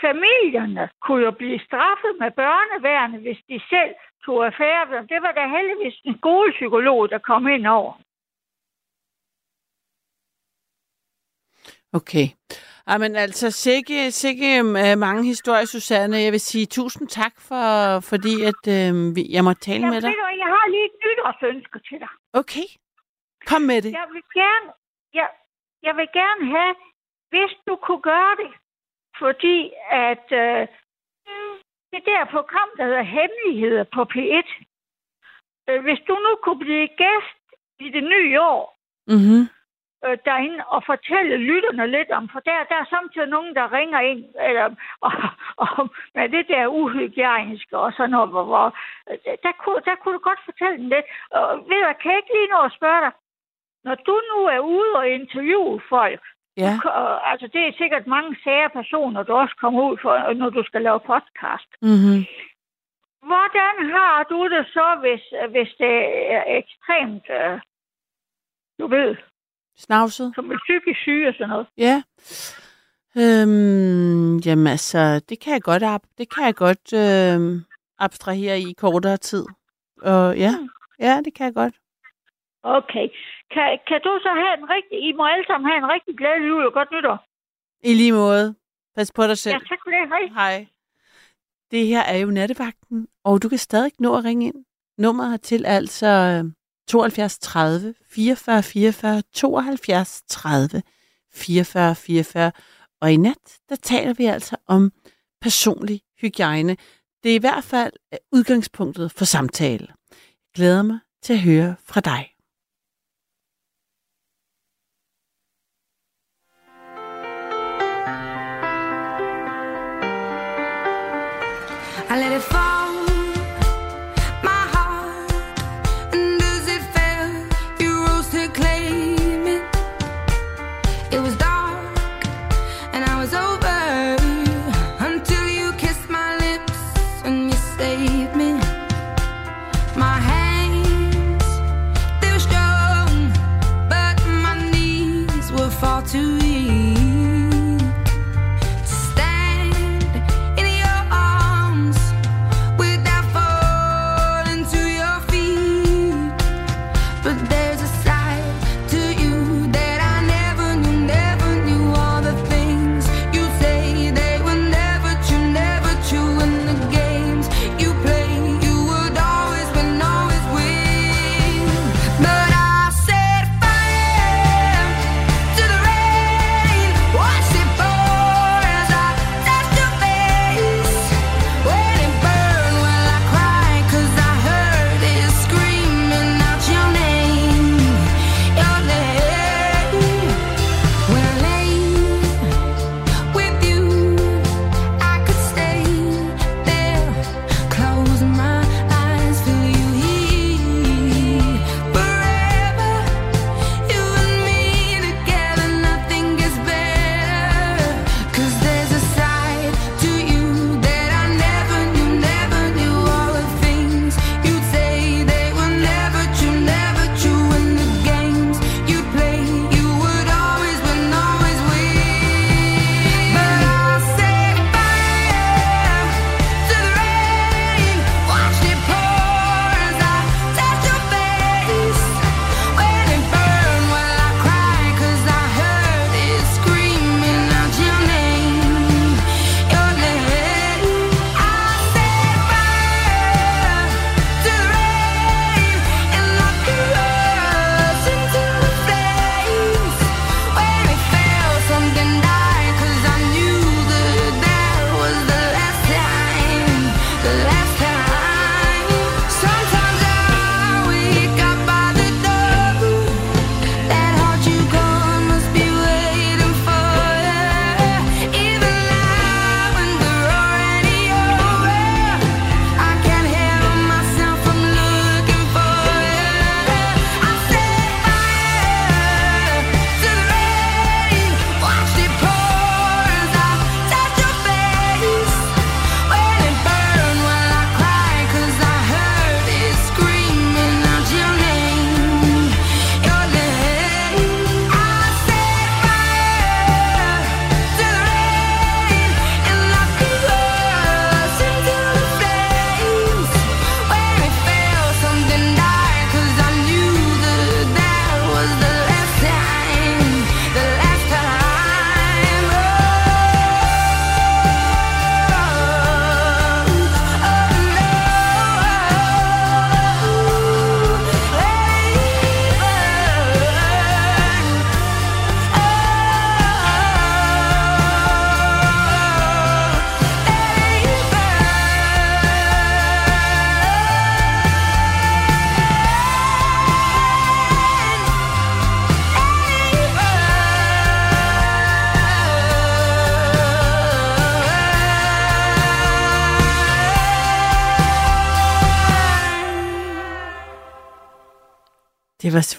familierne kunne jo blive straffet med børneværende, hvis de selv tog affære. Det var da heldigvis en skolepsykolog, der kom ind over. Okay. Jamen altså, sikke, sikke øh, mange historier, Susanne. Jeg vil sige tusind tak, for, fordi at, øh, vi- jeg måtte tale Jeg, med dig. du, jeg har lige et nytårsønske til dig. Okay. Kom med det. Jeg vil gerne, jeg, jeg vil gerne have, hvis du kunne gøre det, fordi at øh, det der program, der hedder Hemmeligheder på P1, øh, hvis du nu kunne blive gæst i det nye år, Mm-hmm. Øh, derinde og fortælle lytterne lidt om, for der, der er samtidig nogen, der ringer ind eller, og, og, med det der uhygiejniske og sådan noget, hvor, hvor øh, der, kunne, der kunne du godt fortælle dem lidt. Og ved du, kan jeg ikke lige nå at spørge dig, når du nu er ude og interviewe folk, Ja. du, kan- altså det er sikkert mange sære personer, du også kommer ud for, når du skal lave podcast. Mm-hmm. Hvordan har du det så, hvis, hvis det er ekstremt, øh, du ved, Snavset? som er psykisk syge og sådan noget. Ja. Øhm, jamen altså, det kan jeg godt, ab- det kan jeg godt øhm, abstrahere i kortere tid. Og ja, ja, det kan jeg godt. Okay. Kan, kan du så have en rigtig... I må alle sammen have en rigtig glædelig jul og godt nytår. I lige måde. Pas på dig selv. Ja, tak for det. Hej. Hej. Det her er jo nattevagten, og du kan stadig nå at ringe ind. Nummeret hertil er altså øh, 72 30 44 44 72 30 44 44. Og i nat, der taler vi altså om personlig hygiejne. Det er i hvert fald øh, udgangspunktet for samtale. Jeg glæder mig til at høre fra dig.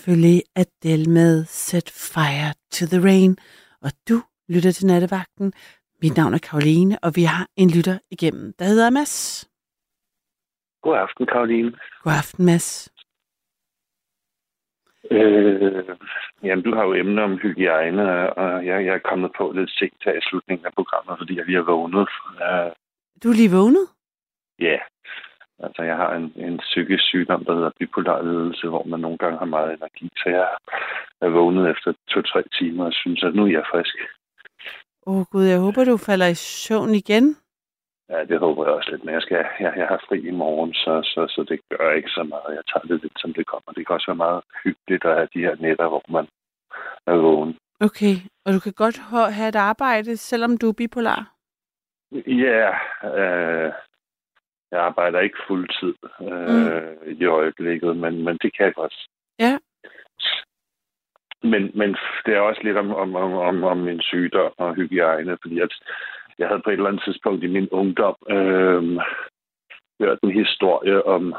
Selvfølgelig Adele med Set Fire to the Rain, og du lytter til nattevagten. Mit navn er Karoline, og vi har en lytter igennem, der hedder Mads. God aften, Karoline. God aften, Mads. Øh, jamen, du har jo emne om hygiejne, og jeg, jeg er kommet på lidt sent her i slutningen af programmet, fordi jeg lige har vågnet. Uh, Du er lige vågnet? Ja, yeah. Altså jeg har en, en psykisk sygdom, der hedder bipolar ledelse, hvor man nogle gange har meget energi. Så jeg er vågnet efter to-tre timer og synes, at nu er jeg frisk. Åh oh, gud, jeg håber, du falder i søvn igen. Ja, det håber jeg også lidt, men jeg, skal, jeg, jeg har fri i morgen, så, så, så det gør ikke så meget. Jeg tager det lidt, som det kommer. Det kan også være meget hyggeligt at have de her nætter, hvor man er vågen. Okay, og du kan godt ha- have et arbejde, selvom du er bipolar? Ja, øh, jeg arbejder ikke fuldtid øh, mm. i øjeblikket, men, men det kan jeg godt. Ja. Men, men det er også lidt om, om, om, om, om min sygdom og hygiejne, fordi at jeg havde på et eller andet tidspunkt i min ungdom øh, hørt en historie om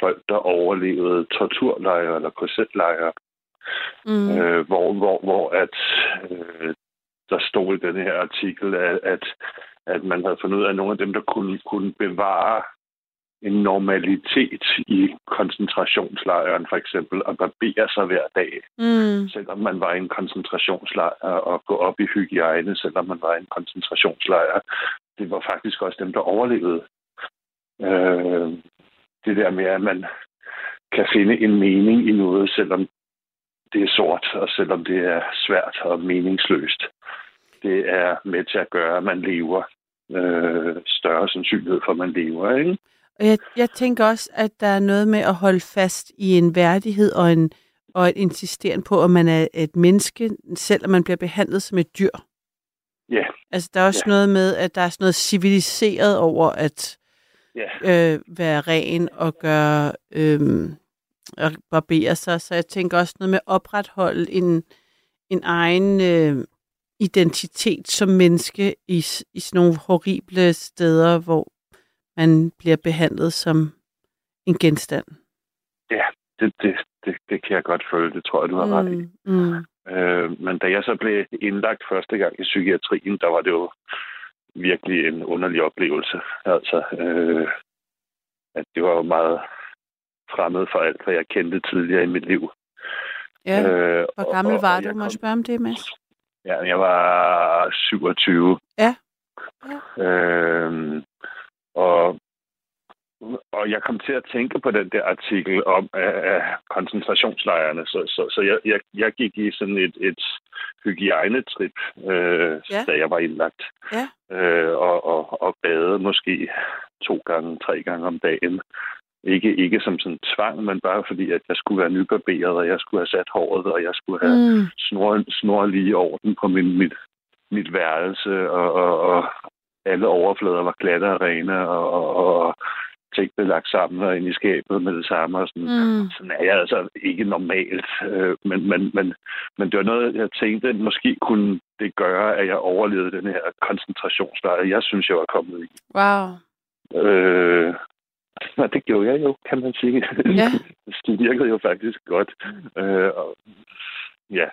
folk, der overlevede torturlejre eller korsetlejre, Mm. øh, hvor, hvor, hvor at, øh, der stod i den her artikel, at, at, at man havde fundet ud af, nogle af dem, der kunne, kunne bevare en normalitet i koncentrationslejren, for eksempel, at barbere sig hver dag, Mm. selvom man var i en koncentrationslejr, og gå op i hygiejne, selvom man var i en koncentrationslejr. Det var faktisk også dem, der overlevede. Øh, det der med, at man kan finde en mening i noget, selvom det er sort, og selvom det er svært og meningsløst. Det er med til at gøre, at man lever. Øh, større sandsynlighed for, at man lever, ikke? Og jeg, jeg tænker også, at der er noget med at holde fast i en værdighed og en og et insisteren på, at man er et menneske, selvom man bliver behandlet som et dyr. Ja, Altså, der er også Ja. noget med, at der er sådan noget civiliseret over at ja, øh, være ren og gøre øh, og barbere sig. Så jeg tænker også noget med at opretholde en, en egen øh, identitet som menneske i, i sådan nogle horrible steder, hvor man bliver behandlet som en genstand. det, det, det, det kan jeg godt føle. Det tror jeg, du har ret i. Mm, mm, Øh, men da jeg så blev indlagt første gang i psykiatrien, der var det jo virkelig en underlig oplevelse. Altså, øh, at det var jo meget fremmed for alt, hvad jeg kendte tidligere i mit liv. ja. Øh, Hvor gammel og- var og du? Må jeg kom- spørge om det, Mads? Ja, jeg var 27. Ja. Øhm, og, og jeg kom til at tænke på den der artikel om af, af koncentrationslejrene, så, så, så jeg, jeg, jeg gik i sådan et, et hygiejnetrip, øh, Ja. da jeg var indlagt. Ja. Øh, og, og, og bade måske to gange, tre gange om dagen. Ikke, ikke som sådan tvang, men bare fordi, at jeg skulle være nybarberet, og jeg skulle have sat håret, og jeg skulle have Mm, snor, snor lige orden på min, mit, mit værelse, og, og, og alle overflader var glatte og rene, og, og, og ting blev lagt sammen og ind i skabet med det samme. Og sådan. mm, sådan er jeg altså ikke normalt. Øh, men, men, men, men det var noget, jeg tænkte, at måske kunne det gøre, at jeg overlevede den her koncentrationslejr, jeg synes, jeg var kommet i. wow. Øh, og det gjorde jeg jo, kan man sige. Ja. det virkede jo faktisk godt. Øh, og, ja.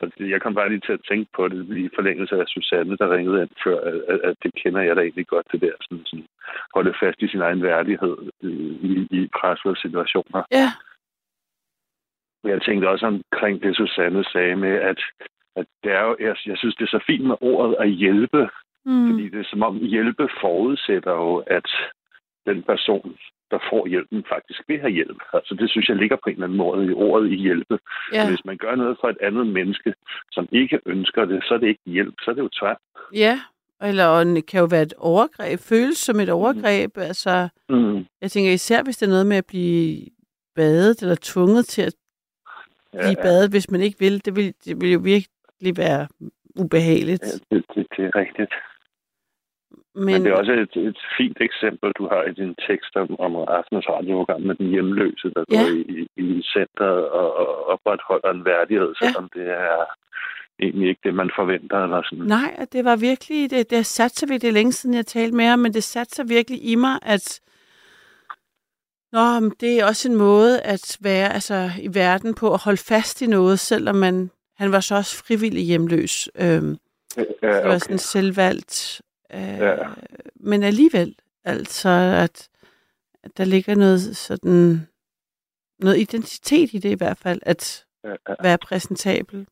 Så jeg kom bare lige til at tænke på det i forlængelse af Susanne, der ringede ind før, at, at- det kender jeg da egentlig godt, det der sådan, sådan holde fast i sin egen værdighed i, i, i pressede situationer. Ja. Jeg tænkte også omkring det, Susanne sagde med, at, at det er jo, jeg, jeg synes, det er så fint med ordet at hjælpe, Mm, fordi det er som om hjælpe forudsætter jo, at den person, der får hjælpen, faktisk vil have hjælp. Altså det synes jeg ligger på en eller anden måde i ordet i hjælpe. ja. Hvis man gør noget for et andet menneske, som ikke ønsker det, så er det ikke hjælp, så er det jo tvang. Ja, eller og det kan jo være et overgreb, føles som et overgreb. Altså, Mm. jeg tænker især, hvis det er noget med at blive badet, eller tvunget til at blive badet, hvis man ikke vil. Det vil, det vil jo virkelig være ubehageligt. Ja, det, det, det er rigtigt. Men, Men, det er også et, et fint eksempel, du har i din tekst om, om aftens radioprogram med den hjemløse, der Ja. går i, i centret og, og opretholder en værdighed, Ja. selvom det er egentlig ikke det, man forventer. Eller sådan. nej, og det var virkelig, det, det satte virkelig, det er længe siden, jeg talte med ham, men det satte sig virkelig i mig, at Nå, men det er også en måde at være altså, i verden på at holde fast i noget, selvom man, han var så også frivillig hjemløs. Øhm, Ja, Det var okay. sådan selvvalgt. Øh, Ja. Men alligevel, altså, at, at der ligger noget sådan noget identitet i det i hvert fald, at Ja, ja. være præsentabel.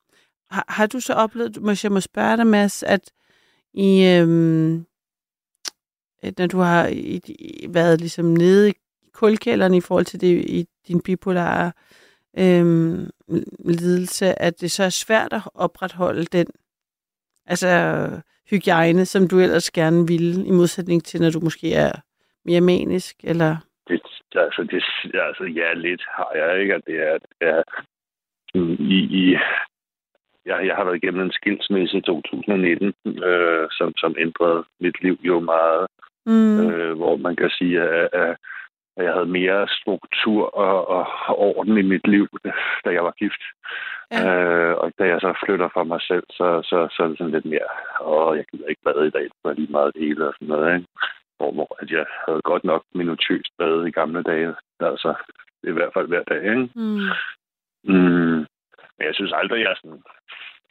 Har, har du så oplevet, hvis jeg må spørge dig, Mads, at i, øhm, at når du har i, i, været ligesom nede i kulkælderen i forhold til det i din bipolare øhm, lidelse, at det så er svært at opretholde den altså hygiejne, som du ellers gerne ville, i modsætning til, når du måske er mere manisk, eller... det, altså, det, altså, ja, lidt har jeg, ikke? Og det er, det er i, i, jeg, jeg har været igennem en skilsmisse i 2019, øh, som, som ændrede mit liv jo meget, Mm. øh, hvor man kan sige, at, at at jeg havde mere struktur og, og orden i mit liv, da jeg var gift. Ja. Øh, og da jeg så flytter fra mig selv, så, så, så er det sådan lidt mere, åh, jeg gider ikke bade i dag, det var lige meget det hele og sådan noget, ikke? Hvor, hvor at jeg havde godt nok minutøst bade i gamle dage, altså i hvert fald hver dag, ikke? Mm. Mm. Men jeg synes aldrig, jeg er sådan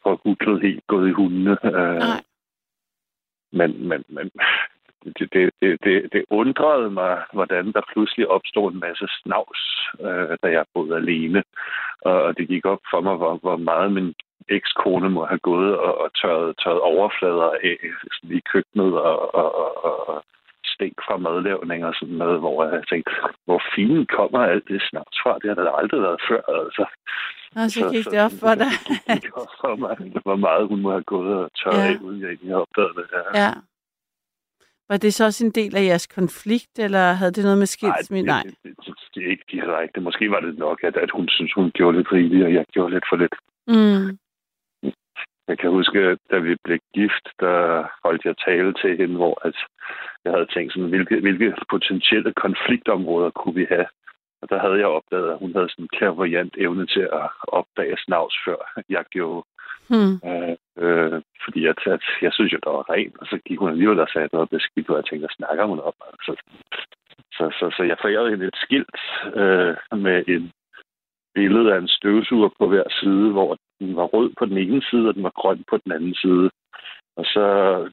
forhudlet helt gået i hundene. Øh, men, men, men det, det, det, det, det undrede mig, hvordan der pludselig opstod en masse snavs, øh, da jeg boede alene. Og, og det gik op for mig, hvor, hvor meget min ekskone må have gået og, og tørret, tørret overflader af sådan i køkkenet og, og, og, og, stænk fra madlavning og sådan noget, hvor jeg tænkte, hvor fint kommer alt det snavs fra? Det har der aldrig været før, altså. Og så gik det op for dig. Det gik op for mig, hvor meget hun må have gået og tørret Ja. af, uden jeg egentlig opdagede det. Ja. Ja. Var det så også en del af jeres konflikt, eller havde det noget med skilsmisse? Nej. det, det, det, det, ikke direkte. Måske var det nok, at, at hun synes, hun gjorde lidt rigeligt, og jeg gjorde lidt for lidt. Mm. Jeg kan huske, at da vi blev gift, der holdt jeg tale til hende, hvor at jeg havde tænkt sådan, hvilke, hvilke potentielle konfliktområder kunne vi have. Og der havde jeg opdaget, at hun havde sådan en clairvoyant evne til at opdage snavs, før jeg gjorde. Hmm. Øh, øh, fordi at, at jeg synes jo, der var rent, og så gik hun alligevel og sagde, at beskidt, og jeg tænkte, hvad snakker hun om? Altså, så, så, så jeg forærede hende et skilt øh, med en billede af en støvsuger på hver side, hvor den var rød på den ene side, og den var grøn på den anden side. Og så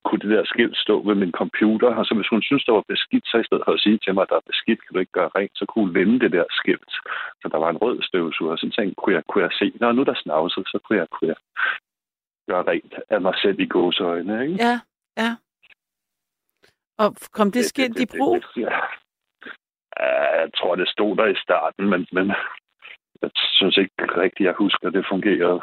kunne det der skilt stå ved min computer, og så hvis hun synes, der var beskidt, så i stedet for at sige til mig, at der er beskidt, kan du ikke gøre rent, så kunne hun vende det der skilt. Så der var en rød støvsuger, og så tænkte kunne jeg, kunne jeg se, når nu er der snavset, så kunne jeg, kunne jeg gøre rent af mig selv i gåseøjne. Ikke? Ja, ja. Og kom det skilt i brug? Ja. Ja, Jeg tror, det stod der i starten, men, men jeg synes ikke rigtigt, jeg husker, at det fungerede.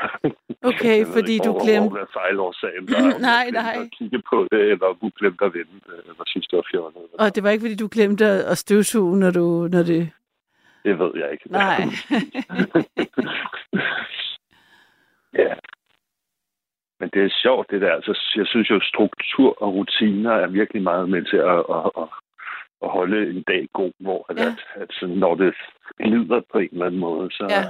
Okay, Jeg fordi ikke, du glemte- Hvor, hvad fejlårsagen var. Nej, nej. At kigge på det, eller hun glemte at vende det, eller synes, det var fjollet. Og det var ikke, fordi du glemte at støvsuge, når, du, når det... Det ved jeg ikke. Nej. ja. Men det er sjovt, det der. Altså, jeg synes jo, struktur og rutiner er virkelig meget med til at, at, at, at holde en dag god, hvor at, Ja. at, at sådan, når det glider på en eller anden måde, så... Ja.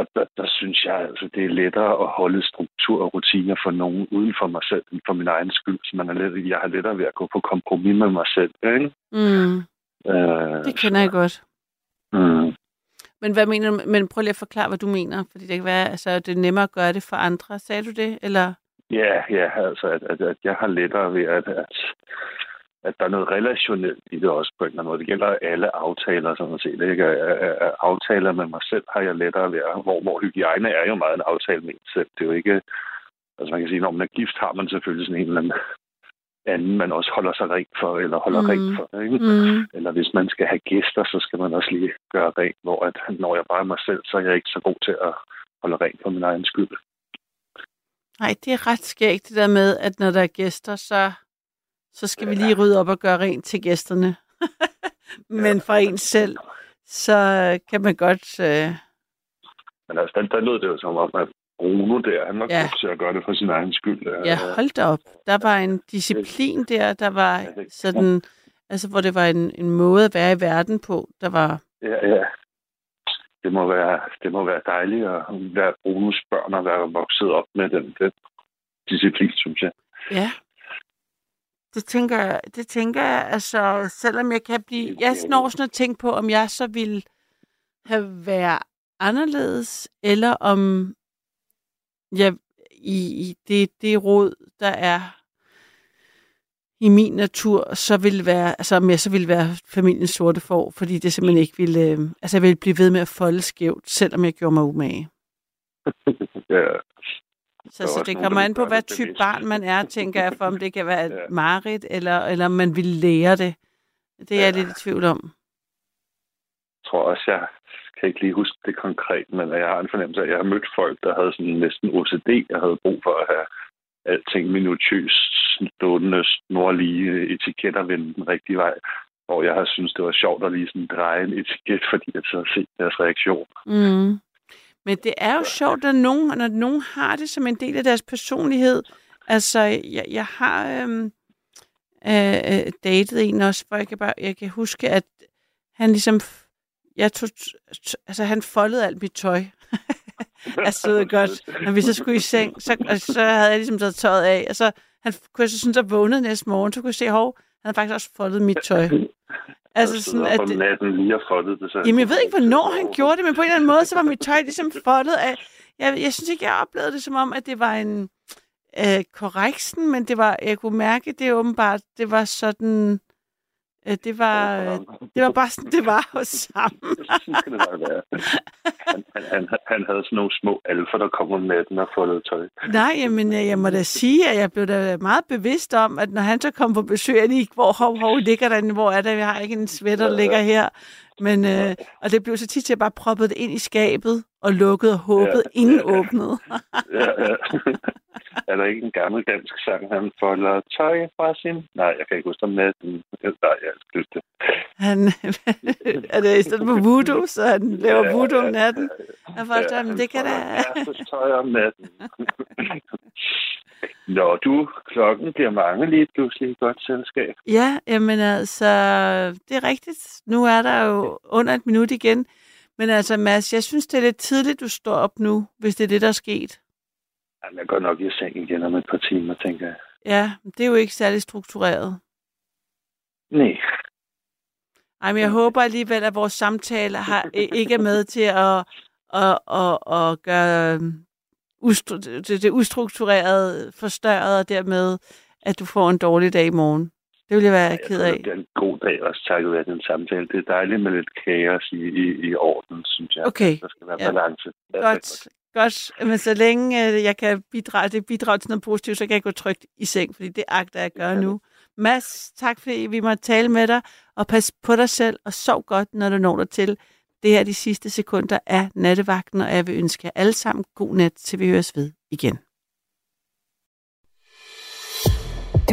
Og der, der synes jeg, altså, det er lettere at holde struktur og rutiner for nogen uden for mig selv, end for min egen skyld. Så man er let, jeg har lettere ved at gå på kompromis med mig selv. Ikke? Mm, Øh, det kender jeg godt. Mm. Men hvad mener du? Men prøv lige at forklare, hvad du mener. Fordi det kan være, altså, det er nemmere at gøre det for andre. Sagde du det? Eller? Ja, ja, altså, at, at, at jeg har lettere ved, at, at, at der er noget relationelt i det også på en eller anden måde. Det gælder alle aftaler, sådan set. Ikke? Aftaler med mig selv har jeg lettere ved, hvor, hvor hygiejne er jo meget en aftale med en selv. Det er jo ikke... Altså man kan sige, når man er gift, har man selvfølgelig sådan en eller anden anden, man også holder sig rent for, eller holder Mm. rent for. Ikke? Mm. Eller hvis man skal have gæster, så skal man også lige gøre rent, hvor at, når jeg bare er mig selv, så er jeg ikke så god til at holde rent for min egen skyld. Nej, det er ret skægt det der med, at når der er gæster, så, så skal vi lige rydde op og gøre rent til gæsterne. Men for en selv, så kan man godt... Øh, Men altså, der, der lød det jo som om, at Bruno der, han var Ja. god til at gøre det for sin egen skyld. Ja, hold da op. Der var en disciplin der, der var sådan... Altså, hvor det var en, en måde at være i verden på, der var... Ja, ja. Det må være, det må være dejligt at være Brunos børn og være vokset op med den, den disciplin, synes jeg. Ja. Det tænker jeg, det tænker jeg, altså, selvom jeg kan blive... Jeg når sådan at tænke på, om jeg så ville have været anderledes, eller om jeg i, i det, det råd, der er i min natur, så ville være, altså jeg så ville være familiens sorte får, fordi det simpelthen ikke ville, øh, altså jeg ville blive ved med at folde skævt, selvom jeg gjorde mig umage. ja. Så, så det kommer an på, hvad type bevidst. barn man er, tænker jeg, for om det kan være et Ja. mareridt, eller, eller om man vil lære det. Det er jeg Ja. lidt i tvivl om. Jeg tror også, jeg kan ikke lige huske det konkret, men jeg har en fornemmelse af, at jeg har mødt folk, der havde sådan næsten OCD. Jeg havde brug for at have alting minutiøst stående snorlige etiketter vende den rigtige vej. Hvor jeg har synes det var sjovt at lige sådan dreje en etiket, fordi jeg så set deres reaktion. Mm. Men det er jo sjovt, at nogen, når nogen har det som en del af deres personlighed. Altså, jeg, jeg har øhm, øh, øh, datet en også, hvor jeg kan, bare, jeg kan huske, at han ligesom, jeg tog, altså han foldede alt mit tøj. altså, det godt, når vi så skulle i seng, så, og så havde jeg ligesom taget tøjet af, og så han kunne jeg så synes, at vågnede næste morgen, så kunne jeg se, hov, han havde faktisk også foldet mit tøj. Altså sådan, at det, natten lige har foldet det. Så Jamen, jeg ved ikke, hvornår han gjorde det, men på en eller anden måde, så var mit tøj ligesom foldet af. Jeg, jeg synes ikke, jeg oplevede det som om, at det var en øh, korreksen, men det var, jeg kunne mærke, det åbenbart, det var sådan, det var, øh, det var bare sådan, det var hos sammen. Sådan skal det bare være. Han, han, han, han havde sådan nogle små alfer, der kom om natten og foldede tøj. Nej, jamen, øh, jeg må da sige, at jeg blev da meget bevidst om, at når han så kom på besøg, jeg lige, hvor hov, hov, ligger der, hvor er der, jeg har ikke en sweater, der ligger her. Men, øh, og det blev så tit, at jeg bare proppede det ind i skabet og lukkede og håbede, Ja. ingen åbnede. Ja, ja. er der ikke en gammel dansk sang, han folder tøj fra sin... Nej, jeg kan ikke huske om natten. Nej, jeg har det. Han, er det i stedet for voodoo, så han laver Ja, voodoo om ja, natten? Jeg forstår, Ja, men han det kan da... folder tøj om natten. Nå, du, klokken bliver mange lige pludselig i godt selskab. Ja, jamen altså, det er rigtigt. Nu er der jo under et minut igen. Men altså, Mads, jeg synes, det er lidt tidligt, du står op nu, hvis det er det, der er sket. Jamen, jeg går nok i seng igen om et par timer, tænker jeg. Ja, det er jo ikke særlig struktureret. Nej, Ej, men jeg håber alligevel, at vores samtale har, ikke er med til at, at, at, at gøre øhm, ustru, det, det ustruktureret forstørret, og dermed, at du får en dårlig dag i morgen. Det vil jeg være ked af. det er en god dag også, takket være den samtale. Det er dejligt med lidt kaos i, i, i orden, synes jeg. Okay, Der skal være ja. balance. Ja, Godt, godt. Men så længe øh, jeg kan bidrage, det bidrager til noget positivt, så kan jeg gå trygt i seng, fordi det agter jeg at gøre nu. Mads, tak fordi vi måtte tale med dig, og pas på dig selv, og sov godt, når du når dig til. Det her er de sidste sekunder af nattevagten, og jeg vil ønske jer alle sammen god nat, til vi høres ved igen.